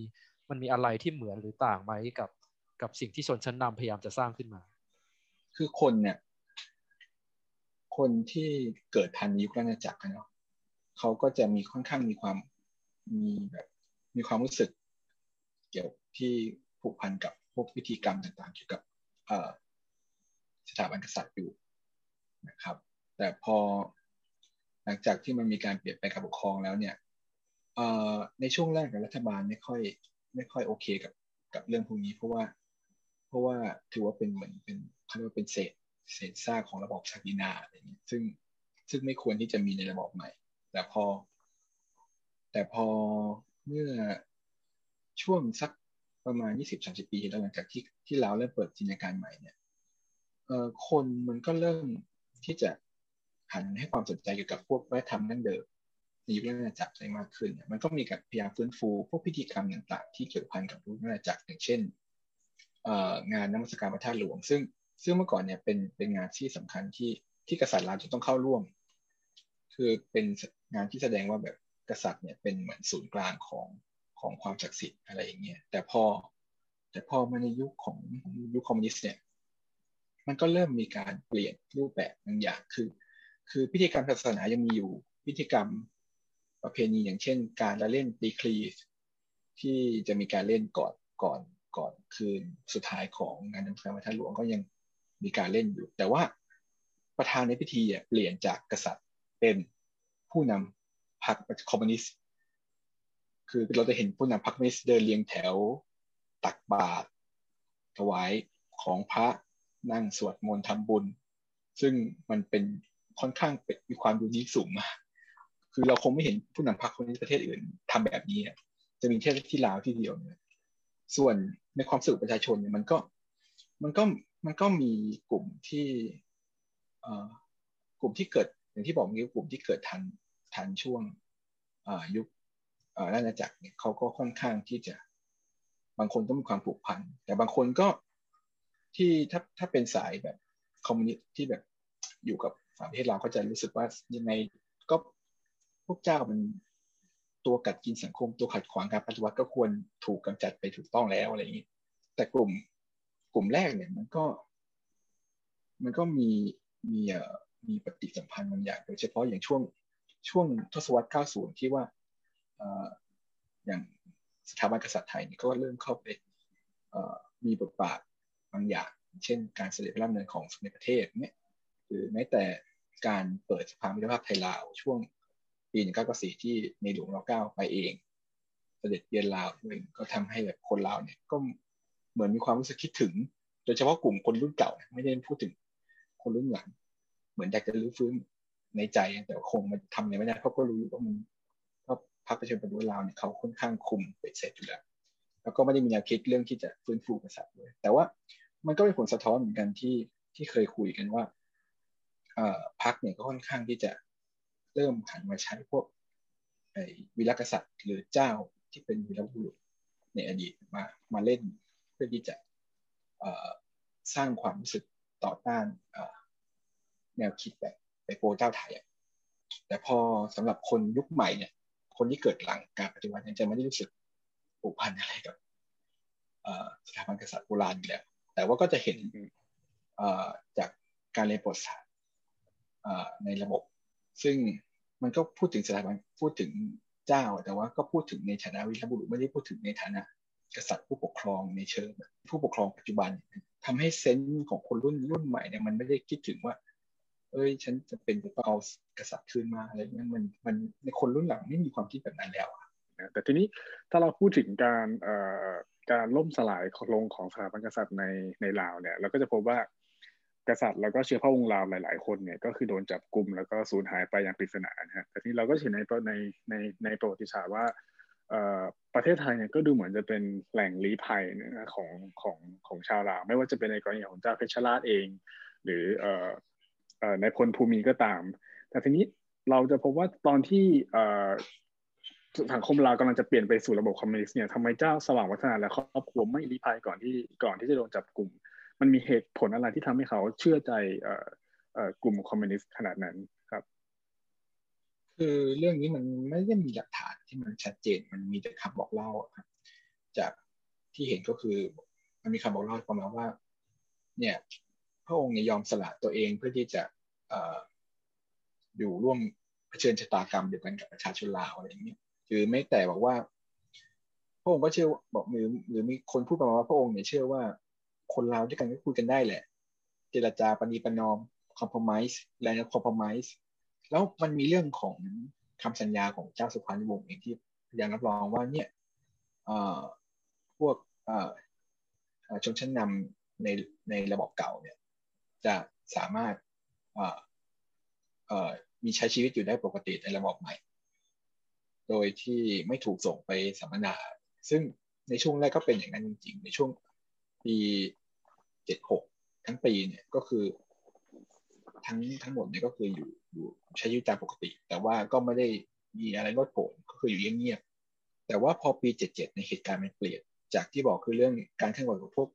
มันมีอะไรที่เหมือนหรือต่างไหมกับกับสิ่งที่ชนชั้นนำพยายามจะสร้างขึ้นมา คือคนเนี่ย คนที่เกิดทันยุคราชจักรเนาะเขาก็จะมีค่อนข้างมีความมีแบบมีความรู้สึก เกี่ยวที่ผูกพันกับพวกพิธีกรรมต่างๆเกี่ยวกับสถาบันกษัตริย์อยู่ นะครับ แต่พอหลังจากที่มันมีการเปลี่ยนแปลงการปกครองแล้วเนี่ยในช่วงแรกกับรัฐบาลไม่ค่อยไม่ค่อยโอเคกับกับเรื่องพวกนี้เพราะว่าเพราะว่าถือว่าเป็นเหมือนเป็นเขาเรียกว่าเป็นเศษเศษซากของระบบชาตินาอะไรอย่างนี้ซึ่งซึ่งไม่ควรที่จะมีในระบบใหม่ แต่พอ แต่พอเมื่อช่วงสักประมาณ 20-30 ปีแล้วหลังจากที่ที่เราเริ่มเปิดจินตนาการใหม่เนี่ยเออคนมันก็เริ่ม ที่จะหันให้ความสนใจเกี่ยวกับพวกวัฒนธรรมนั่งเดิมในยุคราชจักรได้มากขึ้น มันก็มีการพยายามฟื้นฟูพวกพิธีกรรมต่างๆ ที่เกี่ยวพันกับยุคราชจักรอย่างเช่นงานนมัสการพระธาตุหลวง ซึ่งซึ่งเมื่อก่อนเนี่ยเป็นเป็นงานที่สำคัญที่ที่กษัตริย์เราจะต้องเข้าร่วม คือเป็นงานที่แสดงว่าแบบกษัตริย์เนี่ยเป็นเหมือนศูนย์กลางของของความศักดิ์สิทธิ์อะไรอย่างเงี้ยแต่พอแต่พอมาในยุคของยุคคอมมิวนิสต์เนี่ย มันก็เริ่มมีการเปลี่ยนรูปแบบบางอย่างคือ คือพิธีกรรมศาสนายังมีอยู่พิธีกรรมประเพณีอย่างเช่น การละเล่นตีคลีที่จะมีการเล่นก่อนก่อนก่อนคืนสุดท้ายของงานน้ำฟ้าพระธาตุหลวงก็ยังมีการเล่นอยู่ แต่ว่าประธานในพิธีเปลี่ยนจากกษัตริย์เป็นผู้นำพรรคคอมมิวนิสต์คือเราจะเห็นผู้นำพรรคคอมมิวนิสต์เดินเรียงแถวตักบาตรถวายของพระ นั่งสวดมนต์ทำบุญ ซึ่งมันเป็นค่อนข้างมีความดูนิสูงมากคือเราคงไม่เห็นผู้นำพรรคคอมมิวนิสต์ประเทศอื่นทำแบบนี้จะมีแค่ที่ลาวที่เดียวเนี่ยส่วนในความสุขประชาชนเนี่ยมันก็มันก็มันก็มีกลุ่มที่กลุ่มที่เกิดอย่างที่บอกมีกลุ่มที่เกิดทันทันช่วงยุคราชจักรเนี่ยเขาก็ค่อนข้างที่จะบางคนก็มีความผูกพัน แต่บางคนก็ ที่ถ้าถ้าเป็นสายแบบคอมมิวนิสต์ที่แบบอยู่กับฝั่งประเทศเราก็จะรู้สึกว่ายังไงก็พวกเจ้ามันตัวกัดกินสังคมตัวขัดขวางการปฏิวัติก็ควรถูกกำจัดไปถูกต้องแล้วอะไรอย่างนี้ แต่กลุ่มกลุ่มแรกเนี่ยมันก็ มันก็มีมีเอ่อมีปฏิสัมพันธ์บางอย่างโดยเฉพาะอย่างช่วงช่วงทศวรรษ 90 ที่ว่าเอ่ออย่างสถาบันกษัตริย์ไทยก็เริ่มเข้าไปมีบทบาท บางอย่าง เช่นการเสด็จพระราชดำเนินของสมเด็จพระเทพเนี่ยหรือแม้แต่การเปิดสภามิตรภาพไทยลาวช่วงปีหนึ่งเก้าสี่ที่ในหลวงรัชเก้าไปเอง เสด็จเยือนลาวด้วยก็ทำให้แบบคนลาวเนี่ยก็เหมือนมีความรู้สึกคิดถึง โดยเฉพาะกลุ่มคนรุ่นเก่า ไม่ได้พูดถึงคนรุ่นหลัง เหมือนอยากจะรื้อฟื้นในใจแต่คงมันทำอะไรไม่ได้เพราะก็รู้ว่ามันเพราะพรรคประชาชนปฏิวัติลาวเนี่ยเขาค่อนข้างคุมไปเสร็จอยู่แล้ว แล้วก็ไม่ได้มีแนวคิดเรื่องที่จะฟื้นฟูกษัตริย์เลยแต่ว่า มันก็เป็นผลสะท้อนเหมือนกันที่ที่เคยคุยกันว่าพรรคเนี่ยก็ค่อนข้างที่จะเริ่มหันมาใช้พวกวิรกษัตริย์หรือเจ้าที่เป็นวีรบุรุษในอดีตมามาเล่นเพื่อที่จะสร้างความรู้สึกต่อต้านแนวคิดแบบไปโปรเจ้าไทยแต่พอสำหรับคนยุคใหม่เนี่ยคนที่เกิดหลังการปฏิวัติจะไม่ได้รู้สึกผูกพันอะไรกับสถาบันกษัตริย์โบราณอยู่แล้ว แต่ว่าก็จะเห็นจากการเรียนประวัติศาสตร์ในระบบ ซึ่งมันก็พูดถึงสถาบันพูดถึงเจ้า แต่ว่าก็พูดถึงในฐานะวิรบุรุษไม่ได้พูดถึงในฐานะกษัตริย์ผู้ปกครองในเชิงผู้ปกครองปัจจุบันทำให้เซนส์ของคนรุ่นรุ่นใหม่เนี่ยมันไม่ได้คิดถึงว่า เอ้ย ฉันจะเป็นจะต้องเอากษัตริย์คืนมาอะไรเงี้ยมันมันในคนรุ่นหลังไม่มีความคิดแบบนั้นแล้ว นะแต่ทีนี้ถ้าเราพูดถึงการการล่มสลายลงของสถาบันกษัตริย์ในในลาวเนี่ยเราก็จะพบว่ากษัตริย์แล้วก็เชื้อพระวงศ์ลาวหลาย ๆ คนเนี่ยก็คือโดนจับกลุ่มแล้วก็สูญหายไปอย่างปริศนานะฮะแต่ทีนี้เราก็เห็นในในในในประวัติศาสตร์ว่าประเทศไทยเนี่ยก็ดูเหมือนจะเป็นแหล่งลี้ภัยนะของของของชาวลาวไม่ว่าจะเป็นในกรณีของเจ้าเพชรราชเอง หรือนายพลภูมีก็ตาม แต่ทีนี้เราจะพบว่าตอนที่ สังคมลาวกำลังจะเปลี่ยนไปสู่ระบบคอมมิวนิสต์เนี่ยทำไมเจ้าสว่างวัฒนาและครอบครัวไม่ลี้ภัยก่อนที่ก่อนที่จะโดนจับกลุ่ม มันมีเหตุผลอะไรที่ทำให้เขาเชื่อใจกลุ่มคอมมิวนิสต์ขนาดนั้นครับ คือเรื่องนี้มันไม่ได้มีหลักฐานที่มันชัดเจนมันมีแต่คำบอกเล่าครับ จากที่เห็นก็คือ มันมีคำบอกเล่าประมาณว่า เนี่ยพระองค์เนี่ยยอมสละตัวเองเพื่อที่จะอยู่ร่วมเผชิญชะตากรรมเดียวกันกับประชาชนลาวอะไรอย่างนี้ คือไม่แต่บอกว่า พระองค์ก็เชื่อบอกหรือหรือมีคนพูดประมาณว่าพระองค์เนี่ยเชื่อว่า คนเลาด้วยกันก็คุยกันได้แหละ เจรจาปณีประนอมคอมเพลมไส์แลนด์คอมเพลมไส์แล้วมันมีเรื่องของคำสัญญาของเจ้าสุพรรณวงศ์เองที่พยานรับรองว่าเนี่ยพวกชนชั้นนำในในระบบเก่าเนี่ย จะสามารถมีใช้ชีวิตอยู่ได้ปกติในระบบใหม่ โดยที่ไม่ถูกส่งไปสัมมนา ซึ่งในช่วงแรกก็เป็นอย่างนั้นจริงๆ ในช่วงปีเจ็ดหกทั้งปีเนี่ยก็คือ ทั้งทั้งหมดเนี่ยก็คืออยู่อยู่ใช้ชีวิตตามปกติ แต่ว่าก็ไม่ได้มีอะไรลดผลก็คืออยู่เงียบๆแต่ว่าพอปีเจ็ดเจ็ดในเหตุการณ์มันเปลี่ยนจากที่บอกคือเรื่องการเคลื่อนไหวของพวก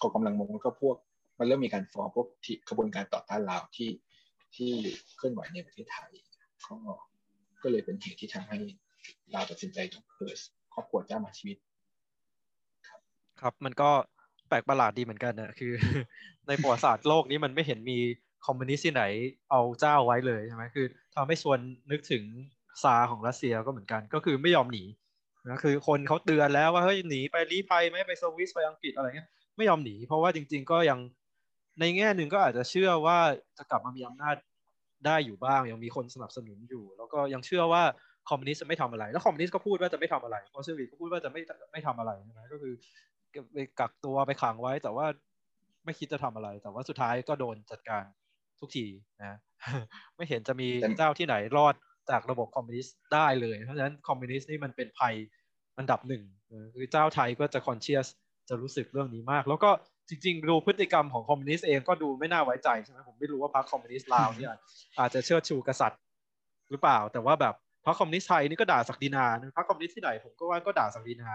กองกำลังมงแล้วก็พวก มันเริ่มมีการฟ้องพวกที่ขบวนการต่อต้านลาวที่ที่เคลื่อนไหวในประเทศไทยก็ ก็เลยเป็นเหตุที่ทำให้เราตัดสินใจถูกเพิร์สครอบครัวเจ้ามาชีวิต ครับครับ มันก็แปลกประหลาดดีเหมือนกันนะคือ ในประวัติศาสตร์โลกนี้มันไม่เห็นมีคอมมิวนิสต์ที่ไหนเอาเจ้าไว้เลยใช่ไหมคือทำให้ชวนนึกถึงซาร์ของรัสเซียก็เหมือนกัน ก็คือไม่ยอมหนีนะคือคนเขาเตือนแล้วว่าเฮ้ยหนีไปลี้ภัยไม่ไปสวิสไปอังกฤษอะไรเงี้ยไม่ยอมหนี เพราะว่าจริง ๆ ก็ยังในแง่หนึ่งก็อาจจะเชื่อว่าจะกลับมามีอำนาจ ได้อยู่บ้าง ยังมีคนสนับสนุนอยู่ แล้วก็ยังเชื่อว่าคอมมิวนิสต์จะไม่ทำอะไร แล้วคอมมิวนิสต์ก็พูดว่าจะไม่ทำอะไรคอนเซอร์วีก็พูดว่าจะไม่ไม่ทำอะไรใช่ไหมก็คือไปกักตัวไปขังไว้ แต่ว่าไม่คิดจะทำอะไร แต่ว่าสุดท้ายก็โดนจัดการทุกทีนะไม่เห็นจะมีเจ้าที่ไหนรอดจากระบบคอมมิวนิสต์ได้เลยเพราะฉะนั้นคอมมิวนิสต์นี่มันเป็นภัยอันดับหนึ่งคือเจ้าไทยก็จะ conscious จะรู้สึกเรื่องนี้มาก แล้วก็ จริงๆ ดูพฤติกรรมของคอมมิวนิสต์เองก็ดูไม่น่าไว้ใจใช่ไหมผมไม่รู้ว่าพรรคคอมมิวนิสต์ลาวเนี่ยอาจจะเชิดชูกษัตริย์หรือเปล่า แต่ว่าแบบพรรคคอมมิวนิสต์ไทยนี่ก็ด่าศักดินาพรรคคอมมิวนิสต์ที่ไหนผมก็ว่าก็ด่าศักดินา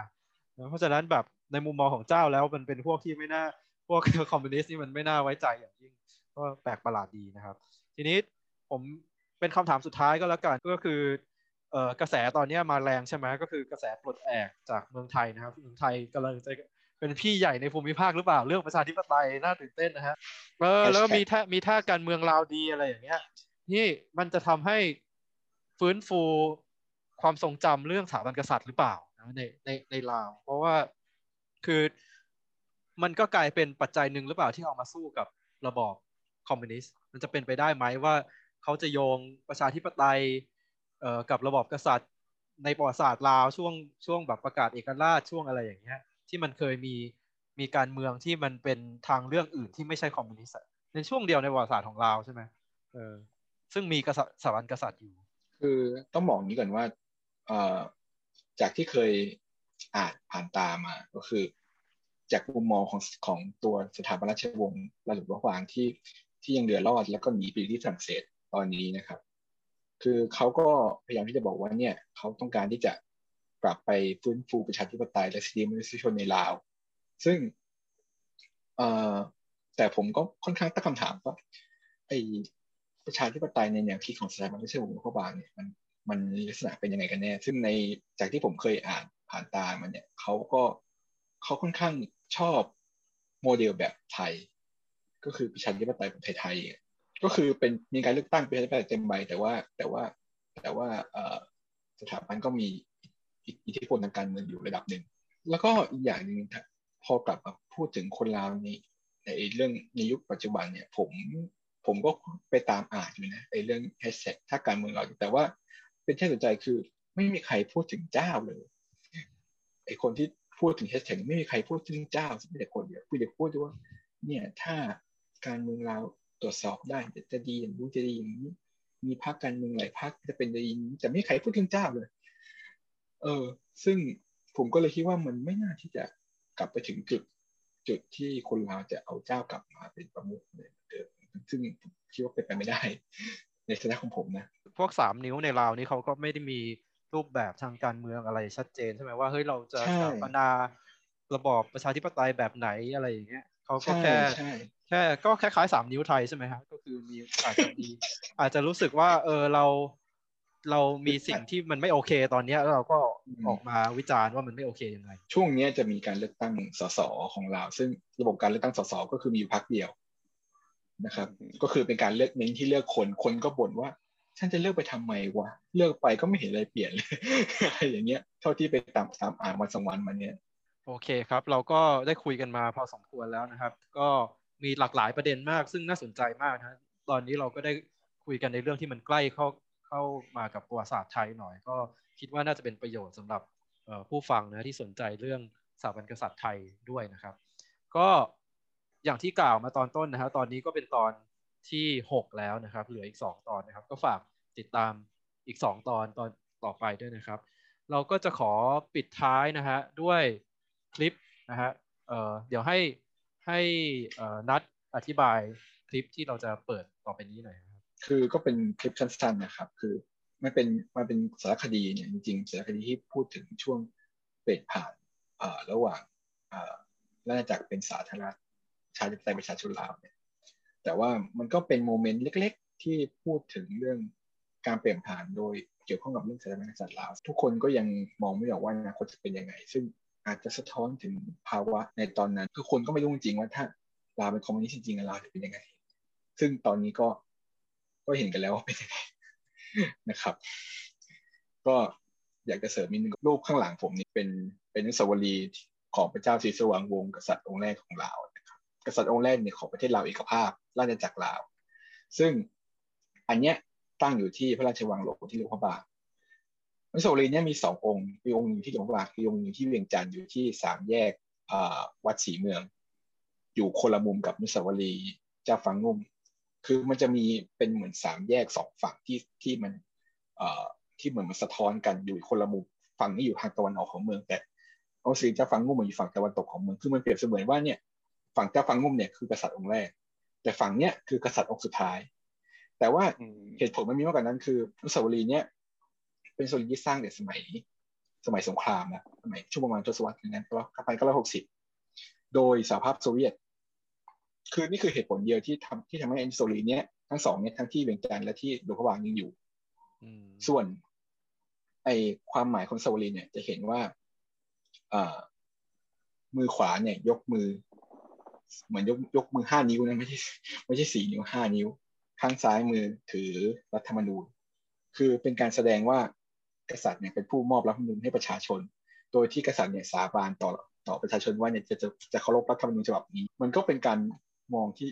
เพราะฉะนั้นแบบในมุมมองของเจ้าแล้วมันเป็นพวกที่ไม่น่าพวกคอมมิวนิสต์นี่มันไม่น่าไว้ใจอย่างยิ่งก็แปลกประหลาดดีนะครับ ทีนี้ผมเป็นคำถามสุดท้ายก็แล้วกันก็คือเอ่อกระแสตอนนี้มาแรงใช่ไหมก็คือกระแสปลดแอกจากเมืองไทยนะครับเมืองไทยกำลังจะ เป็นพี่ใหญ่ในภูมิภาคหรือเปล่าเรื่องประชาธิปไตยน่าตื่นเต้นนะฮะเออแล้วมีท่ามีท่าการเมืองลาวดีอะไรอย่างเงี้ยนี่มันจะทำให้ฟื้นฟูความทรงจำเรื่องสถาบันกษัตริย์หรือเปล่าในในในลาว เพราะว่าคือมันก็กลายเป็นปัจจัยหนึ่งหรือเปล่าที่เอามาสู้กับระบอบคอมมิวนิสต์มันจะเป็นไปได้ไหมว่าเขาจะโยงประชาธิปไตยเอ่อกับระบอบกษัตริย์ ในประวัติศาสตร์ลาวช่วงช่วงแบบประกาศเอกราชช่วงอะไรอย่างเงี้ย ที่มันเคยมีมีการเมืองที่มันเป็นทางเรื่องอื่นที่ไม่ใช่คอมมิวนิสต์ในช่วงเดียวในประวัติศาสตร์ของลาวใช่ไหมเออซึ่งมีกษัตริย์สถาบันกษัตริย์อยู่ คือต้องบอกนี้ก่อนว่าเอ่อจากที่เคยอ่านผ่านตามาก็คือ จากมุมมองของของตัวสถาบันราชวงศ์ราชวงศ์วางที่ที่ยังเหลือรอดแล้วก็หนีไปที่ฝรั่งเศสตอนนี้นะครับ คือเขาก็พยายามที่จะบอกว่าเนี่ยเขาต้องการที่จะ กลับไปฟื้นฟูประชาธิปไตยและสิทธิมนุษยชนในลาว ซึ่งเอ่อแต่ผมก็ค่อนข้างตั้งคำถามว่าไอประชาธิปไตยในแนวคิดของสถาบันราชวงศ์ข้อบางเนี่ยมันมันลักษณะเป็นยังไงกันแน่ ซึ่งในจากที่ผมเคยอ่านผ่านตามันเนี่ยเขาก็เขาค่อนข้างชอบโมเดลแบบไทย ก็คือประชาธิปไตยแบบไทยๆก็คือเป็นมีการเลือกตั้งประชาธิปไตยเต็มใบแต่ว่าแต่ว่าแต่ว่าสถาบันก็มี อิทธิพลทางการเมืองอยู่ระดับหนึ่ง แล้วก็อีกอย่างหนึ่งพอกลับมาพูดถึงคนลาวในในเรื่องในยุคปัจจุบันเนี่ยผมผมก็ไปตามอ่านอยู่นะไอ้เรื่องแฮชแท็กถ้าการเมืองเราแต่ว่าเป็นที่สนใจคือไม่มีใครพูดถึงเจ้าเลยไอคนที่พูดถึงแฮชแท็กไม่มีใครพูดถึงเจ้ามีแต่คนเดียวพูดแต่พูดว่า เนี่ยถ้าการเมืองเราตรวจสอบได้จะดีอย่างนู้นจะดีอย่างนี้มีพรรคการเมืองหลายพรรคจะเป็นดีอย่างนี้แต่ไม่มีใครพูดถึงเจ้าเลย เออ ซึ่งผมก็เลยคิดว่ามันไม่น่าที่จะกลับไปถึงจุดจุดที่คนลาวจะเอาเจ้ากลับมาเป็นประมุขเหมือนเดิมซึ่งคิดว่าเป็นไปไม่ได้ ในฐานะของผมนะ พวกสามนิ้วในลาวนี่เขาก็ไม่ได้มีรูปแบบทางการเมืองอะไรชัดเจนใช่ไหมว่าเฮ้ยเราจะใช่สถาปนาระบอบประชาธิปไตยแบบไหนอะไรอย่างเงี้ยเขาก็ใช่แค่ใช่แค่ก็คล้ายๆสามนิ้วไทยใช่ไหมครับก็คือมีอาจจะมีอาจจะรู้สึกว่าเออเรา เรามีสิ่งที่มันไม่โอเคตอนเนี้ยแล้วเราก็ออกมาวิจารณ์ว่ามันไม่โอเคยังไง ช่วงเนี้ยจะมีการเลือกตั้งสสของลาวซึ่งระบบการเลือกตั้งสสก็คือมีอยู่พรรคเดียวนะครับ ก็คือเป็นการเลือกเน้นที่เลือกคนคนก็บ่นว่าฉันจะเลือกไปทำไมวะเลือกไปก็ไม่เห็นอะไรเปลี่ยนเลยอะไรอย่างเงี้ยเท่าที่ไปตามตามอ่านวันสองวันมาเนี่ยโอเคครับ เราก็ได้คุยกันมาพอสมควรแล้วนะครับ ก็มีหลากหลายประเด็นมาก ซึ่งน่าสนใจมากนะตอนนี้เราก็ได้คุยกันในเรื่องที่มันใกล้เข้า เข้ามากับประวัติศาสตร์ไทยหน่อยก็คิดว่าน่าจะเป็นประโยชน์สำหรับผู้ฟังนะที่สนใจเรื่องสถาบันกษัตริย์ไทยด้วยนะครับ ก็อย่างที่กล่าวมาตอนต้นนะครับตอนนี้ก็เป็นตอนที่ 6 แล้วนะครับ เหลืออีก 2 ตอนนะครับ ก็ฝากติดตามอีก 2 ตอนตอนต่อไปด้วยนะครับ เราก็จะขอปิดท้ายนะฮะด้วยคลิปนะฮะเเดี๋ยวให้ให้นัดอธิบายคลิปที่เราจะเปิดต่อไปนี้หน่อย คือก็เป็นคลิปสั้นๆนะครับ คือมันเป็นมันเป็นสารคดีเนี่ยจริงๆ สารคดีที่พูดถึงช่วงเปลี่ยนผ่านระหว่างราชจักรเป็นสาธารณรัฐประชาธิไตยประชาชนลาวเนี่ยแต่ว่ามันก็เป็นโมเมนต์เล็ก ๆ ที่พูดถึงเรื่องการเปลี่ยนผ่านโดยเกี่ยวข้องกับเรื่องสถาบันกษัตริย์ลาวทุกคนก็ยังมองไม่ออกว่าอนาคตจะเป็นยังไง ซึ่งอาจจะสะท้อนถึงภาวะในตอนนั้นคือคนก็ไม่รู้จริงว่าถ้าลาวเป็นคอมมิวนิสต์จริงๆลาวจะเป็นยังไง ซึ่งตอนนี้ก็ ก็เห็นกันแล้วว่าเป็นยังไงนะครับ ก็อยากจะเสริมนิดนึงรูปข้างหลังผมนี่เป็นเป็นนุสาวรีของพระเจ้าศรีสว่างวงศ์กษัตริย์องค์แรกของลาวนะครับกษัตริย์องค์แรกเนี่ยของประเทศลาวเอกภาพ ราชจักรลาว ซึ่งอันเนี้ยตั้งอยู่ที่พระราชวังหลวงที่หลวงพระบางอนุสาวรีย์เนี่ยมีสององค์มีองค์หนึ่งที่หลวงพระบางคืองค์หนึ่งที่เวียงจันทร์อยู่ที่สามแยกวัดศรีเมือง อยู่คนละมุมกับอนุสาวรีย์เจ้าฟังงุ่ม คือมันจะมีเป็นเหมือนสามแยกสองฝั่งที่ที่มันเอ่อที่เหมือนมันสะท้อนกันอยู่คนละมุมฝั่งนี้อยู่ทางตะวันออกของเมือง แต่อนุสาวรีย์เจ้าฟ้างุ้มมันอยู่ฝั่งตะวันตกของเมืองคือมันเปรียบเสมือนว่าเนี่ยฝั่งเจ้าฟ้างุ้มเนี่ยคือกษัตริย์องค์แรก แต่ฝั่งเนี้ยคือกษัตริย์องค์สุดท้าย แต่ว่าอืมเหตุผลมันมีมากกว่านั้นคืออนุสาวรีย์เนี่ยเป็นอนุสาวรีย์ที่สร้างในสมัยสมัยสงครามนะสมัยช่วงประมาณทศวรรษนั้นก็พันเก้าร้อยหกสิบโดยสหภาพโซเวียต คือนี่คือเหตุผลเดียวที่ทำที่ทำให้อนุสาวรีย์เนี้ยทั้งสองเนี้ยทั้งที่เวียงจันทน์และที่หลวงพระบางยังอยู่อืมส่วน ไอความหมายของอนุสาวรีย์เนี่ยจะเห็นว่าอ่ามือขวาเนี่ย ยกมือ เหมือนยกยกมือห้านิ้วนะไม่ใช่ไม่ใช่สี่นิ้วห้านิ้ว ข้างซ้ายมือถือรัฐธรรมนูญ คือเป็นการแสดงว่ากษัตริย์เนี่ยเป็นผู้มอบรัฐธรรมนูญให้ประชาชน โดยที่กษัตริย์เนี่ยสาบานต่อต่อประชาชนว่าเนี่ยจะจะจะเคารพรัฐธรรมนูญฉบับนี้ มันก็เป็นการ มองที่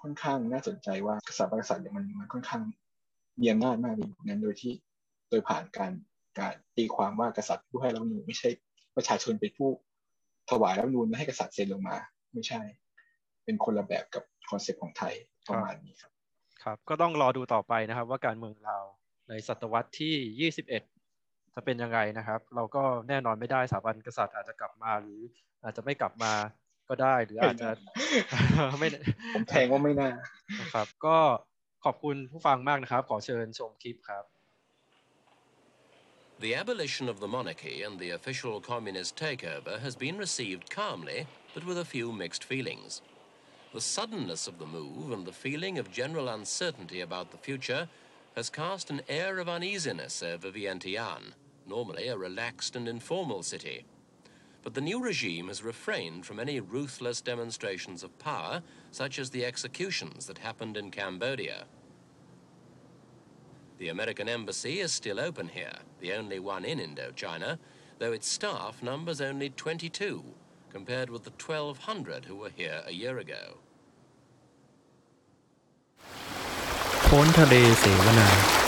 ค่อนข้างน่าสนใจว่ากษัตริย์บางกษัตริย์เนี่ยมันมันค่อนข้างมีอำนาจมากในยุคนั้นโดยที่โดยผ่านการการตีความว่ากษัตริย์ผู้ให้รัฐธรรมนูญไม่ใช่ประชาชนเป็นผู้ถวายรัฐธรรมนูญและให้กษัตริย์เซ็นลงมา ไม่ใช่ เป็นคนละแบบกับ concept ของไทยประมาณนี้ครับ ครับ ก็ต้องรอดูต่อไปนะครับ ว่าการเมืองเราในศตวรรษที่ 21 จะเป็นยังไงนะครับ เราก็แน่นอนไม่ได้สถาบันกษัตริย์อาจจะกลับมาหรืออาจจะไม่กลับมา ก็ได้หรืออาจจะไม่ผมแทงว่าไม่น่านะครับ ก็ขอบคุณผู้ฟังมากนะครับ ขอเชิญชมคลิปครับ The abolition of the monarchy and the official communist takeover has been received calmly, but with a few mixed feelings. The suddenness of the move and the feeling of general uncertainty about the future has cast an air of uneasiness over Vientiane, normally a relaxed and informal city. But the new regime has refrained from any ruthless demonstrations of power, such as the executions that happened in Cambodia. The American embassy is still open here, the only one in Indochina, though its staff numbers only 22, compared with the 1,200 who were here a year ago. โพ้นทะเลเสวนา